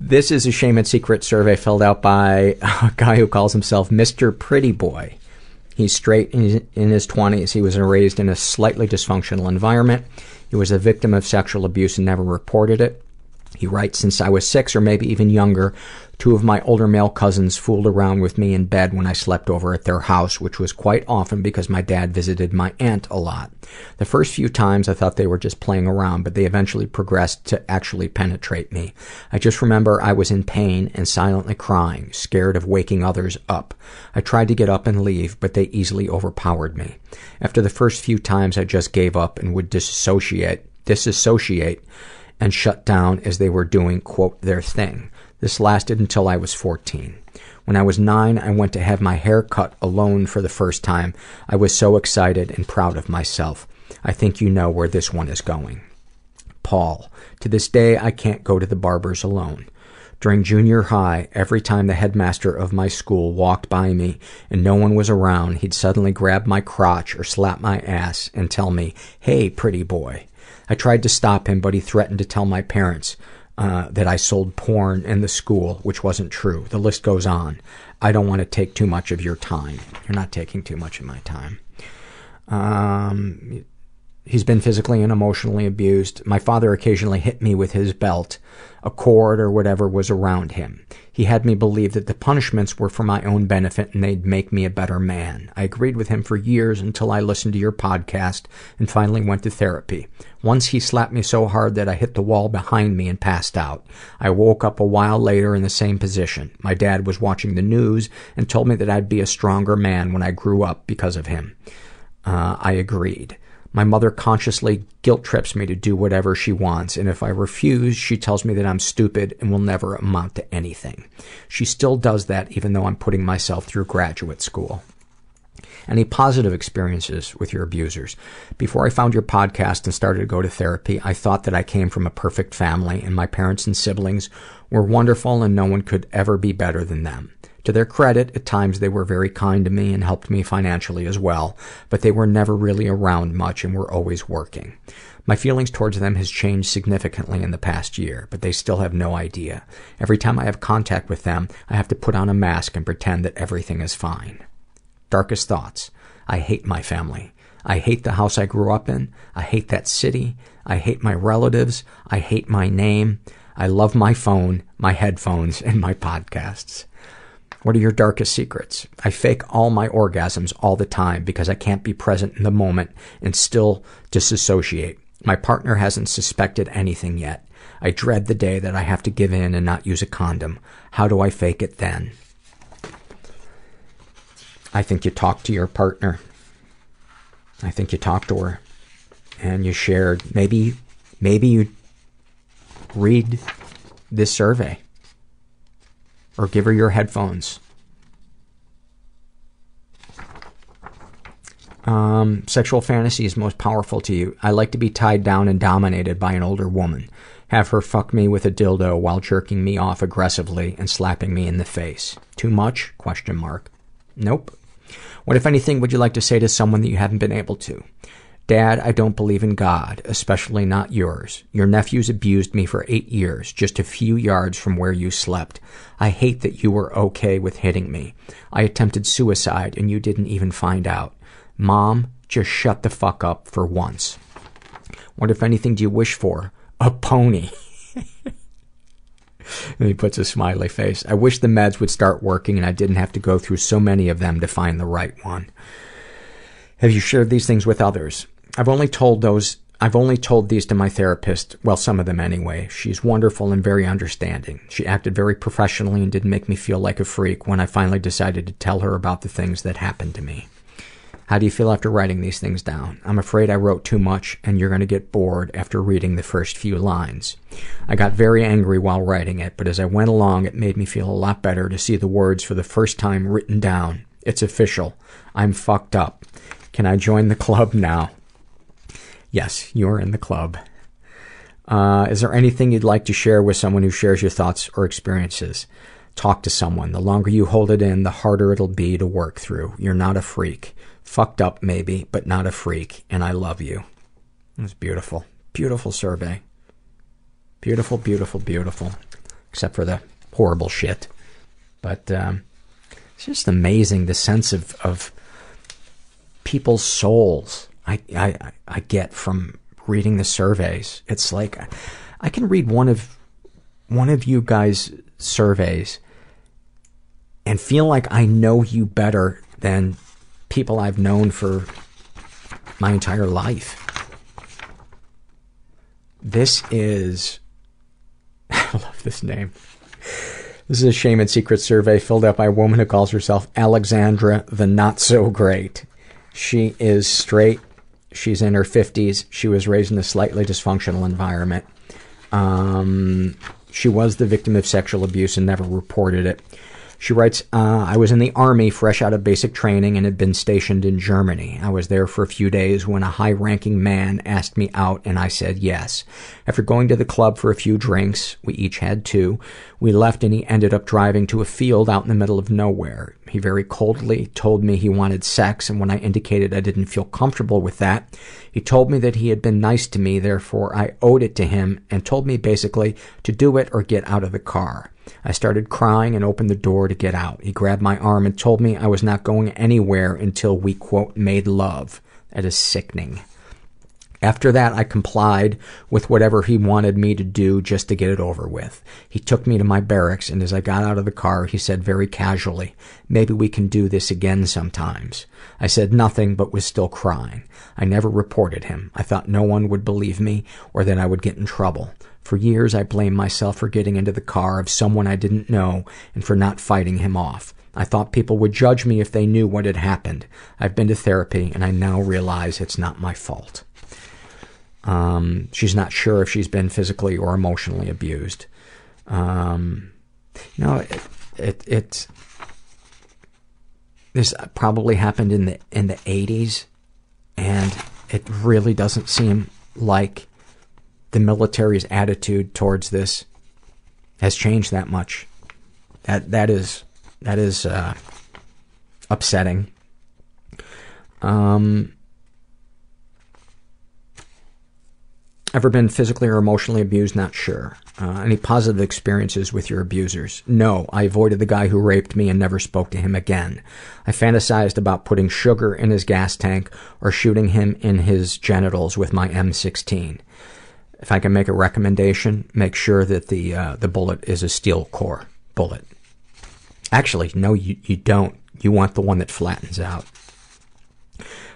this is a shame and secret survey filled out by a guy who calls himself Mr. Pretty Boy. He's straight in his 20s. He was raised in a slightly dysfunctional environment. He was a victim of sexual abuse and never reported it. He writes, since I was six or maybe even younger, two of my older male cousins fooled around with me in bed when I slept over at their house, which was quite often because my dad visited my aunt a lot. The first few times I thought they were just playing around, but they eventually progressed to actually penetrate me. I just remember I was in pain and silently crying, scared of waking others up. I tried to get up and leave, but they easily overpowered me. After the first few times I just gave up and would disassociate, disassociate, and shut down as they were doing, quote, their thing. This lasted until I was 14. When I was nine, I went to have my hair cut alone for the first time. I was so excited and proud of myself. I think you know where this one is going. Paul. To this day, I can't go to the barber's alone. During junior high, every time the headmaster of my school walked by me and no one was around, he'd suddenly grab my crotch or slap my ass and tell me, Hey, pretty boy. I tried to stop him, but he threatened to tell my parents uh, that I sold porn in the school, which wasn't true. The list goes on. I don't want to take too much of your time. You're not taking too much of my time. Um, he's been physically and emotionally abused. My father occasionally hit me with his belt. A cord or whatever was around him. He had me believe that the punishments were for my own benefit and they'd make me a better man. I agreed with him for years until I listened to your podcast and finally went to therapy. Once he slapped me so hard that I hit the wall behind me and passed out. I woke up a while later in the same position. My dad was watching the news and told me that I'd be a stronger man when I grew up because of him. Uh, I agreed. My mother consciously guilt trips me to do whatever she wants, and if I refuse, she tells me that I'm stupid and will never amount to anything. She still does that even though I'm putting myself through graduate school. Any positive experiences with your abusers? Before I found your podcast and started to go to therapy, I thought that I came from a perfect family and my parents and siblings were wonderful and no one could ever be better than them. To their credit, at times they were very kind to me and helped me financially as well, but they were never really around much and were always working. My feelings towards them has changed significantly in the past year, but they still have no idea. Every time I have contact with them, I have to put on a mask and pretend that everything is fine. Darkest thoughts. I hate my family. I hate the house I grew up in. I hate that city. I hate my relatives. I hate my name. I love my phone, my headphones, and my podcasts. What are your darkest secrets? I fake all my orgasms all the time because I can't be present in the moment and still disassociate. My partner hasn't suspected anything yet. I dread the day that I have to give in and not use a condom. How do I fake it then? I think you talk to your partner. I think you talk to her and you shared maybe maybe you read this survey or give her your headphones. Um, sexual is most powerful to you. I like to be tied down and dominated by an older woman. Have her fuck me with a dildo while jerking me off aggressively and slapping me in the face. Too much? Question mark. Nope. What, if anything, would you like to say to someone that you haven't been able to? Dad, I don't believe in God, especially not yours. Your nephews abused me for eight years, just a few yards from where you slept. I hate that you were okay with hitting me. I attempted suicide and you didn't even find out. Mom, just shut the fuck up for once. What, if anything, do you wish for? A pony. and he puts a smiley face. I wish the meds would start working and I didn't have to go through so many of them to find the right one. Have you shared these things with others? I've only told those I've only told these to my therapist, well, some of them anyway. She's wonderful and very understanding. She acted very professionally and didn't make me feel like a freak when I finally decided to tell her about the things that happened to me. How do you feel after writing these things down? I'm afraid I wrote too much and you're going to get bored after reading the first few lines. I got very angry while writing it, but as I went along, it made me feel a lot better to see the words for the first time written down. It's official. I'm fucked up. Can I join the club now? Yes, you're in the club. Uh, is there anything you'd like to share with someone who shares your thoughts or experiences? Talk to someone. The longer you hold it in, the harder it'll be to work through. You're not a freak. Fucked up, maybe, but not a freak, and I love you. It's beautiful. Beautiful survey. Beautiful, beautiful, beautiful. Except for the horrible shit. But um, it's just amazing the sense of, of people's souls I, I, I get from reading the surveys. It's like I can read one of one of you guys' surveys and feel like I know you better than people I've known for my entire life. This is I love this name. This is a shame and secret survey filled out by a woman who calls herself Alexandra the Not So Great. She is straight, She's in her 50s. She was raised in a slightly dysfunctional environment. Um, she was the victim of sexual abuse and never reported it. She writes, uh, I was in the army fresh out of basic training and had been stationed in Germany. I was there for a few days when a high ranking man asked me out and I said yes. After going to the club for a few drinks, we each had two, we left and he ended up driving to a field out in the middle of nowhere. He very coldly told me he wanted sex and when I indicated I didn't feel comfortable with that, he told me that he had been nice to me, therefore I owed it to him and told me basically to do it or get out of the car. I started crying and opened the door to get out. He grabbed my arm and told me I was not going anywhere until we, quote, made love. That is sickening. After that, I complied with whatever he wanted me to do just to get it over with. He took me to my barracks, and as I got out of the car, he said very casually, Maybe we can do this again sometimes. I said nothing, but was still crying. I never reported him. I thought no one would believe me, or that I would get in trouble. For years, I blamed myself for getting into the car of someone I didn't know and for not fighting him off. I thought people would judge me if they knew what had happened. I've been to therapy, and I now realize it's not my fault. Um, she's not sure if she's been physically or emotionally abused. Um, you know, it, it, it, this probably happened in the in the 80s, and it really doesn't seem like the military's attitude towards this has changed that much. That that is that is uh, upsetting. Um, ever been physically or emotionally abused? Not sure. Uh, any positive experiences with your abusers? No. I avoided the guy who raped me and never spoke to him again. I fantasized about putting sugar in his gas tank or shooting him in his genitals with my M16. If I can make a recommendation, make sure that the uh, the bullet is a steel core bullet. Actually, no, you, you don't. You want the one that flattens out.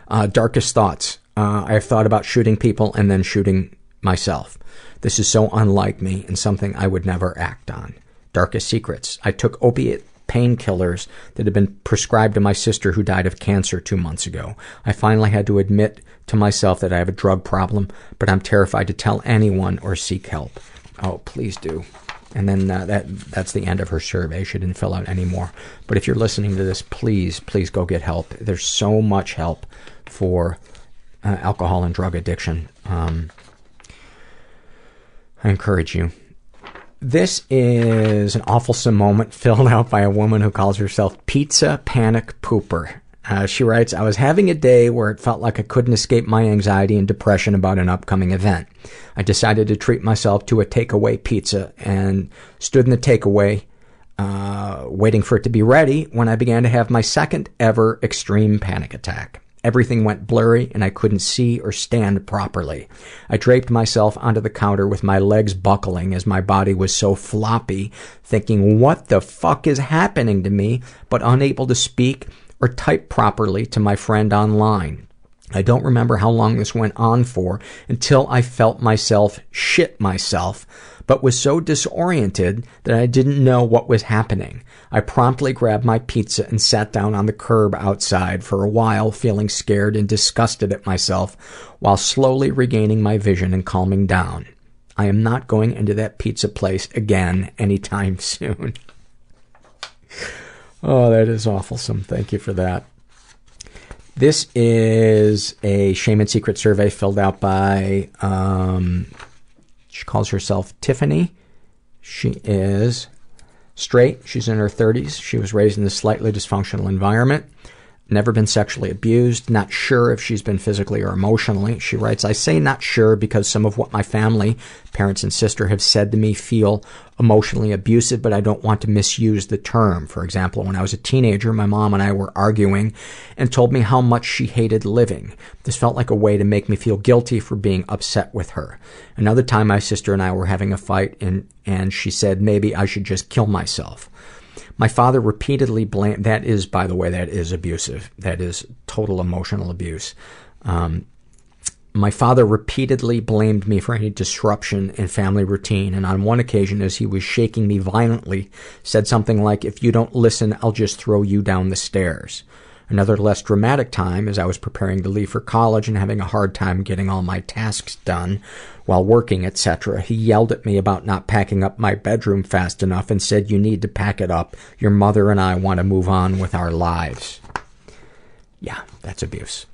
Uh, darkest thoughts. Uh, I have thought about shooting people and then shooting myself. This is so unlike me and something I would never act on. Darkest secrets. I took opiate painkillers that had been prescribed to my sister who died of cancer two months ago. I finally had to admit to myself that I have a drug problem, but I'm terrified to tell anyone or seek help. Oh, please do. And then uh, that that's the end of her survey. She didn't fill out any more. But if you're listening to this, please, please go get help. There's so much help for uh, alcohol and drug addiction. Um, I encourage you. This is an awfulsome moment filled out by a woman who calls herself Pizza Panic Pooper. Uh, she writes, I was having a day where it felt like I couldn't escape my anxiety and depression about an upcoming event. I decided to treat myself to a takeaway pizza and stood in the takeaway, uh, waiting for it to be ready when I began to have my second ever extreme panic attack. Everything went blurry and I couldn't see or stand properly. I draped myself onto the counter with my legs buckling as my body was so floppy, thinking, what the fuck is happening to me, but unable to speak or type properly to my friend online. I don't remember how long this went on for until I felt myself shit myself, but was so disoriented that I didn't know what was happening. I promptly grabbed my pizza and sat down on the curb outside for a while, feeling scared and disgusted at myself, while slowly regaining my vision and calming down. I am not going into that pizza place again anytime soon. oh, that is awfulsome. Thank you for that. This is a shame and secret survey filled out by, um, she calls herself Tiffany. She is straight. She's in her 30s. She was raised in a slightly dysfunctional environment. Never been sexually abused. Not sure if she's been physically or emotionally. She writes, I say not sure because some of what my family, parents and sister, have said to me feel emotionally abusive, but I don't want to misuse the term. For example, when I was a teenager, my mom and I were arguing and told me how much she hated living. This felt like a way to make me feel guilty for being upset with her. Another time, my sister and I were having a fight and, and she said maybe I should just kill myself. My father repeatedly blamed, that is, by the way, that is abusive. That is total emotional abuse. Um, my father repeatedly blamed me for any disruption in family routine, and on one occasion, as he was shaking me violently, said something like, If you don't listen, I'll just throw you down the stairs. Another less dramatic time is I was preparing to leave for college and having a hard time getting all my tasks done while working, etc. He yelled at me about not packing up my bedroom fast enough and said, You need to pack it up. Your mother and I want to move on with our lives. Yeah, that's abuse.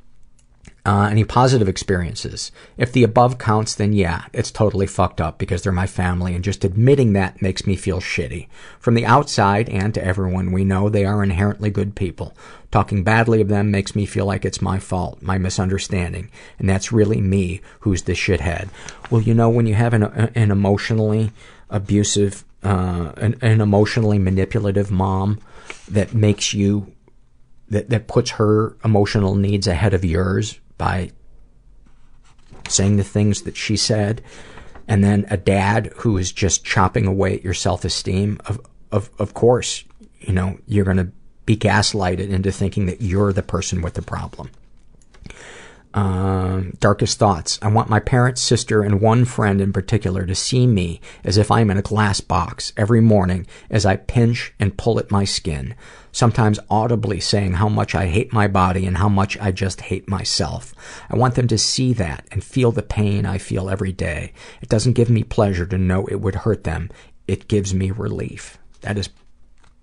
Uh, any positive experiences? If the above counts, then yeah, it's totally fucked up because they're my family, and just admitting that makes me feel shitty. From the outside, and to everyone we know, they are inherently good people. Talking badly of them makes me feel like it's my fault, my misunderstanding, and that's really me who's the shithead. Well, you know, when you have an, an emotionally abusive, uh, an, an emotionally manipulative mom that makes you that, that puts her emotional needs ahead of yours by saying the things that she said, and then a dad who is just chopping away at your self-esteem, of, of, of course, you know, you're gonna be gaslighted into thinking that you're the person with the problem. Um, darkest thoughts. I want my parents, sister, and one friend in particular to see me as if I'm in a glass box every morning as I pinch and pull at my skin, sometimes audibly saying how much I hate my body and how much I just hate myself. I want them to see that and feel the pain I feel every day. It doesn't give me pleasure to know it would hurt them. It gives me relief. That is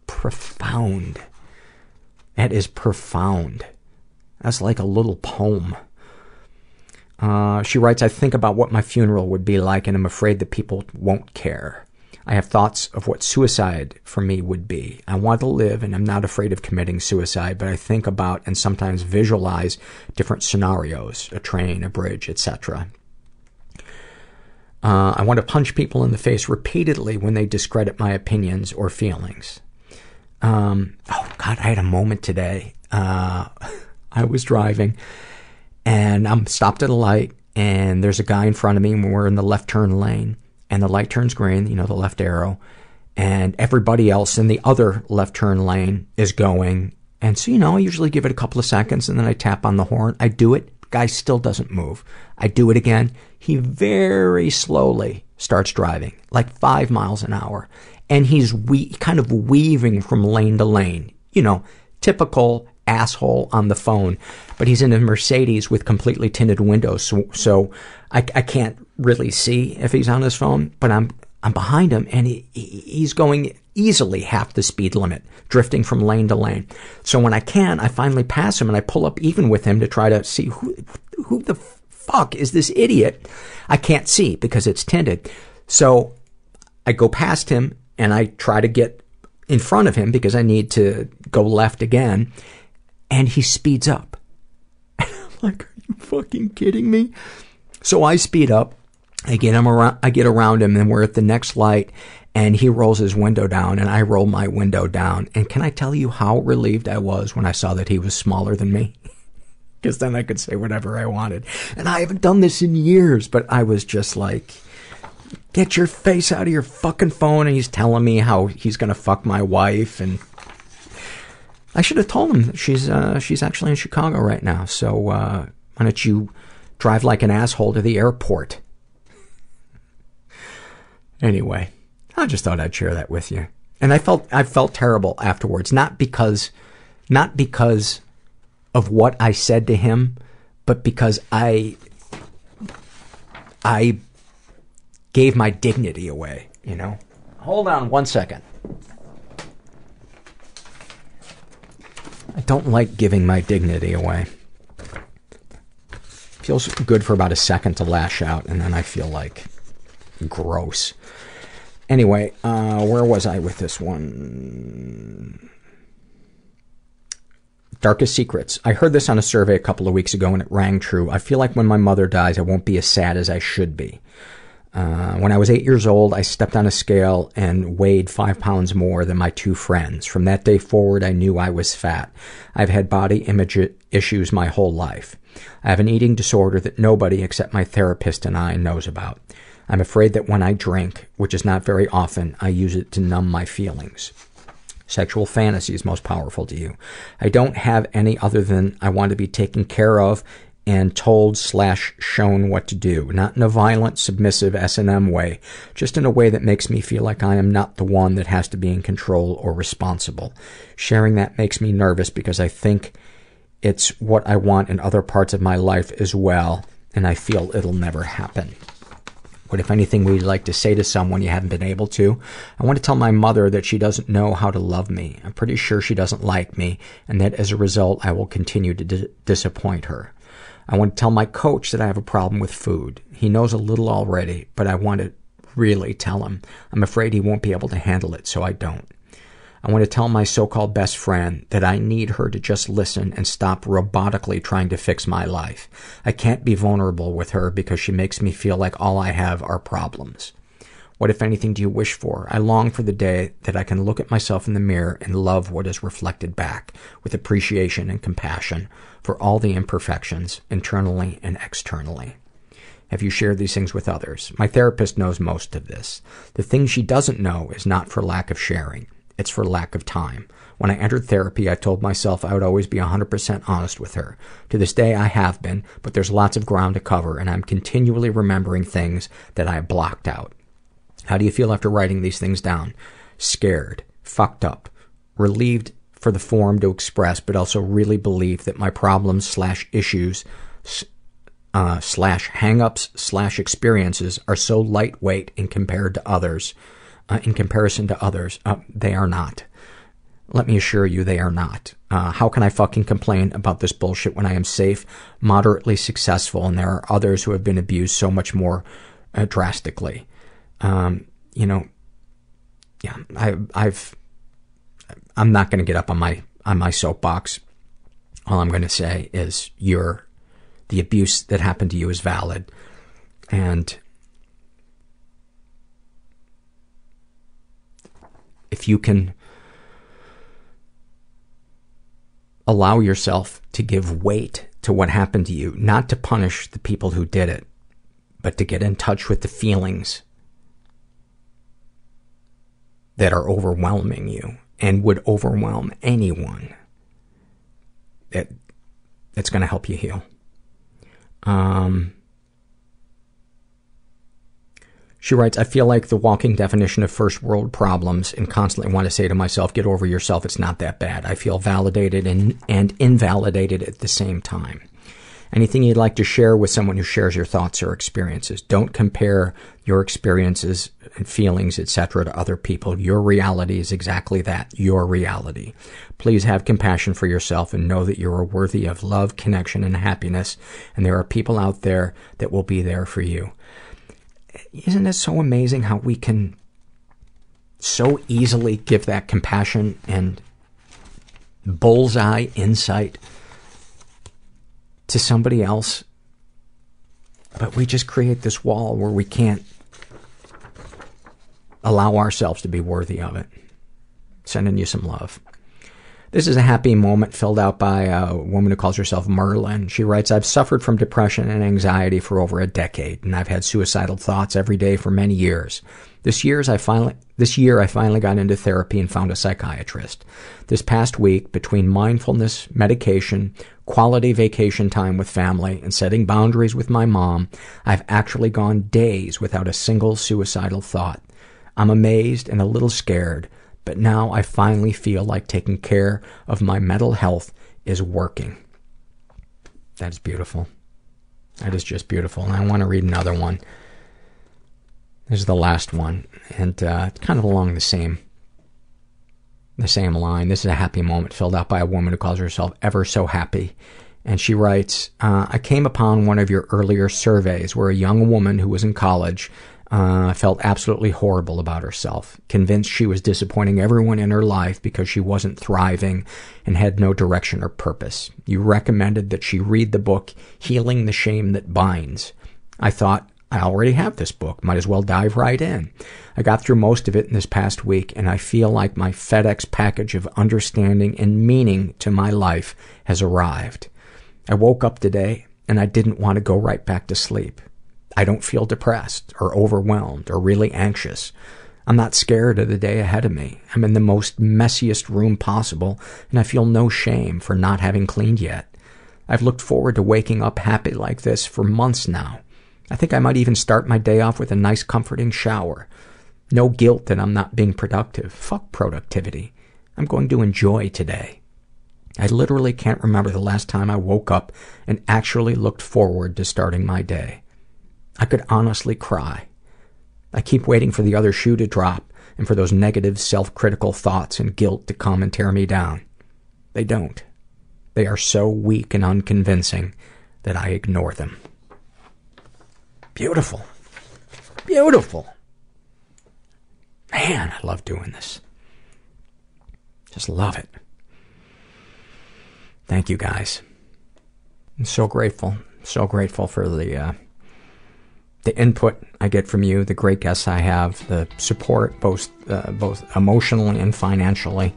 profound. That is profound. That's like a little poem. Uh, she writes, I think about what my funeral would be like and I'm afraid that people won't care. I have thoughts of what suicide for me would be. I want to live and I'm not afraid of committing suicide, but I think about and sometimes visualize different scenarios, a train, a bridge, etc. Uh, I want to punch people in the face repeatedly when they discredit my opinions or feelings. Um, oh God, I had a moment today. Uh, I was driving and I'm stopped at a light and there's a guy in front of me and we're in the left turn lane and the light turns green, you know, the left arrow, and everybody else in the other left turn lane is going. And so, you know, I usually give it a couple of seconds and then I tap on the horn. I do it. Guy still doesn't move. I do it again. He very slowly starts driving, like five miles an hour. And he's we- kind of weaving from lane to lane. You know, typical asshole on the phone, but he's in a Mercedes with completely tinted windows, so, so I, I can't really see if he's on his phone, but I'm, I'm behind him and he, he's going easily half the speed limit, drifting from lane to lane. So when I can, I finally pass him and I pull up even with him to try to see who, who the fuck is this idiot? I can't see because it's tinted. So I go past him and I try to get in front of him because I need to go left again and he speeds up. I'm like, are you fucking kidding me? So I speed up. I get him around, I get around him and we're at the next light and he rolls his window down and I roll my window down. And can I tell you how relieved I was when I saw that he was smaller than me? Because then I could say whatever I wanted. And I haven't done this in years, but I was just like, get your face out of your fucking phone. And he's telling me how he's gonna fuck my wife and I should have told him she's uh, she's actually in Chicago right now. So uh, why don't you drive like an asshole to the airport? Anyway, I just thought I'd share that with you. And I felt I felt terrible afterwards, not because not because of what I said to him, but because I I gave my dignity away, you know. Hold on one second. I don't like giving my dignity away. Feels good for about a second to lash out, and then I feel like gross. Anyway, uh, where was I with this one? Darkest Secrets. I heard this on a survey a couple of weeks ago and it rang true. I feel like when my mother dies, I won't be as sad as I should be. Uh, when I was eight years old, I stepped on a scale and weighed five pounds more than my two friends. From that day forward, I knew I was fat. I've had body image issues my whole life. I have an eating disorder that nobody except my therapist and I knows about. I'm afraid that when I drink, which is not very often, I use it to numb my feelings. Sexual fantasy is most powerful to you. I don't have any other than I want to be taken care of and told slash shown what to do. Not in a violent, submissive S&M way, just in a way that makes me feel like I am not the one that has to be in control or responsible. Sharing that makes me nervous because I think it's what I want in other parts of my life as well, and I feel it'll never happen. What, if anything, would you like to say to someone you haven't been able to? I want to tell my mother that she doesn't know how to love me. I'm pretty sure she doesn't like me, and that as a result, I will continue to di- disappoint her. I want to tell my coach that I have a problem with food. He knows a little already, but I want to really tell him. I'm afraid he won't be able to handle it, so I don't. I want to tell my so-called best friend that I need her to just listen and stop robotically trying to fix my life. I can't be vulnerable with her because she makes me feel like all I have are problems. What, if anything, do you wish for? I long for the day that I can look at myself in the mirror and love what is reflected back with appreciation and compassion for all the imperfections, internally and externally. Have you shared these things with others? My therapist knows most of this. The thing she doesn't know is not for lack of sharing. It's for lack of time. When I entered therapy, I told myself I would always be 100% honest with her. To this day, I have been, but there's lots of ground to cover, and I'm continually remembering things that I blocked out. How do you feel after writing these things down? Scared, fucked up, relieved for the form to express, but also really believe that my problems slash issues uh, slash hangups slash experiences are so lightweight in compared to others uh, in comparison to others. Uh, they are not. Let me assure you, they are not. Uh, how can I fucking complain about this bullshit when I am safe, moderately successful, and there are others who have been abused so much more uh, drastically? Um, you know, yeah, I, I've, I'm not going to get up on my on my soapbox. All I'm going to say is, your the abuse that happened to you is valid, and if you can allow yourself to give weight to what happened to you, not to punish the people who did it, but to get in touch with the feelings that are overwhelming you and would overwhelm anyone that that's going to help you heal. Um, she writes, I feel like the walking definition of first world problems and constantly want to say to myself, get over yourself, it's not that bad. I feel validated and, and invalidated at the same time. Anything you'd like to share with someone who shares your thoughts or experiences? Don't compare your experiences and feelings, etc., to other people. Your reality is exactly that, your reality. Please have compassion for yourself and know that you are worthy of love, connection, and happiness, and there are people out there that will be there for you isn't it so amazing how we can so easily give that compassion and bullseye insight to somebody else, but we just create this wall where we can't allow ourselves to be worthy of it. Sending you some love. This is a happy moment filled out by a woman who calls herself Merlin. She writes, I've suffered from depression and anxiety for over a decade, and I've had suicidal thoughts every day for many years. This year's I finally, this year I finally got into therapy and found a psychiatrist. This past week, between mindfulness, medication, quality vacation time with family, and setting boundaries with my mom, I've actually gone days without a single suicidal thought. I'm amazed and a little scared but now I finally feel like taking care of my mental health is working. That is beautiful. That is just beautiful. And I want to read another one. This is the last one, and uh, kind of along the same the same line. This is a happy moment filled out by a woman who calls herself Ever So Happy. And she writes, uh, I came upon one of your earlier surveys where a young woman who was in college uh, felt absolutely horrible about herself, convinced she was disappointing everyone in her life because she wasn't thriving and had no direction or purpose. You recommended that she read the book Healing the Shame That Binds. I thought, I already have this book, might as well dive right in. I got through most of it in this past week, and I feel like my FedEx package of understanding and meaning to my life has arrived. I woke up today and I didn't want to go right back to sleep. I don't feel depressed or overwhelmed or really anxious. I'm not scared of the day ahead of me. I'm in the most messiest room possible, and I feel no shame for not having cleaned yet. I've looked forward to waking up happy like this for months now. I think I might even start my day off with a nice comforting shower. No guilt that I'm not being productive. Fuck productivity. I'm going to enjoy today. I literally can't remember the last time I woke up and actually looked forward to starting my day. I could honestly cry. I keep waiting for the other shoe to drop and for those negative self-critical thoughts and guilt to come and tear me down. They don't. They are so weak and unconvincing that I ignore them. Beautiful. Beautiful. Man, I love doing this. Just love it. Thank you guys. I'm so grateful. So grateful for the uh, the input I get from you, the great guests I have, the support both uh, both emotionally and financially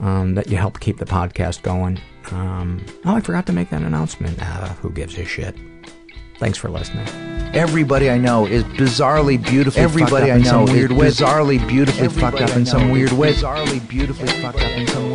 um, that you help keep the podcast going. Um, oh, I forgot to make that announcement. Uh, who gives a shit? Thanks for listening. Everybody I know is bizarrely beautifully Everybody fucked up I in know some is weird way. bizarrely beautifully Everybody fucked up in some weird way. Bizarrely beautifully fucked up in some